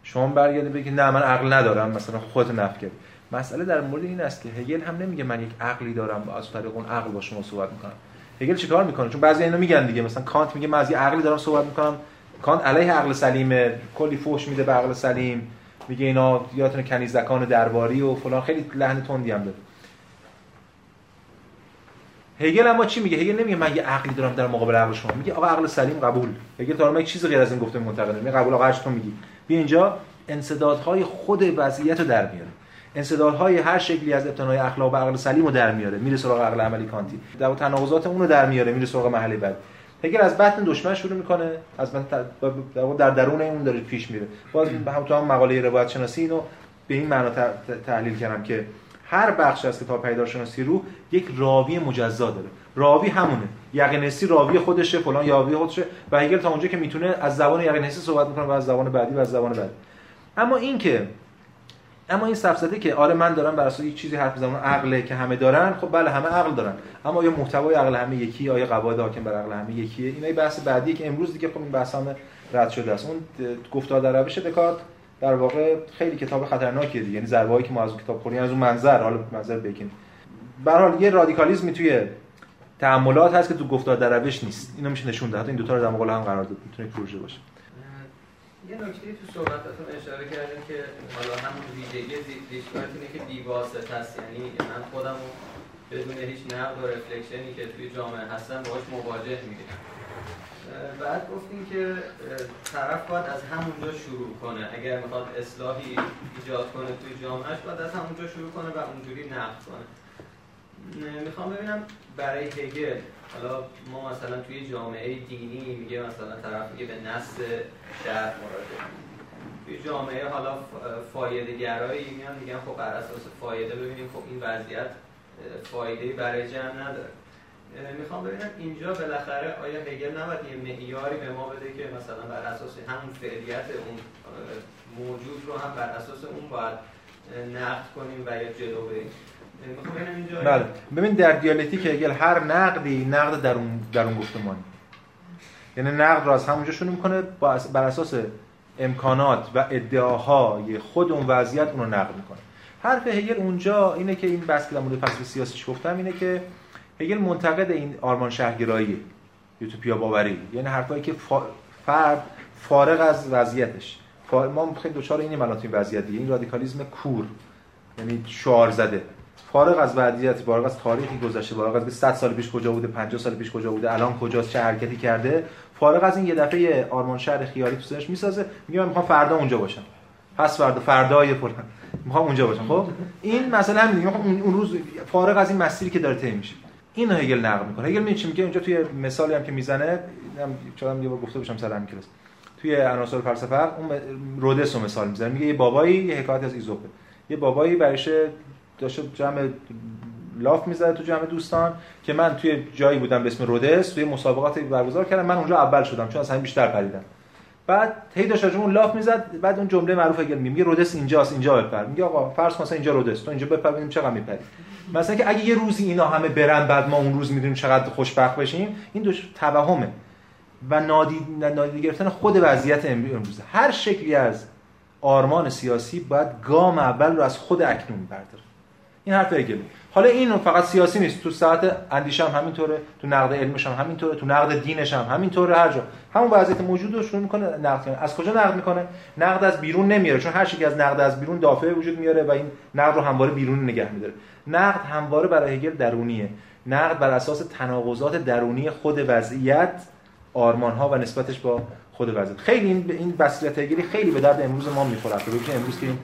شما برگردید بگید نه من عقل ندارم مثلا خودت نفی کرد. مسئله در مورد این است که هگل هم نمیگه من یک عقلی دارم از طریق اون عقل با شما صحبت می‌کنم. هگل چیکار می‌کنه؟ چون بعضی اینا میگن دیگه. مثلا کانت میگه من از یه عقلی دارم صحبت می‌کنم. کانت علیه عقل سلیمه کلی فوش میده به عقل سلیم. میگه اینا یادتونه کنیزکان درباری و فلان. خیلی لحن تندی هم داره. هگل اما چی میگه؟ هگل نمیگه من یه عقلی دارم در مقابل عقل شما. میگه آقا عقل سلیم قبول. هگل تا من یک چیز غیر از این گفته منتقد نمیگه قبول آقا تو میگی. بیا اینجا. انسدادهای خود وضعیت رو در میاره. انسدادهای هر شکلی از ابتنای اخلاق و عقل سلیم رو در میاره. میره سراغ عقل عملی کانتی. در تناقضات اون رو در میاره. میره سراغ محلی بعد. هگل از بطن دشمن شروع می‌کنه. از در درون اون داره پیش میره. باز تو هم مقاله روایت شناسی اینو به این معنا تحلیل کردم که هر بخش از کتاب پیدارشناسی رو یک راوی مجزا داره. راوی همونه. یقینسی راوی خودشه فلان یاوی خودشه و هگل تا اونجا که می‌تونه از زبان یقینسی صحبت می‌کنه و از زبان بعدی و از زبان بعدی. اما این که اما این سفسطه که آره من دارم بر اساس یک چیزی حرف می‌زنم عقله که همه دارن خب بله همه عقل دارن. اما یا محتوای عقل همه یکی آیا قواعد حاکم بر عقل همه یکیه. اینا بحث بعدیه که امروز دیگه خب این بحث همه رد شده است. اون گفتار در روش دکارت در واقع خیلی کتاب خطرناکیه دیگه. یعنی ضربه‌ای که ما از کتاب خوریم از اون منظر حالا منظر بکین به حال یه رادیکالیسمی توی تعاملات هست که تو گفتار در روش نیست. اینو میشه نشون داد. این دو تا رو در مقابل هم قرار داد. می‌تونه پروژه باشه.
یه نکته تو صحبتاتون اشاره کردیم که حالا همون ویژگی دیسکارت اینه که بیواسطه است. یعنی من خودم بدون هیچ نقد و رفلکشنی که توی جامعه هستم باهاش مواجه می‌گیرم. بعد گفتیم که طرف باید از همونجا شروع کنه. اگر می‌خواد اصلاحی ایجاد کنه توی جامعهش باید از همونجا شروع کنه و اونجوری نقد کنه. می‌خوام ببینم برای هگل حالا ما مثلا توی جامعه دینی میگه مثلا طرف میگه به نص شهر مراجعه. توی جامعه حالا فایده گرایی میان میگن خب بر اساس فایده ببینیم خب این وضعیت فایده برای جمع نداره. می‌خوام ببینم اینجا بالاخره آیا هگل نباید یه معیاری به ما بده که مثلا بر اساس همون فعلیت اون موجود رو هم بر اساس اون باید نقد کنیم و یا جلو بریم.
بله. ببین در دیالکتیک هگل هر نقدی نقد در اون در اون گفتمانی یعنی نقد رو از همونجا شروع می‌کنه بر اساس امکانات و ادعاهای خود اون وضعیت اون رو نقد می‌کنه. حرف هگل اونجا اینه که این بحث که در مورد فلسفه سیاسیش گفتم اینه که هگل منتقد این آرمان شهرگرایی یوتوپیا باوری. یعنی حرفایی که فرد فارغ از وضعیتش. ما خیلی دوچار اینیم الان وضعیت دیگه. این رادیکالیسم کور یعنی شعار زده. فارغ از وضعیت فارغ از تاریخی گذشته فارغ از 100 سال پیش کجا بوده 50 سال پیش کجا بوده الان کجاست چه حرکتی کرده فارغ از این یه دفعه آرمان شهر خیالی تو سرش می‌سازه. میگه من می‌خوام فردا اونجا باشم. پس فردا فردای فلان. می‌خوام اونجا باشم. خب؟ این مسئله همین. اون روز فارغ از این مسیری که داره طی میشه. اینو هگل نقد می‌کنه. هگل میگه میگه؟ اینجا توی مثالی هم که می‌زنه هم یه بار گفته باشم سر کلاس توی عناصر فلسفه اون رودس رو مثال می‌زنه. میگه یه بابایی یه حکایت از ایزوپه. یه بابایی برایش داشته جمع لاف می‌زده تو جمع دوستان که من توی جایی بودم به اسم رودس توی مسابقات برگزار کردم. من اونجا اول شدم چون از همین بیشتر پریدم. بعد هی داشت اون لاف می‌زد بعد اون جمله معروف اگر میگه رودس اینجاست اینجا بپر. میگه آقا فرض مثلا اینجا رودس تو اینجا بپر ببینیم چقدر میپری. مثلا که اگه یه روزی اینا همه برن بعد ما اون روز می‌دونیم چقدر خوشبخت بشیم این دو توهمه. و نادید نادید گرفتن خود وضعیت امروزه. هر شکلی از آرمان سیاسی باید گام اول رو از خود اکنون برداره. این حرف هگل حالا این فقط سیاسی نیست. تو ساعت اندیشه هم همینطوره تو نقد علمش هم همینطوره تو نقد دینش هم همینطوره هر جا. همون وضعیت موجود رو شروع می‌کنه نقد کنه از کجا نقد می‌کنه؟ نقد از بیرون نمیاره چون هر چیزی از نقد از بیرون دافعه وجود میاره و این نقد رو همواره بیرون نگه میداره. نقد همواره برای هگل درونیه. نقد بر اساس تناقضات درونی خود وضعیت آرمان ها و نسبتش با خود وضعیت. خیلی این این بصیرت هگلی خیلی به درد امروز ما می‌خوره. که امروز که این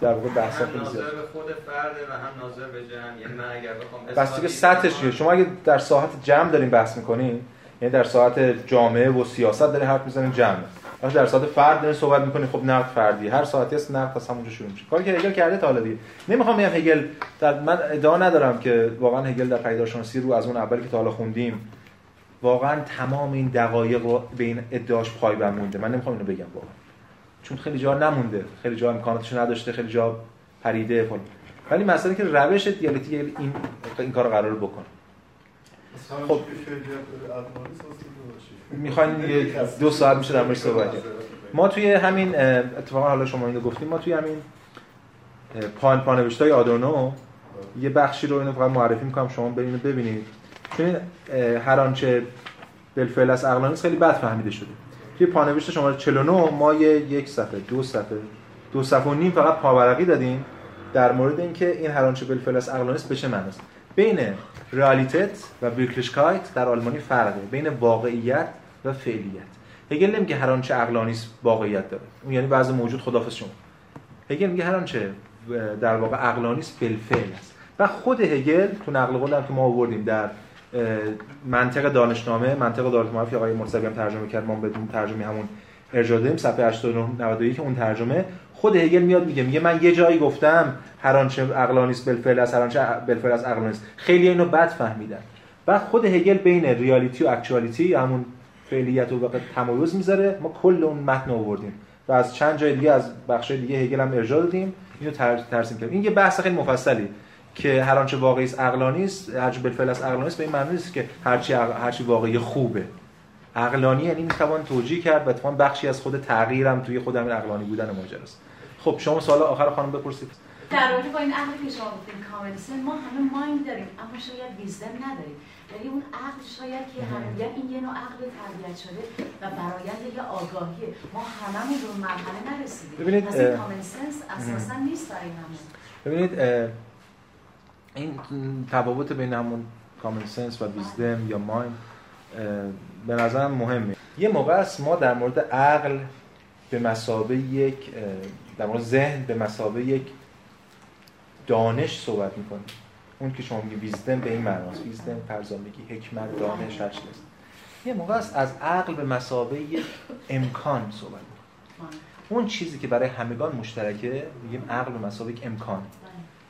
در واقع بحث
هم ناظر به خود فرد و هم ناظر به جمع. یعنی من اگر بخوام
بس که سطحش شما اگه در ساحت جمع دارین بحث می‌کنین یعنی در ساعت جامعه و سیاست دارین حرف می‌زنین جمع. وقتی در ساعت فرد دارین صحبت می‌کنین خب نقد فردی هر ساعتی است نقد از همونجا شروع میشه. کاری که هگل کرده تا حالا دیگه. نمی‌خوام بگم هگل در من ادعا ندارم که واقعا هگل در پیدایشناسی رو از اون اولی که تا حالا خوندیم واقعا تمام این دقایق رو به این ادعاش پایبند مونده من نمی‌خوام اینو بگم واقعا. چون خیلی جا نمونده. خیلی جا امکاناتش نداشته خیلی جا پریده فلان ولی مسئله که روش دیالکتیک این این کارو قرار بکنه. خب. می‌خواین دو ساعت میشه در مورد صحبت ما توی همین اتفاقا حالا شما اینو گفتیم ما توی همین پان پانوشتای آدورنو یه بخشی رو اینو فقط معرفی می‌کنم شما برین ببینید. چون هر آنچه بالفعل از عقلانیست خیلی بد فهمیده شده. توی پانوشت شماره 49 ما یه یک صفحه دو صفحه دو صفحه و نیم فقط پاورقی دادیم در مورد اینکه این هر آنچه بالفعل اقلانیست به چه معناست. بین رئالیتت و ویرکلیشکایت در آلمانی فرقه بین واقعیت و فعلیت. هگل نمیگه هر آنچه عقلانیست واقعیت داره. اون یعنی بعضی موجود خدافظ شما. هگل میگه هر آنچه در واقع عقلانیست بالفعل است. و خود هگل تو نقل قول که ما آوردیم در منطق دانشنامه منطق دارالمعارف که آقای مرتضوی هم ترجمه کرد ما بدون ترجمه همون ارجاع دادیم صفحه 89 که اون ترجمه. خود هگل میاد میگه میگه من یه جایی گفتم هر آنچه عقلانی است بالفعل است هر آنچه بالفعل است عقلانی است. خیلی اینو بد فهمیدن. و خود هگل بین ریالیتی و اکچوالیتی همون فعلیت و واقع تمایز می‌ذاره. ما کل اون متن آوردیم. و از چند جای دیگه از بخش دیگه هگل هم ارجاع دادیم. اینو ترسیم کردیم. این یه بحث خیلی مفصلی. که هر آنچه واقعی است عقلانی است هر بالفعل است عقلانی است به این معنی نیست که هرچی هرچی واقعی خوبه. عقلانی یعنی می‌توان توجیه کرد و اتفاقا بخشی از خود تغییرم توی خود همین عقلانی بودن ماجراست خب شما سوال آخر خانم بپرسید.
در واقع با این عقلی که شما گفتین کامل ما همه مایند داریم اما شاید ویزدم نداریم. یعنی اون عقل شاید که هم این یه نوع عقل تربیت شده و برایند یه آگاهیه. ما هممون به مرحله نرسیدیم. ببینید از این کامن سنس اساسا نیست برای همون
ببینید این تفاوت بین همون کامن سنس و ویزدم یا مایند به نظرم مهمه. یه موقع است ما در مورد عقل به مسابه یک در مورد ذهن به مسابه یک دانش صحبت می‌کنیم. اون که شما میگی ویزدم به این معناست ویزدم فرزانگی حکمت دانش هر چیز یه موقع است از عقل به مسابقه امکان صحبت اون چیزی که برای همگان مشترکه میگیم عقل به مسابقه امکان.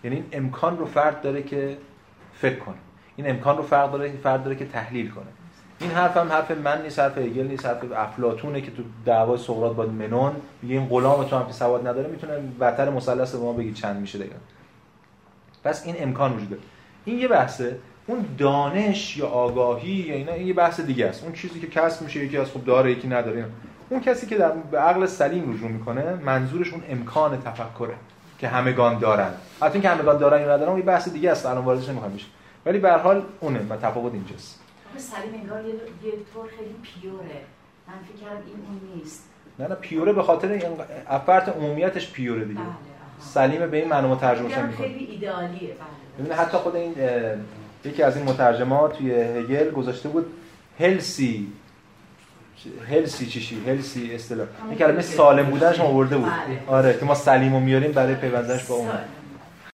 یعنی این امکان رو فرد داره که فکر کنه. این امکان رو فرد داره فرد داره که تحلیل کنه. این حرف هم حرف من نیست حرف هگل نیست حرف افلاطونه که تو دعوای سقراط با منون میگه این غلام تو هم که سواد نداره می‌تونه وتر مثلث به ما بگی چند میشه دیگه پس این امکان وجود داره. این یه بحثه. اون دانش یا آگاهی یا اینا این یه بحث دیگه است. اون چیزی که کسب میشه یکی از خوب داره یکی نداره. اون کسی که در به عقل سلیم رجوع می‌کنه منظورش اون امکان تفکره. که همگان دارن. حتی اینکه همگان دارن یا ندارن اون یه بحث دیگه است الان واردش نمی‌خوام بشیم ولی به هر حال اونه و تفاوت اینجاست.
سلیم انگار یه, طور خیلی پیوره. من فکر کردم این اون نیست.
نه نه پیوره به خاطر این افرت عمومیتش پیوره دیگه. بله، سلیم به این معنی ترجمه
می‌کنه. خیلی ایدئالیه.
بله حتی خود این یکی از این مترجمات توی هگل گذاشته بود هلسی. هلسی چیشی هلسی اصطلاح. این کلمه سالم بودنش آورده بود.
بله.
آره که ما سلیم رو میاریم برای پیوندنش با اون.